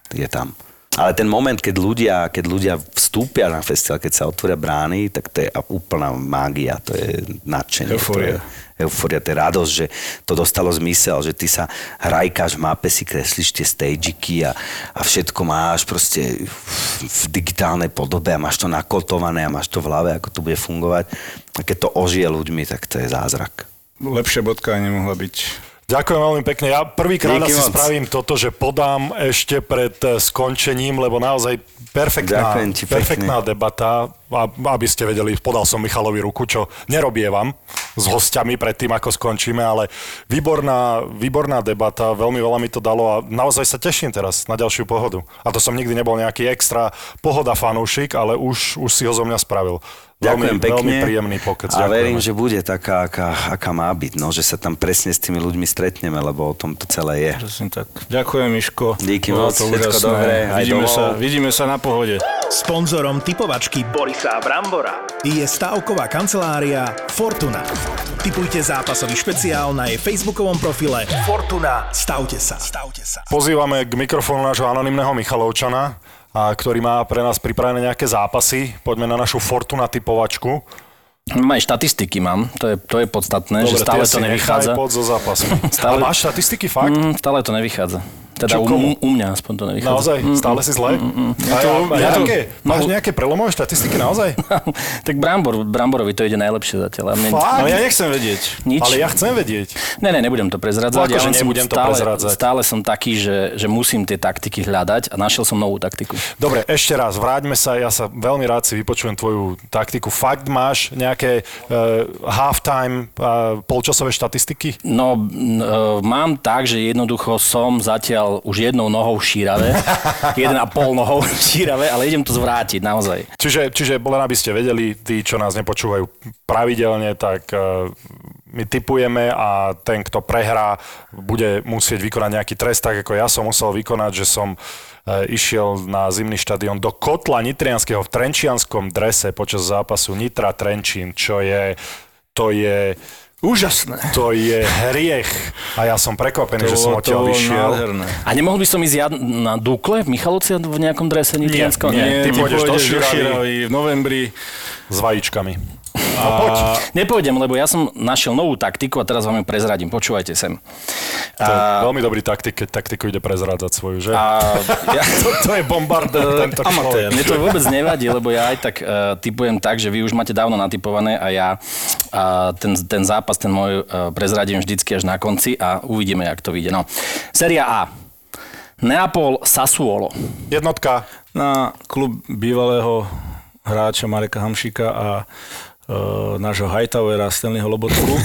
Speaker 3: je tam. Ale ten moment, keď ľudia, keď ľudia vstúpia na festival, keď sa otvoria brány, tak to je úplná mágia, to je nadšenie.
Speaker 4: Eufória.
Speaker 3: To je, eufória, to je radosť, že to dostalo zmysel, že ty sa hrajkáš v mape, si kreslíš tie stagiky a, a všetko máš proste v, v digitálnej podobe a máš to nakotované a máš to v hlave, ako to bude fungovať. A keď to ožije ľuďmi, tak to je zázrak.
Speaker 4: Lepšia bodka nemohla byť.
Speaker 2: Ďakujem veľmi pekne. Ja prvýkrát asi
Speaker 3: moc.
Speaker 2: spravím toto, že podám ešte pred eh, skončením, lebo naozaj perfektná, perfektná debata. Aby ste vedeli, podal som Michalovi ruku, čo nerobievam s hostiami pred tým, ako skončíme, ale výborná, výborná debata, veľmi veľa mi to dalo a naozaj sa teším teraz na ďalšiu pohodu. A to som nikdy nebol nejaký extra pohoda fanúšik, ale už, už si ho zo mňa spravil.
Speaker 3: Ďakujem
Speaker 2: veľmi,
Speaker 3: pekne.
Speaker 2: Veľmi príjemný pokec.
Speaker 3: A
Speaker 2: ďakujeme.
Speaker 3: verím, že bude taká, aká, aká má byť, no, že sa tam presne s tými ľuďmi stretneme, lebo o tom to celé je.
Speaker 4: Presne tak. Ďakujem, Miško.
Speaker 3: Díky
Speaker 4: Bolo
Speaker 3: moc, všetko dobré,
Speaker 4: Vidíme
Speaker 3: domov.
Speaker 4: sa, vidíme sa na pohode.
Speaker 5: Sponzorom typovačky Borisa Brambora je stavková kancelária Fortuna. Typujte zápasový špeciál na jej facebookovom profile Fortuna. Stavte sa. Stavte sa.
Speaker 2: Pozývame k mikrofónu nášho anonimného Michalovčana, a ktorý má pre nás pripravené nejaké zápasy. Poďme na našu Fortuna typovačku.
Speaker 6: Aj štatistiky mám, to je, to je podstatné, že stále to nevychádza.
Speaker 2: Nechaj pod zo zápasu.
Speaker 6: Stále-
Speaker 2: Ale máš štatistiky fakt?
Speaker 6: Mm, stále to nevychádza. Teda
Speaker 2: Čo,
Speaker 6: u, u mňa aspoň to nevychádza.
Speaker 2: Naozaj? Stále si zle? Ja, a
Speaker 6: ja to-
Speaker 2: nejaké, máš
Speaker 6: no-
Speaker 2: nejaké prelomové štatistiky naozaj? <laughs>
Speaker 6: tak Brambor, Bramborovi to ide najlepšie zatiaľ. A mne,
Speaker 2: Fakt?
Speaker 4: Ale ja nechcem vedieť.
Speaker 6: nič.
Speaker 2: Ale ja chcem vedieť.
Speaker 6: Ne, ne, nebudem to prezradzať.
Speaker 2: No akože
Speaker 6: len som
Speaker 2: nebudem to
Speaker 6: stále,
Speaker 2: prezradzať.
Speaker 6: Stále som taký, že, že musím tie taktiky hľadať a našiel som novú taktiku.
Speaker 2: Dobre, ešte raz, vráťme sa, ja sa veľmi rád si vypočujem tvoju taktiku. Fakt máš nejaké uh, halftime uh, polčasové štatistiky?
Speaker 6: No, e, mám tak, že jednoducho som zatiaľ už jednou nohou v šírave, <laughs> jeden a pol nohou v šírave, ale idem to zvrátiť naozaj.
Speaker 2: Čiže, čiže len aby ste vedeli, tí, čo nás nepočúvajú pravidelne, tak uh, my typujeme a ten, kto prehrá, bude musieť vykonať nejaký trest, tak ako ja som musel vykonať, že som uh, išiel na zimný štadión do kotla Nitrianského v trenčianskom drese počas zápasu Nitra Trenčín, čo je, to je
Speaker 4: Úžasné.
Speaker 2: to je hriech. A ja som prekvapený, že som odtiaľ vyšiel.
Speaker 4: nádherné.
Speaker 6: A nemohol by som ísť ja na Dukle v Michalovci v nejakom drese nitrianskom?
Speaker 2: nie. Ty pôjdeš do. Širavy
Speaker 4: v novembri.
Speaker 2: S vajíčkami.
Speaker 4: A <laughs>
Speaker 6: Nepôjdem, lebo ja som našiel novú taktiku a teraz vám ju prezradím. Počúvajte sem.
Speaker 2: To je veľmi dobrý taktik, keď taktiku ide prezrádzať svoju, že?
Speaker 6: A ja, <laughs>
Speaker 2: to, to je bombardér, <laughs> tento
Speaker 4: amatér.
Speaker 2: človek.
Speaker 6: Mne to vôbec nevadí, lebo ja aj tak uh, typujem tak, že vy už máte dávno natypované a ja uh, ten, ten zápas, ten môj uh, prezradím vždycky až na konci a uvidíme, jak to vyjde. No. Séria A. Neapol Sassuolo.
Speaker 2: Jednotka.
Speaker 4: na klub bývalého hráča Mareka Hamšika a uh, nášho Hightowera Stanleyho Lobotku.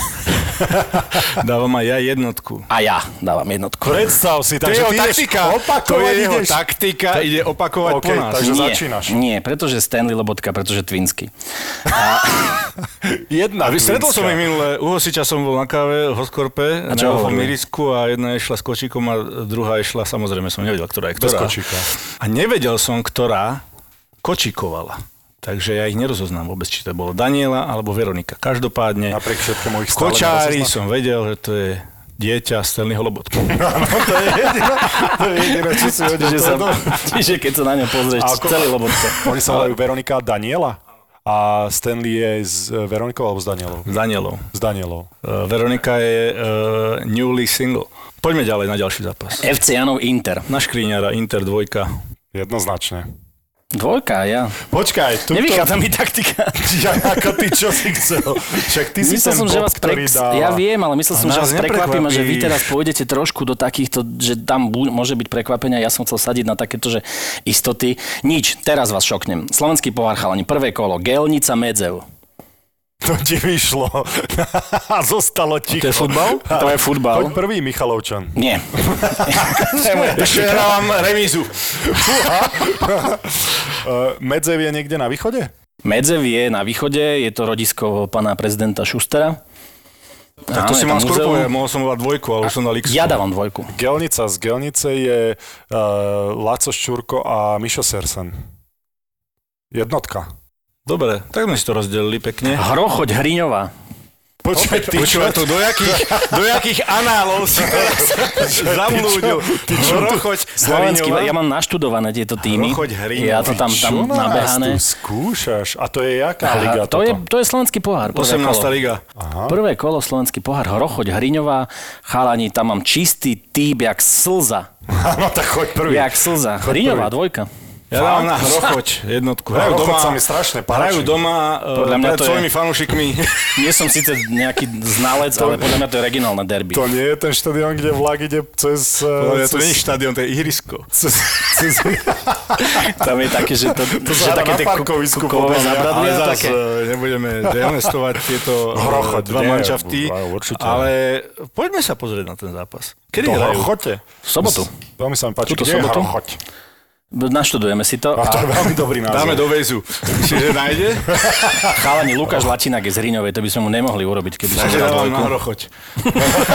Speaker 4: <laughs> Dávam aj ja jednotku.
Speaker 6: A ja dávam jednotku.
Speaker 2: Predstav si,
Speaker 4: To je
Speaker 2: takže ty ideš
Speaker 4: taktika. To je jeho
Speaker 2: ideš.
Speaker 4: taktika, ide opakovať
Speaker 2: OK,
Speaker 4: po nás.
Speaker 2: takže
Speaker 6: nie,
Speaker 2: začínaš.
Speaker 6: Nie, pretože Stanley Lobotka, pretože Twinsky. <laughs>
Speaker 2: Jedna
Speaker 4: A stretol som ich minule, u Hosiča som bol na káve v Hoskorpe,
Speaker 6: A
Speaker 4: na
Speaker 6: čo hovorili?
Speaker 4: mirisku a jedna išla s kočíkom a druhá išla, samozrejme som nevedel, ktorá je
Speaker 2: Bez
Speaker 4: ktorá.
Speaker 2: kočíka.
Speaker 4: A nevedel som, ktorá kočíkovala. Takže ja ich nerozoznám vôbec, či to bolo Daniela alebo Veronika. Každopádne,
Speaker 2: Napriek všetkému ich
Speaker 4: kočári som vedel, že to je dieťa Stanleyho Lobotku. <laughs>
Speaker 2: to je jediné, to je jediné, čo si vedel.
Speaker 6: Čiže,
Speaker 2: to
Speaker 6: sa, čiže keď sa na ňo pozrieš,
Speaker 2: ako-
Speaker 6: celý Lobotka.
Speaker 2: Oni sa volajú Veronika a Daniela? A Stanley je s e, Veronikou alebo s Danielou?
Speaker 4: S Danielou.
Speaker 2: S Danielou.
Speaker 4: Uh, Veronika je uh, newly single. Poďme ďalej na ďalší zápas.
Speaker 6: FC Janov Inter.
Speaker 4: Na Škriňara, Inter dvojka.
Speaker 2: Jednoznačne.
Speaker 6: Dvojka, ja.
Speaker 2: Počkaj, tu
Speaker 6: Nevychádza mi taktika. <laughs>
Speaker 2: Ja, ako ty, čo si chcel? Však ty si
Speaker 6: Myslel som, že
Speaker 2: bod,
Speaker 6: vás prek...
Speaker 2: dáva.
Speaker 6: Ja viem, ale myslel
Speaker 4: A
Speaker 6: som, že vás prekvapím a že vy teraz pôjdete trošku do takýchto, že tam bu- môže byť prekvapenia. Ja som chcel sadiť na takéto, že istoty. Nič, teraz vás šoknem. Slovenský pohár chalani, prvé kolo, Gelnica Medzev.
Speaker 2: To ti vyšlo. <laughs> A zostalo ticho.
Speaker 4: To je futbal?
Speaker 6: To je futbal.
Speaker 2: Poď prvý, Michalovčan.
Speaker 6: Nie. <laughs>
Speaker 4: Ešte hrávam remízu.
Speaker 2: Uh, <laughs> Medzev je niekde na východe?
Speaker 6: Medzev je na východe, je to rodisko pána prezidenta Šustera.
Speaker 4: Tak to
Speaker 6: Áno,
Speaker 4: si
Speaker 6: tam
Speaker 4: skôr povedať, mohol som volať dvojku, ale už som dal x.
Speaker 6: Ja dávam dvojku.
Speaker 2: Gelnica z Gelnice je uh, Laco Ščurko a Mišo Sersen. Jednotka.
Speaker 4: Dobre, tak sme si to rozdelili pekne.
Speaker 6: Hrochoď Hriňová.
Speaker 2: Počkaj, ty čo?
Speaker 4: To, do jakých, do jakých análov si teraz <laughs> zamlúdil. Ty čo, Rochoď
Speaker 6: Slovenský, ja mám naštudované tieto týmy.
Speaker 4: Hrochoď Hriňová.
Speaker 6: Ja to tam, tam nabehané.
Speaker 2: tu skúšaš? A to je jaká liga
Speaker 6: to, je,
Speaker 2: toto?
Speaker 6: to je slovenský pohár. Prvé
Speaker 4: 18.
Speaker 6: kolo.
Speaker 4: liga.
Speaker 6: Prvé kolo slovenský pohár, Hrochoď Hriňová, chalani, tam mám čistý týp, jak slza.
Speaker 2: Áno, tak choď prvý.
Speaker 6: Jak slza. Hriňová, dvojka.
Speaker 4: Ja dávam na Hrochoď jednotku. Hrajú doma,
Speaker 2: sa mi strašne páči.
Speaker 4: hrajú doma uh,
Speaker 6: Podľa mňa
Speaker 4: pred
Speaker 6: to je-
Speaker 4: svojimi fanúšikmi. <laughs>
Speaker 6: Nie som síce nejaký znalec, ale podľa mňa to je regionálne derby.
Speaker 2: To nie je ten štadión, kde vlak ide cez...
Speaker 4: Podľa mňa to
Speaker 2: cez-
Speaker 4: nie je štadión, to je ihrisko.
Speaker 2: cez, cez, <laughs>
Speaker 6: Tam je také, že, to, to že také
Speaker 2: na parkovisku podľa mňa.
Speaker 4: Ale zase
Speaker 6: také.
Speaker 4: nebudeme dehonestovať tieto eh,
Speaker 2: Hrochoď,
Speaker 4: dva manšafty, ale poďme sa pozrieť na ten zápas. Kedy
Speaker 2: to
Speaker 4: hrajú?
Speaker 2: Hrochote.
Speaker 6: V sobotu.
Speaker 2: Veľmi sa mi páči, je
Speaker 6: sobotu?
Speaker 2: Hrochoť.
Speaker 6: Naštudujeme si to.
Speaker 2: A to je
Speaker 6: A
Speaker 2: veľmi <laughs> dobrý názov.
Speaker 4: Dáme do väzu. Myslíš, že nájde? <laughs>
Speaker 6: chalani, Lukáš Lačinák je z Hriňovej, to by sme mu nemohli urobiť, keby som
Speaker 4: Takže
Speaker 6: dal
Speaker 4: dávam na
Speaker 6: dvojku.
Speaker 4: hrochoť.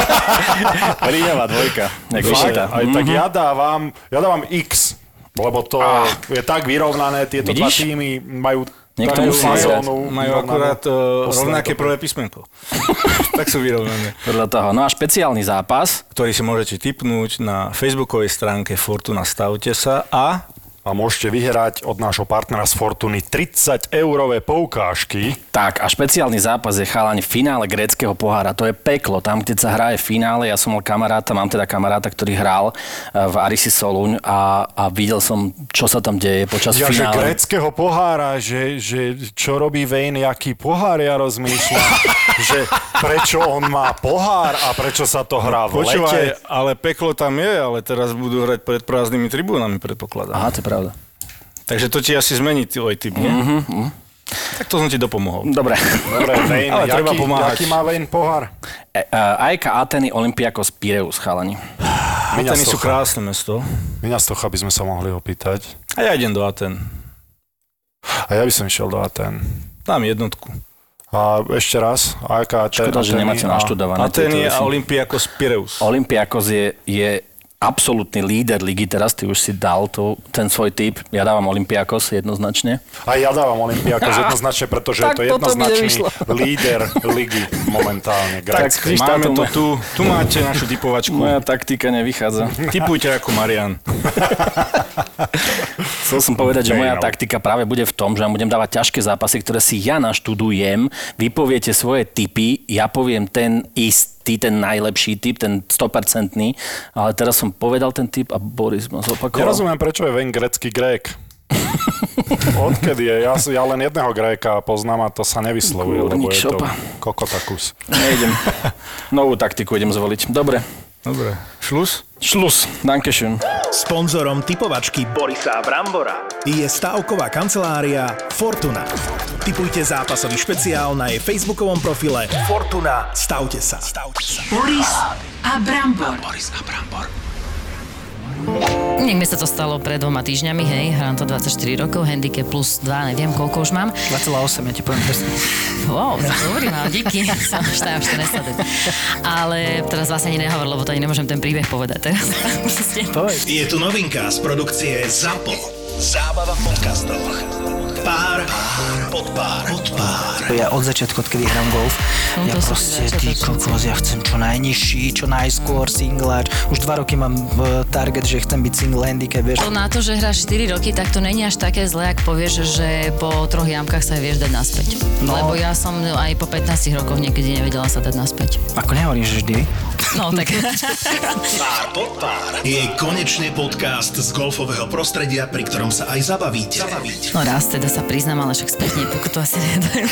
Speaker 4: <laughs>
Speaker 6: Hriňová dvojka.
Speaker 2: Fakt? Aj tak ja dávam, ja dávam X, lebo to je tak vyrovnané, tieto dva
Speaker 6: Vidíš?
Speaker 2: týmy majú
Speaker 6: Niekto
Speaker 2: takú
Speaker 6: musí
Speaker 4: Majú
Speaker 2: vyrovnanú.
Speaker 4: akurát uh, rovnaké prvé písmenko. <laughs> tak sú vyrovnané.
Speaker 6: Podľa toho. No a špeciálny zápas.
Speaker 4: Ktorý si môžete tipnúť na facebookovej stránke Fortuna Stavte sa a
Speaker 2: A môžete vyhrať od nášho partnera z Fortuny 30 eurové poukážky.
Speaker 6: Tak a špeciálny zápas je chalaň v finále gréckého pohára. To je peklo. Tam, kde sa hraje finále, ja som mal kamaráta, mám teda kamaráta, ktorý hral eh, v Arisi Soluň a, a videl som, čo sa tam deje počas
Speaker 2: Ja, že
Speaker 6: finále.
Speaker 2: gréckého pohára, že, že čo robí Vejn, aký pohár, ja rozmýšľam. <laughs> že prečo on má pohár a prečo sa to hrá v lete.
Speaker 4: Počúvaj, ale peklo tam je, ale teraz budú hrať pred prázdnymi tribúnami, predpokladám.
Speaker 6: Aha, to je pravda.
Speaker 4: Takže to ti asi zmení tvoj typ, nie? Mm-hmm. Tak to som ti dopomohol.
Speaker 6: Dobre.
Speaker 2: Dobre, <laughs> Vejn,
Speaker 4: Ale treba
Speaker 2: jaký,
Speaker 4: pomáhať.
Speaker 2: jaký má Vejn pohár?
Speaker 6: E, uh, AEK Ateny, Olympiakos, Pireus, chalani. <sighs>
Speaker 4: Ateny sú krásne mesto.
Speaker 2: Miňa Stocha by sme sa mohli opýtať.
Speaker 4: A ja idem do Aten.
Speaker 2: A ja by som išiel do Aten.
Speaker 4: Dám jednotku.
Speaker 2: A ešte raz, aká
Speaker 6: Škoda, že nemáte naštudované.
Speaker 4: Ateny a. Olympiakos Pireus.
Speaker 6: Olympiakos je, je absolútny líder ligy, teraz ty už si dal to, ten svoj typ. Ja dávam Olympiakos jednoznačne.
Speaker 2: A ja dávam Olympiakos <laughs> jednoznačne, pretože je
Speaker 6: Tak
Speaker 2: to jednoznačný líder ligy momentálne.
Speaker 6: Tak,
Speaker 2: Grécky.
Speaker 6: vidíš,
Speaker 4: Máme to tu. Tu máte našu typovačku.
Speaker 6: Moja taktika nevychádza.
Speaker 4: Typujte ako Marian. <laughs>
Speaker 6: Chcel som povedať, že moja taktika práve bude v tom, že vám budem dávať ťažké zápasy, ktoré si ja naštudujem, vy poviete svoje typy, ja poviem ten istý, ten najlepší typ, ten 100%, ale teraz som povedal ten typ a Boris ma zopakoval.
Speaker 2: Nerozumiem, prečo je Ven grecký Grék. <laughs> Odkedy je? Ja, ja len jedného Gréka poznám a to sa nevyslovuje, lebo je to kokotakus.
Speaker 6: Nejdem. Novú taktiku idem zvoliť. Dobre.
Speaker 4: Dobre. Šlus?
Speaker 6: Šlus. Dankeschön.
Speaker 5: Sponzorom typovačky Borisa Brambora je stavková kancelária Fortuna. Typujte zápasový špeciál na jej facebookovom profile Fortuna. Stavte sa. Stavte sa.
Speaker 1: Boris a Brambor.
Speaker 7: Nech mi sa to stalo pred dvoma týždňami, hej, hrám to 24 rokov, handicap plus 2, neviem koľko už mám.
Speaker 8: 2,8, ja ti poviem presne.
Speaker 7: Wow, to dobrý mám, díky, <laughs> som už tam ešte nesledujem. Ale teraz vlastne ani nehovor, lebo to ani nemôžem ten príbeh povedať teraz. <laughs>
Speaker 5: Je tu novinka z produkcie ZAPO. Zábava v podcastoch. Pár, pod pár, pod pár.
Speaker 8: Ja od začiatku, odkedy hrám golf,
Speaker 7: No
Speaker 8: ja proste, ty kokos, ja chcem čo najnižší, čo najskôr, singláč. Už dva roky mám e, target, že chcem byť single handicap, vieš.
Speaker 7: To na to, že hráš 4 roky, tak to není až také zlé, ak povieš, že po troch jamkách sa vieš dať naspäť.
Speaker 8: No.
Speaker 7: Lebo ja som aj po 15 rokoch niekedy nevedela sa dať naspäť.
Speaker 8: Ako nehovorím, že vždy.
Speaker 7: No tak... <laughs>
Speaker 5: Pár pod pár je konečne podcast z golfového prostredia, pri ktorom sa aj zabavíte. zabavíte.
Speaker 7: No raz teda sa priznám, ale však spätne pokutu asi nedajú,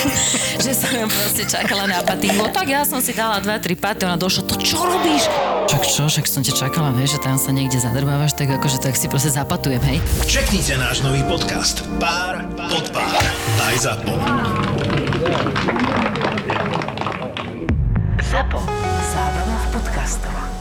Speaker 7: že som proste čakala na patingo. Tak ja som si dala dva, tri paty, ona došla, to čo robíš? Čak čo, však som ťa čakala, vieš, že tam sa niekde zadrbávaš, tak akože tak si proste zapatujem, hej.
Speaker 5: Čeknite náš nový podcast Pár pod pár. Aj za po. Zapo. Zábrná v podcastovách.